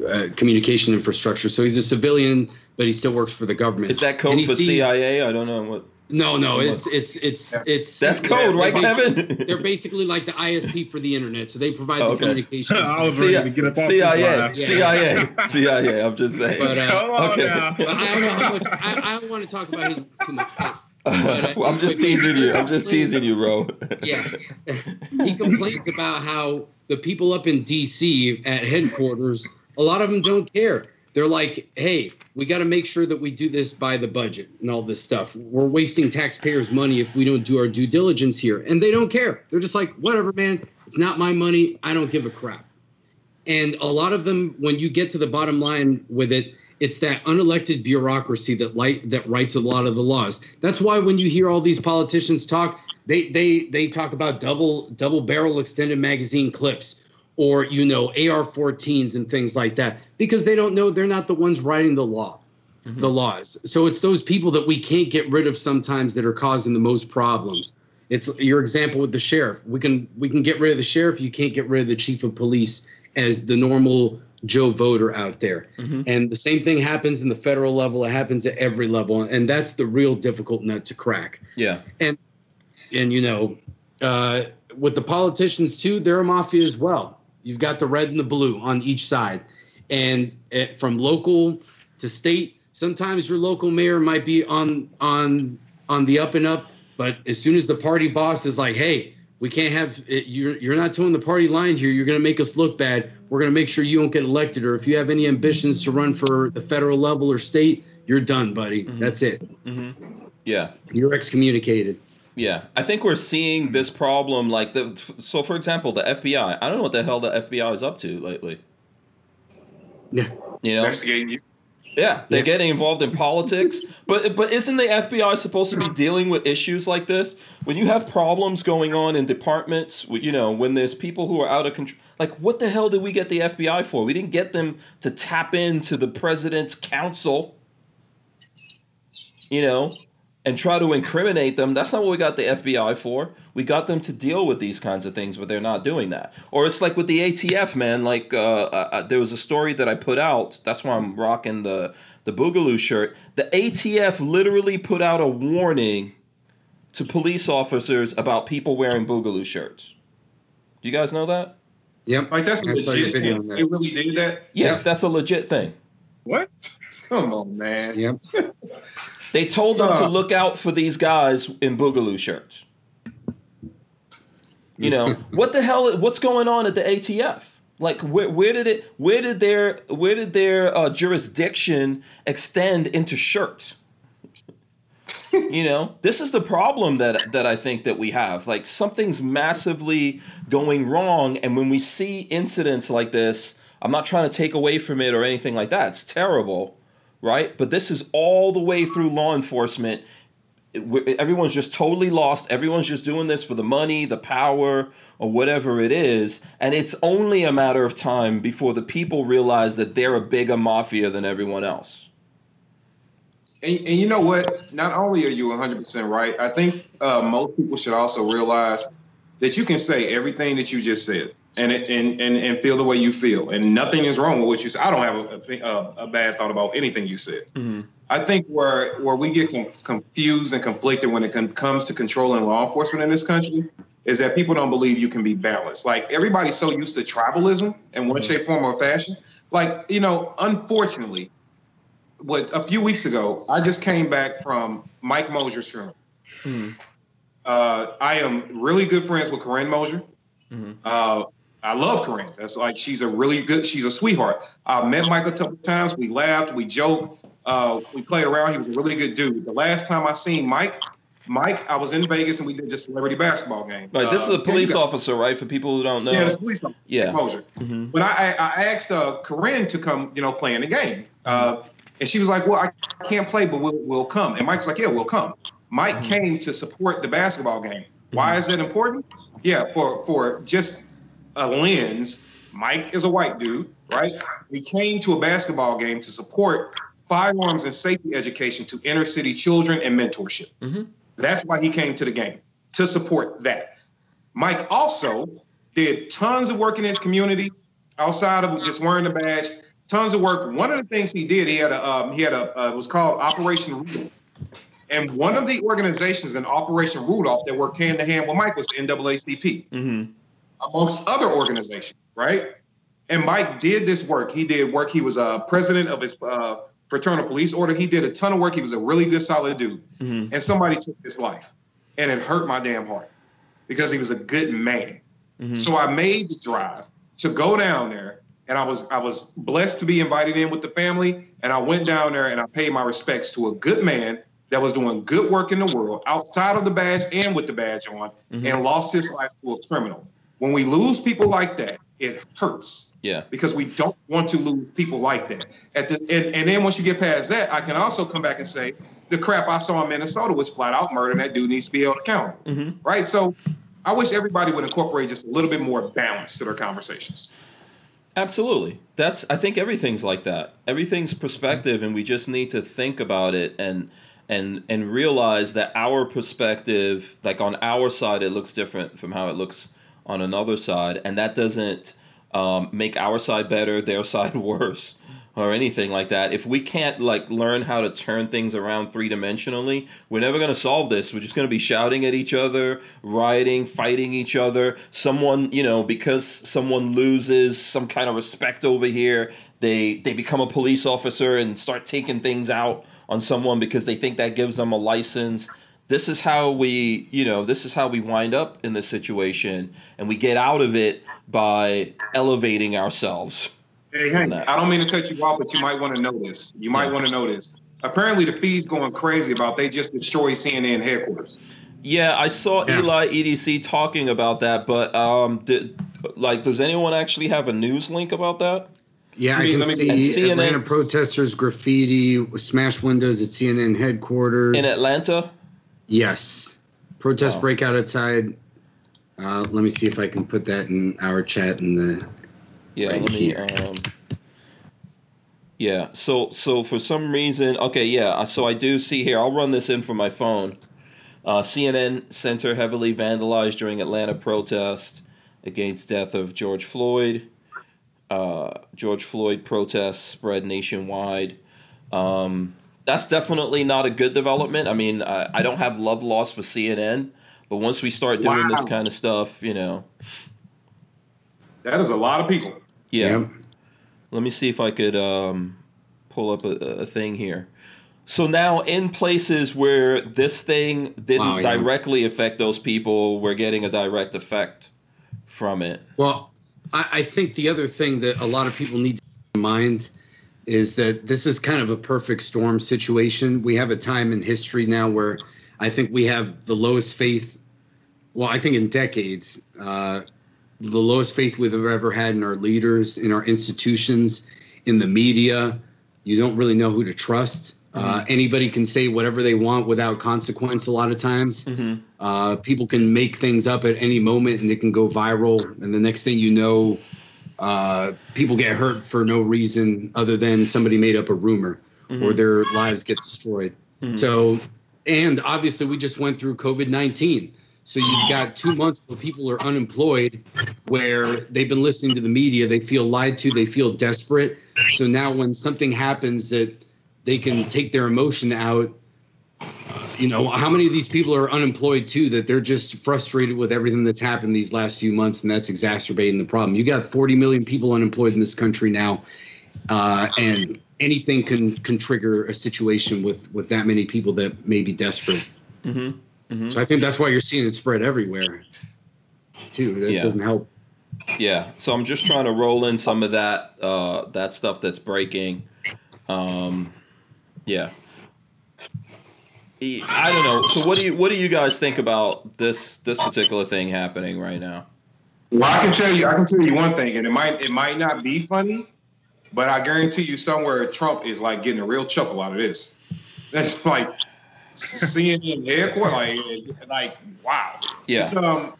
uh, communication infrastructure. So he's a civilian, but he still works for the government. Is that code for sees, CIA? I don't know what. No, no, it's it's it's it's. That's code, right, Kevin? They're basically like the ISP for the internet, so they provide okay. the communication. I was ready to get up CIA, CIA, CIA. I'm just saying. But, uh, okay. But I don't know how much. I, I don't want to talk about his too much. But But, uh, I'm just teasing you. I'm just teasing you, bro. yeah. he complains about how the people up in DC at headquarters, a lot of them don't care. They're like, hey, we got to make sure that we do this by the budget and all this stuff. We're wasting taxpayers' money if we don't do our due diligence here. And they don't care. They're just like, whatever, man. It's not my money. I don't give a crap. And a lot of them, when you get to the bottom line with it, it's that unelected bureaucracy that light that writes a lot of the laws. That's why when you hear all these politicians talk, they they they talk about double double barrel extended magazine clips or you know AR-14s and things like that because they don't know they're not the ones writing the law, the laws. So it's those people that we can't get rid of sometimes that are causing the most problems. It's your example with the sheriff. We can we can get rid of the sheriff. You can't get rid of the chief of police as the normal Joe voter out there. And the same thing happens in the federal level. It happens at every level, and that's the real difficult nut to crack. Yeah. And and you know, uh, with the politicians too, they're a mafia as well. You've got the red and the blue on each side, and it, from local to state, sometimes your local mayor might be on on on the up and up, but as soon as the party boss is like, "Hey, we can't have it, you're you're not toeing the party line here. You're going to make us look bad. We're going to make sure you don't get elected, or if you have any ambitions to run for the federal level or state, you're done, buddy. Mm-hmm. That's it. Mm-hmm. Yeah. You're excommunicated." Yeah, I think we're seeing this problem like the. So, for example, the FBI. I don't know what the hell the FBI is up to lately. Yeah. You know, Investigating you. yeah, they're Yeah. getting involved in politics. But but isn't the FBI supposed to be dealing with issues like this? When you have problems going on in departments, you know, when there's people who are out of control. Like, what the hell did we get the FBI for? We didn't get them to tap into the president's counsel. You know, and try to incriminate them. That's not what we got the FBI for. We got them to deal with these kinds of things, but they're not doing that. Or it's like with the ATF, man. Like uh, uh, there was a story that I put out. That's why I'm rocking the the Boogaloo shirt. The ATF literally put out a warning to police officers about people wearing Boogaloo shirts. Do you guys know that? Yep. Like that's a I saw your legit video thing. on They really did that. Yeah, Yep. that's a legit thing. What? Come on, man. Yep. They told them to Uh. look out for these guys in Boogaloo shirts. You know what the hell? What's going on at the ATF? Like where, where did it? Where did their where did their uh, jurisdiction extend into shirts? you know, this is the problem that that I think that we have. Like something's massively going wrong, and when we see incidents like this, I'm not trying to take away from it or anything like that. It's terrible, right? But this is all the way through law enforcement. Everyone's just totally lost. Everyone's just doing this for the money, the power, or whatever it is. And it's only a matter of time before the people realize that they're a bigger mafia than everyone else. And, and you know what? Not only are you 100% right, I think uh, most people should also realize that you can say everything that you just said and, and, and, and feel the way you feel. And nothing is wrong with what you said. I don't have a, a, a bad thought about anything you said. I think where, where we get con- confused and conflicted when it con- comes to controlling law enforcement in this country is that people don't believe you can be balanced. Like everybody's so used to tribalism in one shape, form, or fashion. Like, you know, unfortunately, what a few weeks ago, I just came back from Mike Mosier's funeral. Uh, I am really good friends with Corinne Mosier. Uh, I love Corinne. That's like she's a really good. She's a sweetheart. I met Mike a couple times. We laughed. We joked. Uh, we played around. He was a really good dude. The last time I seen Mike, Mike, I was in Vegas and we did this celebrity basketball game. Right. This Uh, is a police officer, right? For people who don't know. yeah, it's a police officer. Yeah. Mosier. But I, I, asked uh, Corinne to come, you know, play in the game, uh, and she was like, "Well, I can't play, but we'll we'll come." And Mike's like, "Yeah, we'll come." Mike came to support the basketball game. Why is that important? Yeah, for for just a lens. Mike is a white dude, right? He came to a basketball game to support firearms and safety education to inner city children and mentorship. That's why he came to the game to support that. Mike also did tons of work in his community outside of just wearing the badge. Tons of work. One of the things he did, he had a um, he had a uh, it was called Operation Rudolph, and one of the organizations in Operation Rudolph that worked hand to hand with Mike was the NAACP, Mm-hmm. Amongst other organizations, right? And Mike did this work. He did work. He was a uh, president of his uh, fraternal police order. He did a ton of work. He was a really good, solid dude. Mhm. And somebody took his life, and it hurt my damn heart because he was a good man. Mhm. So I made the drive to go down there, and I was I was blessed to be invited in with the family. And I went down there and I paid my respects to a good man that was doing good work in the world outside of the badge and with the badge on, Mhm. and lost his life to a criminal. When we lose people like that, it hurts Yeah. because we don't want to lose people like that. At the and, and then once you get past that, I can also come back and say the crap I saw in Minnesota was flat out murder, and that dude needs to be held accountable. Mhm. Right? So I wish everybody would incorporate just a little bit more balance to their conversations. Absolutely. That's I think everything's like that. Everything's perspective and we just need to think about it and and and realize that our perspective like on our side it looks different from how it looks on another side and that doesn't um, make our side better, their side worse or anything like that. If we can't like learn how to turn things around three-dimensionally, we're never to solve this. We're just to be shouting at each other, rioting, fighting each other. Someone, you know, because someone loses some kind of respect over here, they they become a police officer and start taking things out on someone because they think that gives them a license. This is how we, you know, this is how we wind up in this situation and we get out of it by elevating ourselves. Hey, Hank, that. I don't mean to cut you off, but you might want to know this. You might Yeah. want to know this. Apparently, the feed's going crazy about they just destroyed CNN headquarters. Yeah, I saw Yeah. Eli EDC talking about that, but um, did, like, does anyone actually have a news link about that? Yeah, Let I me- can let me- see CNN Atlanta protesters graffiti, smash windows at CNN headquarters. In Atlanta? Yes. Protests Wow. break out outside. Uh, let me see if I can put that in our chat in the. Yeah, Right let me. Um, yeah, so so for some reason, okay, yeah, so I do see here. I'll run this in from my phone. Uh, CNN Center heavily vandalized during Atlanta protest against death of George Floyd. Uh, George Floyd protests spread nationwide. Um, that's definitely not a good development. I mean, I, I don't have love lost for CNN, but once we start doing this kind of stuff, you know, That is a lot of people. yeah. Yep. Let me see if I could um, pull up a, a thing here. So now, in places where this thing didn't Wow, yeah. directly affect those people, we're getting a direct effect from it. Well, I, I think the other thing that a lot of people need to keep in mind is that this is kind of a perfect storm situation. We have a time in history now where I think we have the lowest faith, well, I think in decades, uh, the lowest faith we've ever had in our leaders, in our institutions, in the media. You don't really know who to trust. Uh, anybody can say whatever they want without consequence a lot of times. Mhm. Uh, people can make things up at any moment and it can go viral. And the next thing you know, uh, people get hurt for no reason other than somebody made up a rumor or their lives get destroyed. So, and obviously, we just went through COVID 19. So you've got two months where people are unemployed, where they've been listening to the media, they feel lied to, they feel desperate. So now when something happens that they can take their emotion out, you know, how many of these people are unemployed too that they're just frustrated with everything that's happened these last few months and that's exacerbating the problem. You got 40 million people unemployed in this country now. Uh, and anything can can trigger a situation with with that many people that may be desperate. Mm-hmm. So I think that's why you're seeing it spread everywhere, too. That Yeah. doesn't help. Yeah, so I'm just trying to roll in some of that uh, that stuff that's breaking. Um, yeah, I don't know. So what do you what do you guys think about this this particular thing happening right now? Well, I can tell you, I can tell you one thing, and it might it might not be funny, but I guarantee you somewhere Trump is like getting a real chuckle out of this. That's like CNN headquarters, like like wow. Yeah. It's, um,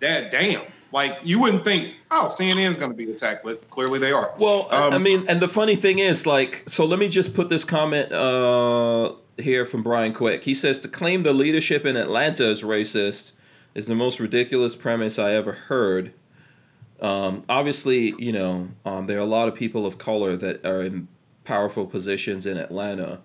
that damn. Like you wouldn't think, oh, CNN's going to be attacked, but clearly they are. Well, I- I Um, mean, and the funny thing is, like, so let me just put this comment uh, here from Brian Quick. He says to claim the leadership in Atlanta is racist is the most ridiculous premise I ever heard. Um, obviously, you know, um, there are a lot of people of color that are in powerful positions in Atlanta.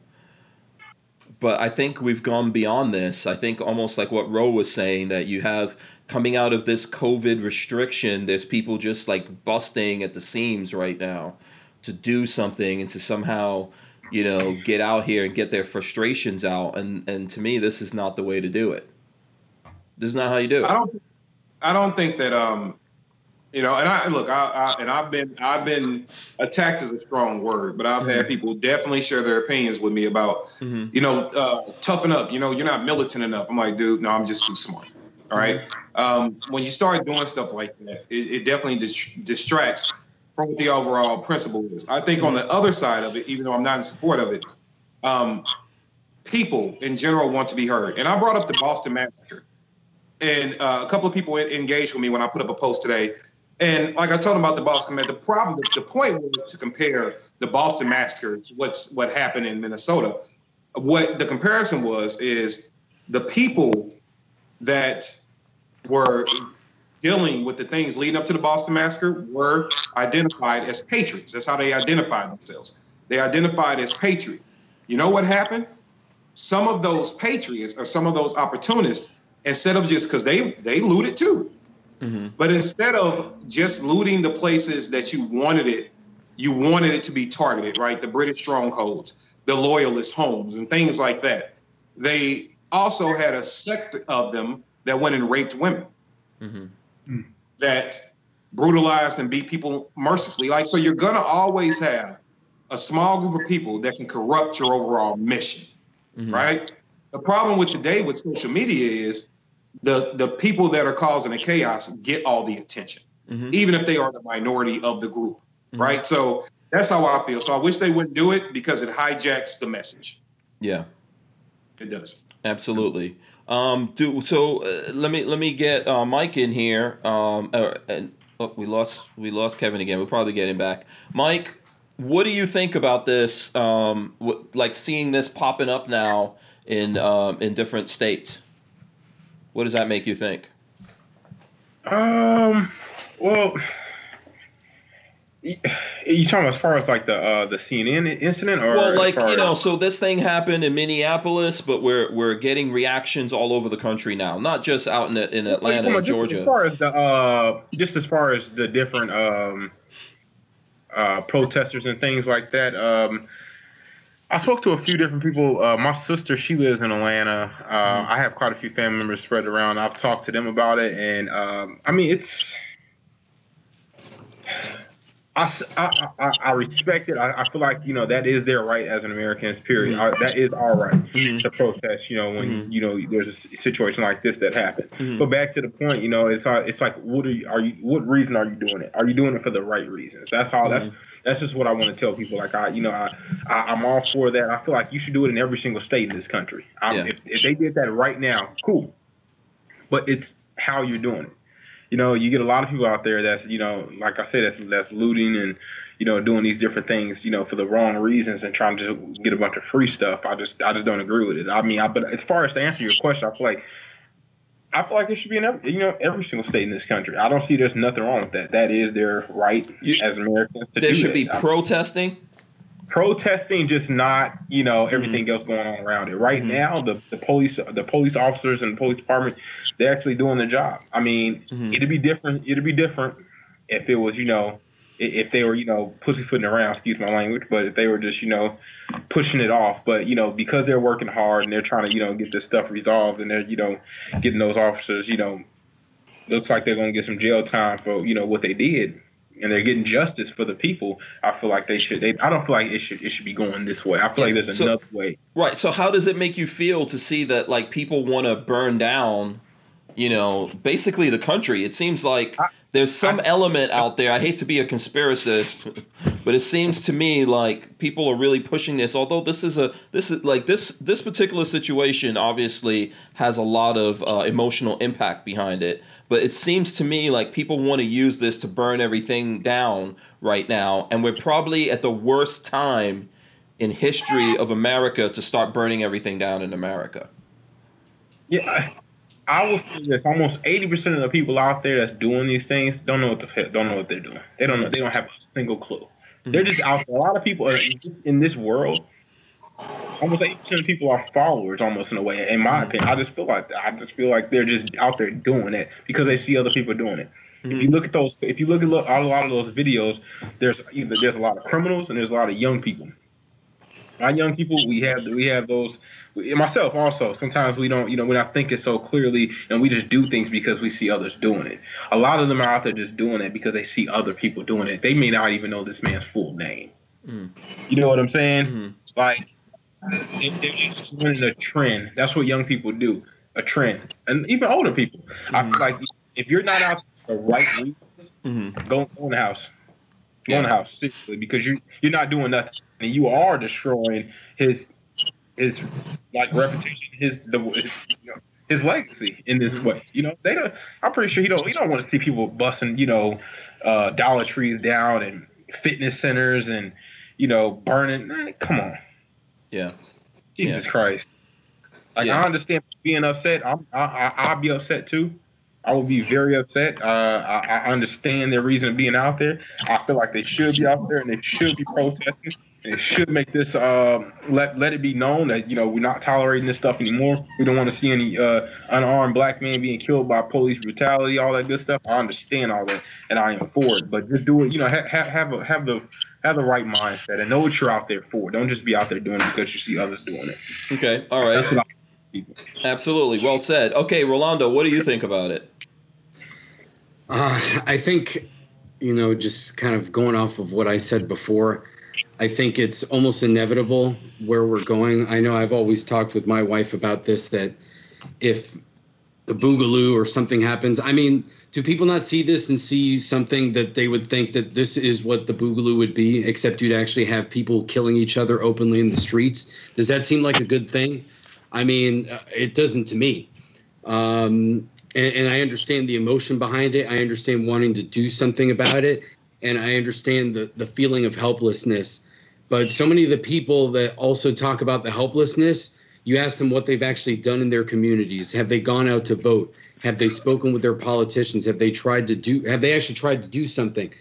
But I think we've gone beyond this. I think almost like what Roe was saying that you have coming out of this COVID restriction, there's people just like busting at the seams right now to do something and to somehow, you know, get out here and get their frustrations out. And and to me, this is not the way to do it. This is not how you do it. I don't. I don't think that. Um, you know, and I look, I, I and I've been I've been attacked is a strong word, but I've mm-hmm. had people definitely share their opinions with me about, mm-hmm. you know, uh, toughen up. You know, you're not militant enough. I'm like, dude, no, I'm just too smart. All right. mm-hmm. um, when you start doing stuff like that, it, it definitely dis- distracts from what the overall principle is. I think on the other side of it, even though I'm not in support of it, um, people in general want to be heard. And I brought up the Boston Massacre, and uh, a couple of people engaged with me when I put up a post today and like I told them about the Boston Massacre, the problem, the point was to compare the Boston Massacre to what's what happened in Minnesota. What the comparison was is the people that were dealing with the things leading up to the Boston Massacre were identified as patriots. That's how they identified themselves. They identified as patriot. You know what happened? Some of those patriots or some of those opportunists, instead of just because they they looted too, Mm-hmm. But instead of just looting the places that you wanted it, you wanted it to be targeted, right? The British strongholds, the loyalist homes, and things like that. They also had a sect of them that went and raped women, mm-hmm. That brutalized and beat people mercilessly. Like, so you're going to always have a small group of people that can corrupt your overall mission, mm-hmm. right? The problem with today with social media is the the people that are causing the chaos get all the attention, mm-hmm. even if they are the minority of the group, mm-hmm. right? So that's how I feel. So I wish they wouldn't do it because it hijacks the message. Yeah, it does. Absolutely. Um, do so. Uh, let me let me get uh, Mike in here. Um, uh, and oh, we lost we lost Kevin again. We'll probably get him back. Mike, what do you think about this? Um, w- like seeing this popping up now in um, in different states. What does that make you think? Um, well, you talking as far as like the uh, the CNN incident, or well, like you know, so this thing happened in Minneapolis, but we're we're getting reactions all over the country now, not just out in in Atlanta, well, Georgia. As far as the uh, just as far as the different um, uh, protesters and things like that, um, I spoke to a few different people. Uh, my sister, she lives in Atlanta. Uh, mm-hmm. I have quite a few family members spread around. I've talked to them about it, and um, I mean, it's I, I, I, respect it. I, I, feel like you know that is their right as an American. Period. Mm-hmm. that is our right mm-hmm. to protest. You know when mm-hmm. you know there's a situation like this that happened. Mm-hmm. But back to the point, you know, it's uh, it's like what are you? Are you? What reason are you doing it? Are you doing it for the right reasons? That's all. That's mm-hmm. that's just what I want to tell people. Like I, you know, I, I am all for that. I feel like you should do it in every single state in this country. Yeah. If, if they did that right now, cool. But it's how you're doing it you know, you get a lot of people out there that's, you know, like I said, that's that's looting and, you know, doing these different things, you know, for the wrong reasons and trying to just get a bunch of free stuff. I just I just don't agree with it. I mean, I, but as far as to answer your question, I feel like I feel like it should be in every, you know every single state in this country. I don't see there's nothing wrong with that. That is their right you, as Americans to do. there should that. be protesting protesting just not you know mm-hmm. everything mm-hmm. else going on around it right mm-hmm. now the, the police the police officers and the police department they're actually doing their job i mean mm-hmm. it'd be different it'd be different if it was you know if they were you know pussyfooting around excuse my language but if they were just you know pushing it off but you know because they're working hard and they're trying to you know get this stuff resolved and they're you know getting those officers you know looks like they're going to get some jail time for you know what they did and they're getting justice for the people, I feel like they should. They, I don't feel like it should. It should be going this way. I feel yeah. like there's so, another way. Right. So how does it make you feel to see that like people want to burn down, you know, basically the country? It seems like I, there's some I, element out there. I hate to be a conspiracist, but it seems to me like people are really pushing this. Although this is a this is like this this particular situation obviously has a lot of uh, emotional impact behind it but it seems to me like people want to use this to burn everything down right now and we're probably at the worst time in history of america to start burning everything down in america yeah I will say this: almost eighty percent of the people out there that's doing these things don't know what the hell, don't know what they're doing. They don't know. They don't have a single clue. Mm-hmm. They're just out there. A lot of people are in this world almost eighty percent of people are followers, almost in a way. In my mm-hmm. opinion, I just feel like that. I just feel like they're just out there doing it because they see other people doing it. Mm-hmm. If you mm-hmm. look at those, if you look at a lot of those videos, there's either there's a lot of criminals and there's a lot of young people. our young people, we have we have those. Myself also. Sometimes we don't, you know, we're not thinking so clearly, and we just do things because we see others doing it. A lot of them are out there just doing it because they see other people doing it. They may not even know this man's full name. Mm. You know what I'm saying? Mhm. Like they- they're just running a trend. That's what young people do. A trend, and even older people. I Mhm. feel like if you're not out for the right reasons, Mhm. go, go in the house. Go Yeah. in the house seriously because you you're not doing nothing, and you are destroying his his like reputation, his the his, you know, his legacy in this Mhm. way. You know, they don't. I'm pretty sure he don't. He don't want to see people busting you know uh, Dollar Trees down and fitness centers and you know burning. Man, come on, Yeah. Jesus Christ. Like Yeah. I understand being upset. I'm, I, I I'll be upset too. I will be very upset. Uh, I, I understand their reason of being out there. I feel like they should be out there and they should be protesting. They should make this um, let let it be known that you know we're not tolerating this stuff anymore. We don't want to see any uh, unarmed black men being killed by police brutality, all that good stuff. I understand all that, and I am for it. But just do it. You know, have have have, a, have the have the right mindset and know what you're out there for. Don't just be out there doing it because you see others doing it. Okay. all right. That's what Absolutely. Well said. Okay, Rolando, what do you think about it? Uh, I think, you know, just kind of going off of what I said before, I think it's almost inevitable where we're going. I know I've always talked with my wife about this that if the boogaloo or something happens, I mean, do people not see this and see something that they would think that this is what the boogaloo would be, except you'd actually have people killing each other openly in the streets? Does that seem like a good thing? I mean, uh, it doesn't to me. Um, and, and I understand the emotion behind it. I understand wanting to do something about it, and I understand the the feeling of helplessness. But so many of the people that also talk about the helplessness, you ask them what they've actually done in their communities. Have they gone out to vote? Have they spoken with their politicians? Have they tried to do? Have they actually tried to do something?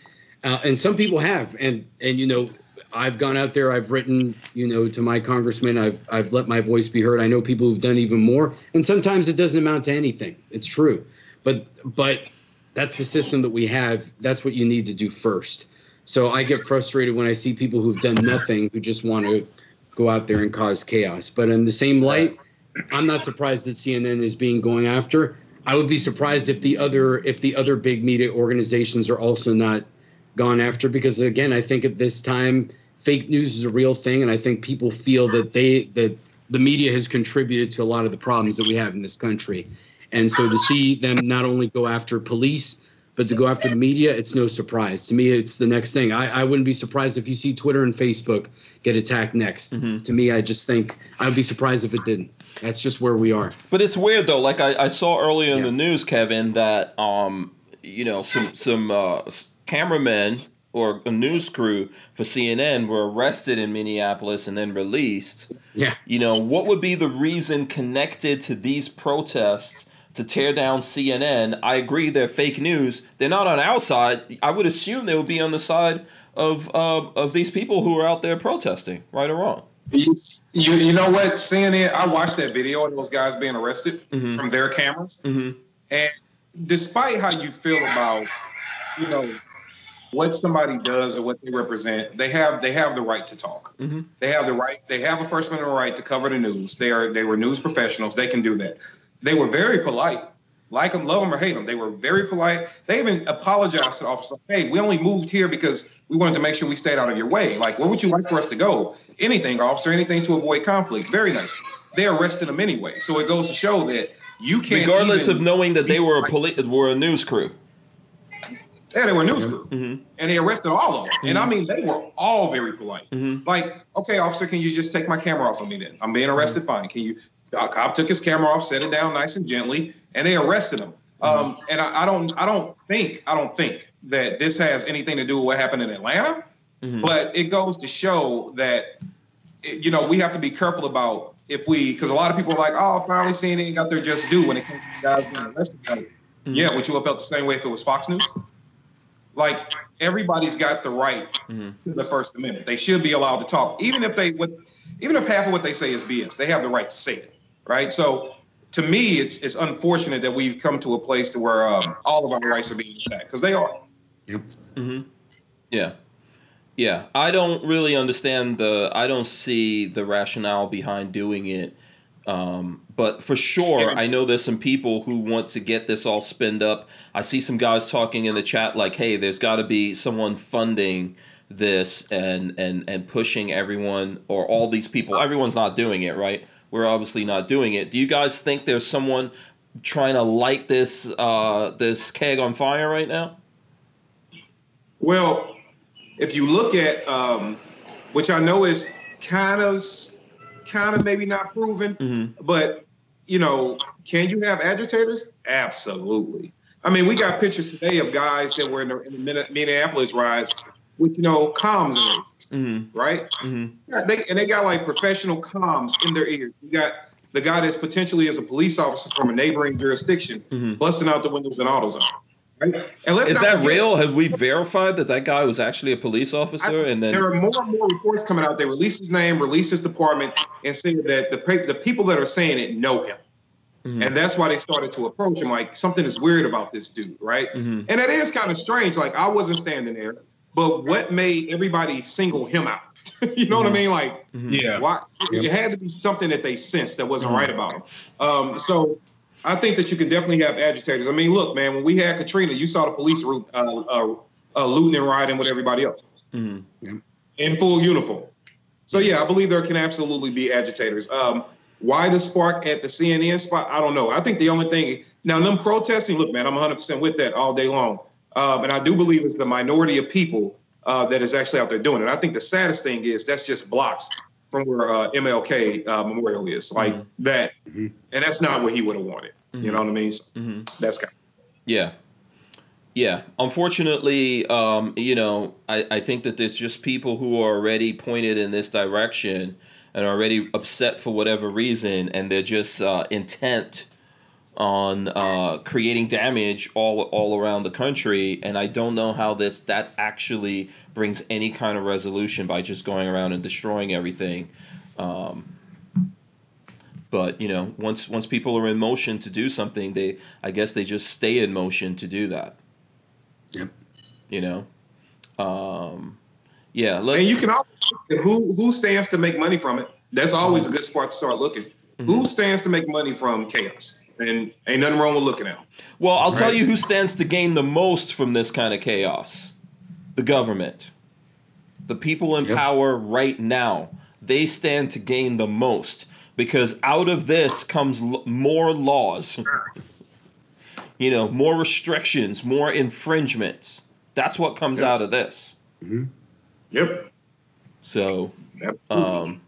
Uh, and some people have, and and you know, I've gone out there. I've written, you know, to my congressman. I've I've let my voice be heard. I know people who've done even more, and sometimes it doesn't amount to anything. It's true, but but that's the system that we have. That's what you need to do first. So I get frustrated when I see people who've done nothing who just want to go out there and cause chaos. But in the same light, I'm not surprised that CNN is being going after. I would be surprised if the other if the other big media organizations are also not gone after because again, I think at this time fake news is a real thing and I think people feel that they that the media has contributed to a lot of the problems that we have in this country. And so to see them not only go after police but to go after the media, it's no surprise. To me, it's the next thing. I, I wouldn't be surprised if you see Twitter and Facebook get attacked next. Mhm. To me, I just think I'd be surprised if it didn't. That's just where we are. But it's weird though. Like I, I saw earlier in Yeah. the news, Kevin, that um, you know, some some uh, cameramen or a news crew for CNN were arrested in Minneapolis and then released. Yeah. You know, what would be the reason connected to these protests to tear down CNN? I agree they're fake news. They're not on our side. I would assume they would be on the side of uh, of these people who are out there protesting, right or wrong. You, you, you know what? CNN, I watched that video of those guys being arrested Mhm. from their cameras. Mm-hmm. And despite how you feel about, you know, what somebody does or what they represent, they have they have the right to talk. Mhm. They have the right. They have a First Amendment right to cover the news. They are they were news professionals. They can do that. They were very polite. Like them, love them or hate them. They were very polite. They even apologized to the officer. Hey, we only moved here because we wanted to make sure we stayed out of your way. Like, where would you like for us to go? Anything, officer. Anything to avoid conflict. Very nice. They arrested them anyway. So it goes to show that you can't. Regardless of knowing that they were a poli- were a news crew. Yeah, they were a news crew. Mm-hmm. and they arrested all of them. And I mean, they were all very polite. Mhm. Like, okay, officer, can you just take my camera off of me then? I'm being arrested. Fine. Can you? A cop took his camera off, set it down nice and gently, and they arrested him. Um, and I, I don't, I don't think, I don't think that this has anything to do with what happened in Atlanta. Mhm. But it goes to show that, it- you know, we have to be careful about if we, because a lot of people are like, oh, finally CNN got their just due when it came to guys being arrested. Mhm. Yeah, would you have felt the same way if it was Fox News? Like everybody's got the right Mhm. to the First Amendment. They should be allowed to talk, even if they would, even if half of what they say is BS. They have the right to say it, right? So, to me, it's it's unfortunate that we've come to a place to where um, all of our rights are being attacked because they are. Mm-hmm. Yeah. Yeah, I don't really understand the. I don't see the rationale behind doing it. Um, but for sure, I know there's some people who want to get this all spinned up. I see some guys talking in the chat like, "Hey, there's got to be someone funding this and and and pushing everyone or all these people. Everyone's not doing it, right? We're obviously not doing it. Do you guys think there's someone trying to light this uh, this keg on fire right now? Well, if you look at, um, which I know is kind of, kind of maybe not proven, Mm-hmm. but you know, can you have agitators? Absolutely. I mean, we got pictures today of guys that were in the, in the Minneapolis riots with you know comms in Mm-hmm. right? Mm-hmm. Yeah, they, and they got like professional comms in their ears. You got the guy that's potentially is a police officer from a neighboring jurisdiction Mhm. busting out the windows in AutoZone. Right? And let's Is that forget- real? Have we verified that that guy was actually a police officer? I- and then there are more and more reports coming out. They release his name, release his department, and say that the the people that are saying it know him, Mhm. and that's why they started to approach him. Like something is weird about this dude, right? Mhm. And it is kind of strange. Like I wasn't standing there, but what made everybody single him out? you know what I mean? Like Yeah. why? It had to be something that they sensed that wasn't Mhm. right about him. Um, so I think that you can definitely have agitators. I mean, look, man, when we had Katrina, you saw the police route, uh, uh, uh, looting and rioting with everybody else Mhm. in full uniform. So yeah, I believe there can absolutely be agitators. Um, why the spark at the CNN spot? I don't know. I think the only thing now them protesting. Look, man, I'm 100 percent with that all day long, um, and I do believe it's the minority of people uh, that is actually out there doing it. I think the saddest thing is that's just blocks from where uh, MLK uh, Memorial is, like Mhm. that, Mhm. and that's not what he would have wanted. You know what I mean? So Mhm. that's kind. Yeah. Yeah. Unfortunately, um, you know, I, I think that there's just people who are already pointed in this direction and already upset for whatever reason, and they're just uh, intent on uh, creating damage all all around the country. And I don't know how this that actually brings any kind of resolution by just going around and destroying everything. Um, but you know, once once people are in motion to do something, they I guess they just stay in motion to do that. Yep. You know, um, yeah. Let's. And you can always at who who stands to make money from it. That's always a good spot to start looking. Who stands to make money from chaos? And ain't nothing wrong with looking at them. Well, I'll tell you who stands to gain the most from this kind of chaos the government. The people in Yep. power right now, they stand to gain the most because out of this comes l- more laws. you know, more restrictions, more infringements. That's what comes Yep. out of this. Yep. So, Yep. um,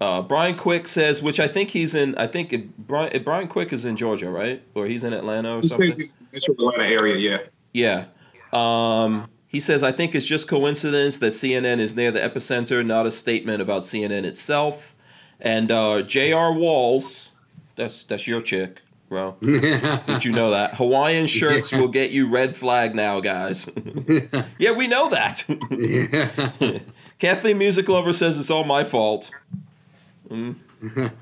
uh, Brian Quick says, which I think he's in. I think it, Brian Brian Quick is in Georgia, right? Or he's in Atlanta or He something. he's in the Atlanta area, yeah. Yeah. Um, he says, I think it's just coincidence that CNN is near the epicenter, not a statement about CNN itself. And uh, J.R. Walls, that's that's your chick, bro. Did you know that? Hawaiian shirts will get you red flag now, guys. yeah, we know that. Kathleen Music Lover says it's all my fault. Mm.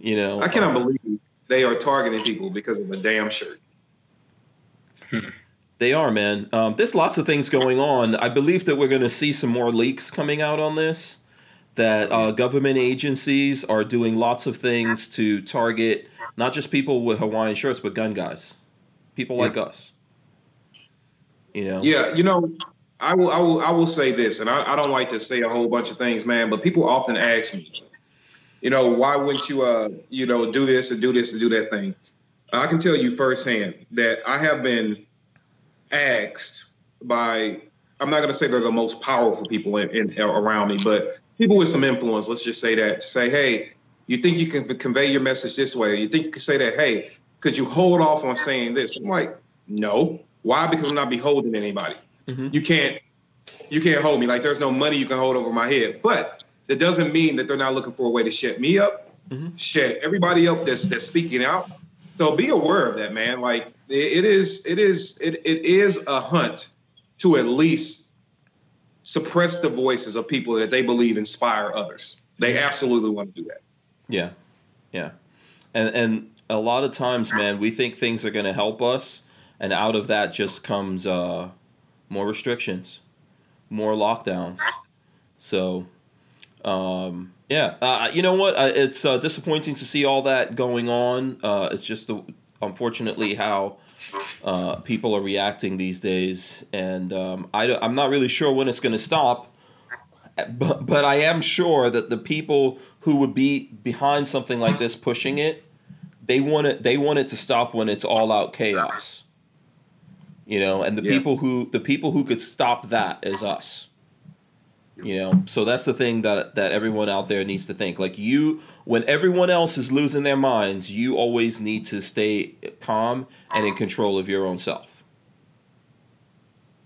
You know, I cannot believe they are targeting people because of a damn shirt. They are, man. Um, there's lots of things going on. I believe that we're going to see some more leaks coming out on this. That uh, government agencies are doing lots of things to target not just people with Hawaiian shirts, but gun guys, people like us. You know. Yeah, you know, I will, I will, I will say this, and I, I don't like to say a whole bunch of things, man. But people often ask me, you know, why wouldn't you, uh, you know, do this and do this and do that thing? I can tell you firsthand that I have been asked by, I'm not going to say they're the most powerful people in, in around me, but people with some influence. Let's just say that. Say, hey, you think you can convey your message this way? You think you can say that? Hey, could you hold off on saying this? I'm like, no. Why? Because I'm not beholden to anybody. Mhm. You can't you can't hold me. Like there's no money you can hold over my head. But that doesn't mean that they're not looking for a way to shut me up, Mhm. shut everybody up that's that's speaking out. So be aware of that, man. Like it, it is it is it, it is a hunt to at least suppress the voices of people that they believe inspire others. They absolutely want to do that. Yeah, yeah, and and a lot of times, man, we think things are going to help us, and out of that just comes uh, more restrictions, more lockdowns. So, um, yeah, uh, you know what? Uh, it's uh, disappointing to see all that going on. Uh, it's just the, unfortunately how uh, people are reacting these days, and um, I, I'm not really sure when it's going to stop. But, but I am sure that the people who would be behind something like this pushing it, they want it. They want it to stop when it's all out chaos. You know, and the Yeah. people who the people who could stop that is us. You know, so that's the thing that that everyone out there needs to think. Like you, when everyone else is losing their minds, you always need to stay calm and in control of your own self.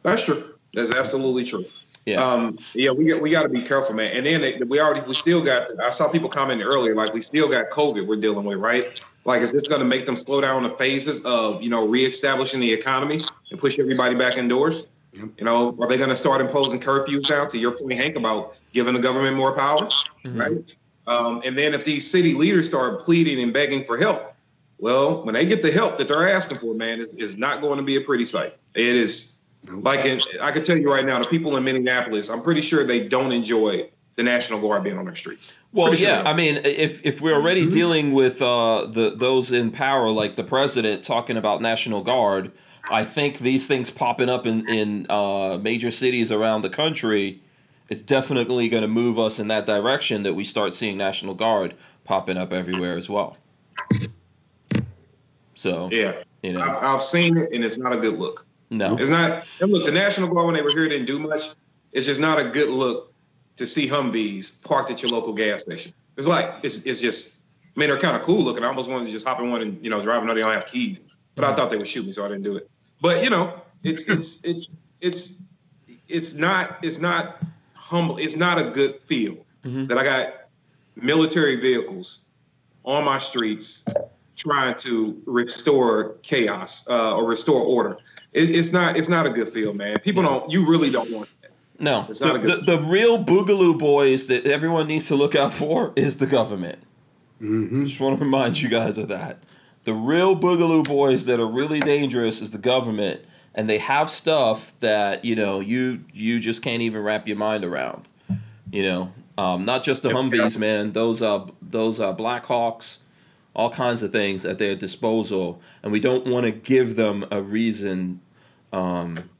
That's true. That's absolutely true. Yeah. Um, yeah, we got we got to be careful, man. And then they, we already we still got. I saw people commenting earlier, like we still got COVID we're dealing with, right? Like, is this going to make them slow down the phases of you know reestablishing the economy and push everybody back indoors? You know, are they going to start imposing curfews now? To your point, Hank, about giving the government more power, Mhm. right? Um, and then if these city leaders start pleading and begging for help, well, when they get the help that they're asking for, man, it is not going to be a pretty sight. It is like in, I can tell you right now, the people in Minneapolis, I'm pretty sure they don't enjoy the National Guard being on their streets. Well, sure yeah. I mean, if if we're already dealing with uh, the those in power, like the president talking about National Guard, I think these things popping up in in uh, major cities around the country, it's definitely going to move us in that direction that we start seeing National Guard popping up everywhere as well. So Yeah, you know, I've, I've seen it, and it's not a good look. no, It's not. And look, the National Guard when they were here didn't do much. It's just not a good look to see Humvees parked at your local gas station. It's like it's it's just. I mean, they're kind of cool looking. I almost wanted to just hop in one and you know drive. I know they don't have keys, but I thought they would shoot me, so I didn't do it. But you know, it's it's it's it's it's not it's not humble. It's not a good feel Mhm. that I got military vehicles on my streets trying to restore chaos uh, or restore order. It, it's not it's not a good feel, man. People don't. You really don't want that. no. It's The, not a good- the, the real boogaloo boys that everyone needs to look out for is the government. hmm Just want to remind you guys of that. The real boogaloo boys that are really dangerous is the government, and they have stuff that you know you you just can't even wrap your mind around. You know, um, not just the Humvees, man. Those uh those uh Blackhawks, all kinds of things at their disposal, and we don't want to give them a reason. Um,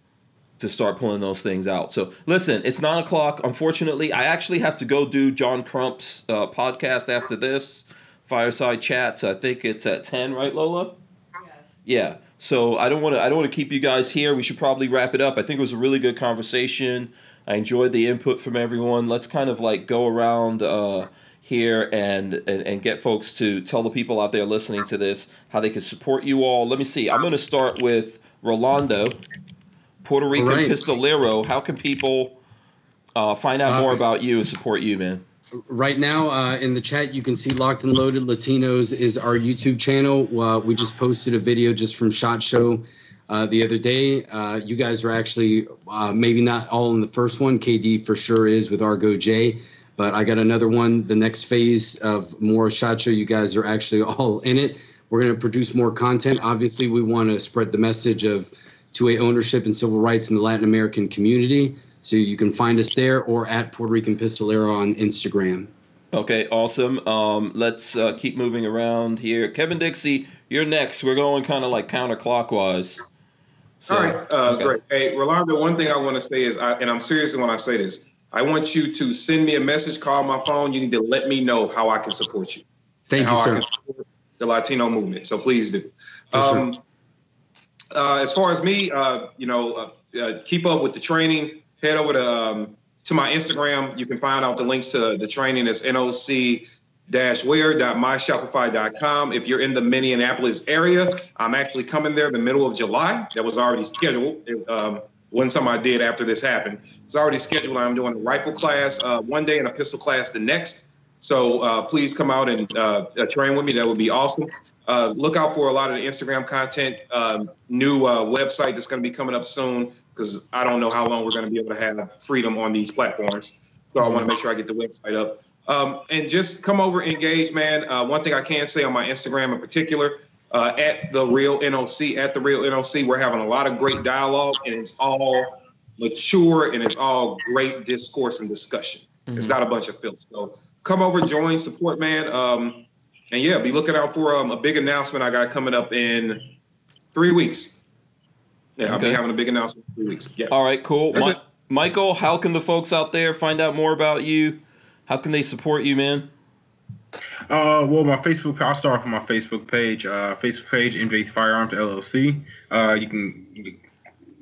to start pulling those things out. So listen, it's nine o'clock. Unfortunately, I actually have to go do John Crump's uh, podcast after this fireside chats. I think it's at ten, right, Lola? Yes. Yeah. So I don't want to. I don't want to keep you guys here. We should probably wrap it up. I think it was a really good conversation. I enjoyed the input from everyone. Let's kind of like go around uh, here and, and and get folks to tell the people out there listening to this how they can support you all. Let me see. I'm going to start with Rolando, Puerto Rican right. Pistolero. How can people uh, find out Uh, more about you and support you, man? Right now, uh, in the chat, you can see Locked and Loaded Latinos is our YouTube channel. Uh, we just posted a video just from Shot Show uh, the other day. Uh, you guys are actually uh, maybe not all in the first one. KD for sure is with Argo J, but I got another one. The next phase of more Shot Show, you guys are actually all in it. We're going to produce more content. Obviously, we want to spread the message of 2A ownership and civil rights in the Latin American community. So you can find us there or at Puerto Rican Pistolero on Instagram. Okay, awesome. Um, let's uh, keep moving around here. Kevin Dixie, you're next. We're going kind of like counterclockwise. So, All right, uh, okay. great. Hey, Rolando, one thing I want to say is, I, and I'm serious when I say this, I want you to send me a message, call my phone. You need to let me know how I can support you. Thank and you, how I sir. can support the Latino movement. So please do. Yes. Um, uh, as far as me, uh, you know, uh, uh, keep up with the training. Head over to um, to my Instagram. You can find out the links to the training. It's noc where.myshopify.com. If you're in the Minneapolis area, I'm actually coming there in the middle of July. That was already scheduled. It, um, wasn't something I did after this happened. It's already scheduled. I'm doing a rifle class uh, one day and a pistol class the next. So uh, please come out and uh, uh, train with me. That would be awesome. Uh, look out for a lot of the Instagram content. Um, new uh, website that's going to be coming up soon because I don't know how long we're going to be able to have freedom on these platforms. So I want to make sure I get the website up. Um, and just come over, engage, man. Uh, one thing I can say on my Instagram in particular, uh, at the real NOC, at the real NOC, we're having a lot of great dialogue, and it's all mature, and it's all great discourse and discussion. Mm-hmm. It's not a bunch of filth. So come over, join, support, man. Um, and yeah, be looking out for um, a big announcement I got coming up in three weeks. Yeah. I'll be having a big announcement in three weeks. Yeah. All right, cool. Ma- Michael, how can the folks out there find out more about you? How can they support you, man? Uh, well, my Facebook. I'll start off with my Facebook page. Uh, Facebook page MJ's Firearms LLC. Uh, you can, you can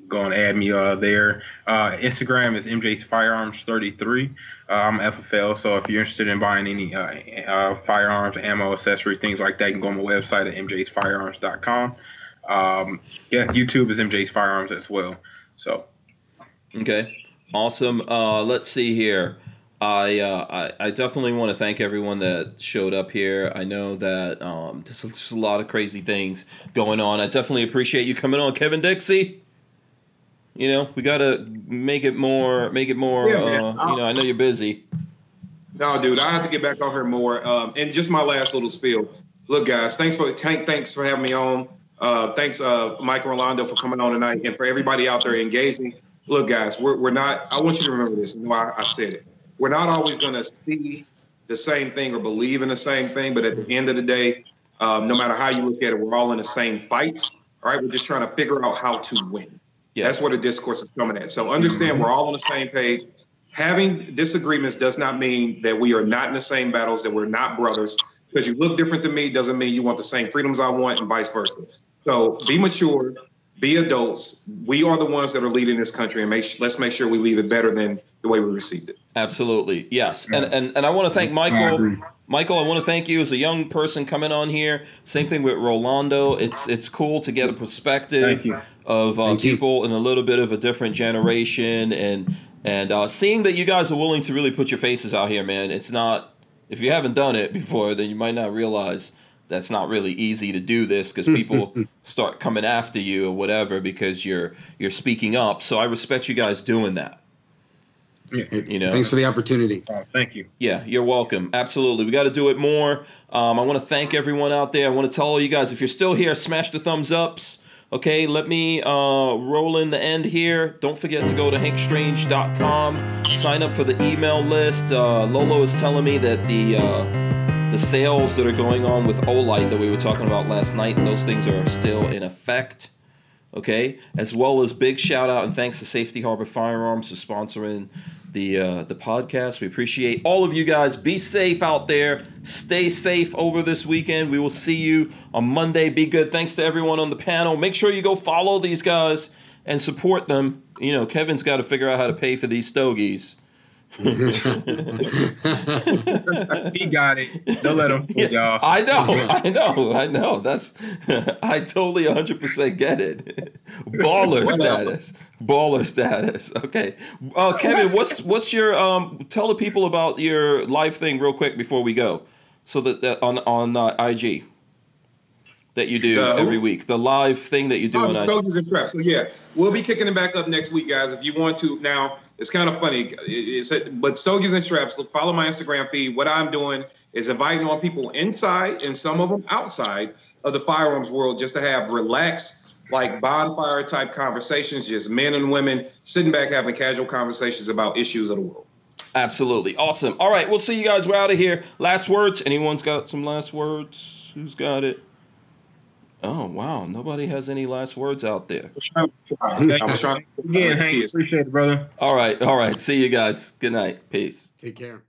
go and add me uh, there. Uh, Instagram is MJ's Firearms 33. Uh, I'm FFL, so if you're interested in buying any uh, uh, firearms, ammo, accessories, things like that, you can go on my website at mjsfirearms.com. Um, yeah, YouTube is MJ's Firearms as well. So. Okay. Awesome. Uh, let's see here. I, uh, I, I definitely want to thank everyone that showed up here. I know that um, there's just a lot of crazy things going on. I definitely appreciate you coming on, Kevin Dixie. You know, we gotta make it more, make it more. Yeah, uh, you know, I know you're busy. No, dude, I have to get back on here more. Um, and just my last little spiel. Look, guys, thanks for tank thanks for having me on. Uh, thanks, uh, Mike Rolando, for coming on tonight, and for everybody out there engaging. Look, guys, we're, we're not. I want you to remember this. And why I said it we're not always going to see the same thing or believe in the same thing, but at the end of the day, um, no matter how you look at it, we're all in the same fight. All right, we're just trying to figure out how to win. Yeah. That's where the discourse is coming at. So understand mm-hmm. we're all on the same page. Having disagreements does not mean that we are not in the same battles, that we're not brothers. Because you look different than me doesn't mean you want the same freedoms I want, and vice versa. So be mature, be adults. We are the ones that are leading this country, and make, let's make sure we leave it better than the way we received it. Absolutely, yes. And and, and I want to thank Michael. Michael, I want to thank you as a young person coming on here. Same thing with Rolando. It's it's cool to get a perspective of uh, people in a little bit of a different generation, and and uh, seeing that you guys are willing to really put your faces out here, man. It's not if you haven't done it before, then you might not realize that's not really easy to do this because people start coming after you or whatever because you're you're speaking up. So I respect you guys doing that. Yeah. You know, thanks for the opportunity. Oh, thank you. Yeah, you're welcome. Absolutely, we got to do it more. Um, I want to thank everyone out there. I want to tell all you guys if you're still here, smash the thumbs ups. Okay, let me uh, roll in the end here. Don't forget to go to hankstrange.com, sign up for the email list. Uh, Lolo is telling me that the uh, the sales that are going on with Olight that we were talking about last night, those things are still in effect. Okay, as well as big shout out and thanks to Safety Harbor Firearms for sponsoring the uh, the podcast. We appreciate all of you guys. Be safe out there. Stay safe over this weekend. We will see you on Monday. Be good. Thanks to everyone on the panel. Make sure you go follow these guys and support them. You know, Kevin's got to figure out how to pay for these stogies. he got it. Don't let him fool y'all. I know, I know, I know. That's I totally 100% get it. Baller status, baller status. Okay, uh, Kevin, what's what's your um? Tell the people about your live thing real quick before we go, so that, that on on uh, IG that you do uh, every week, the live thing that you do oh, on IG. and Preps. So yeah, we'll be kicking it back up next week, guys. If you want to now it's kind of funny. It's, but Stogies and Straps, look, follow my Instagram feed. What I'm doing is inviting on people inside and some of them outside of the firearms world just to have relaxed, like bonfire type conversations, just men and women sitting back having casual conversations about issues of the world. Absolutely. Awesome. All right. We'll see you guys. We're out of here. Last words. Anyone's got some last words? Who's got it? Oh wow! Nobody has any last words out there. I was trying. Yeah, appreciate it, brother. All right, all right. See you guys. Good night. Peace. Take care.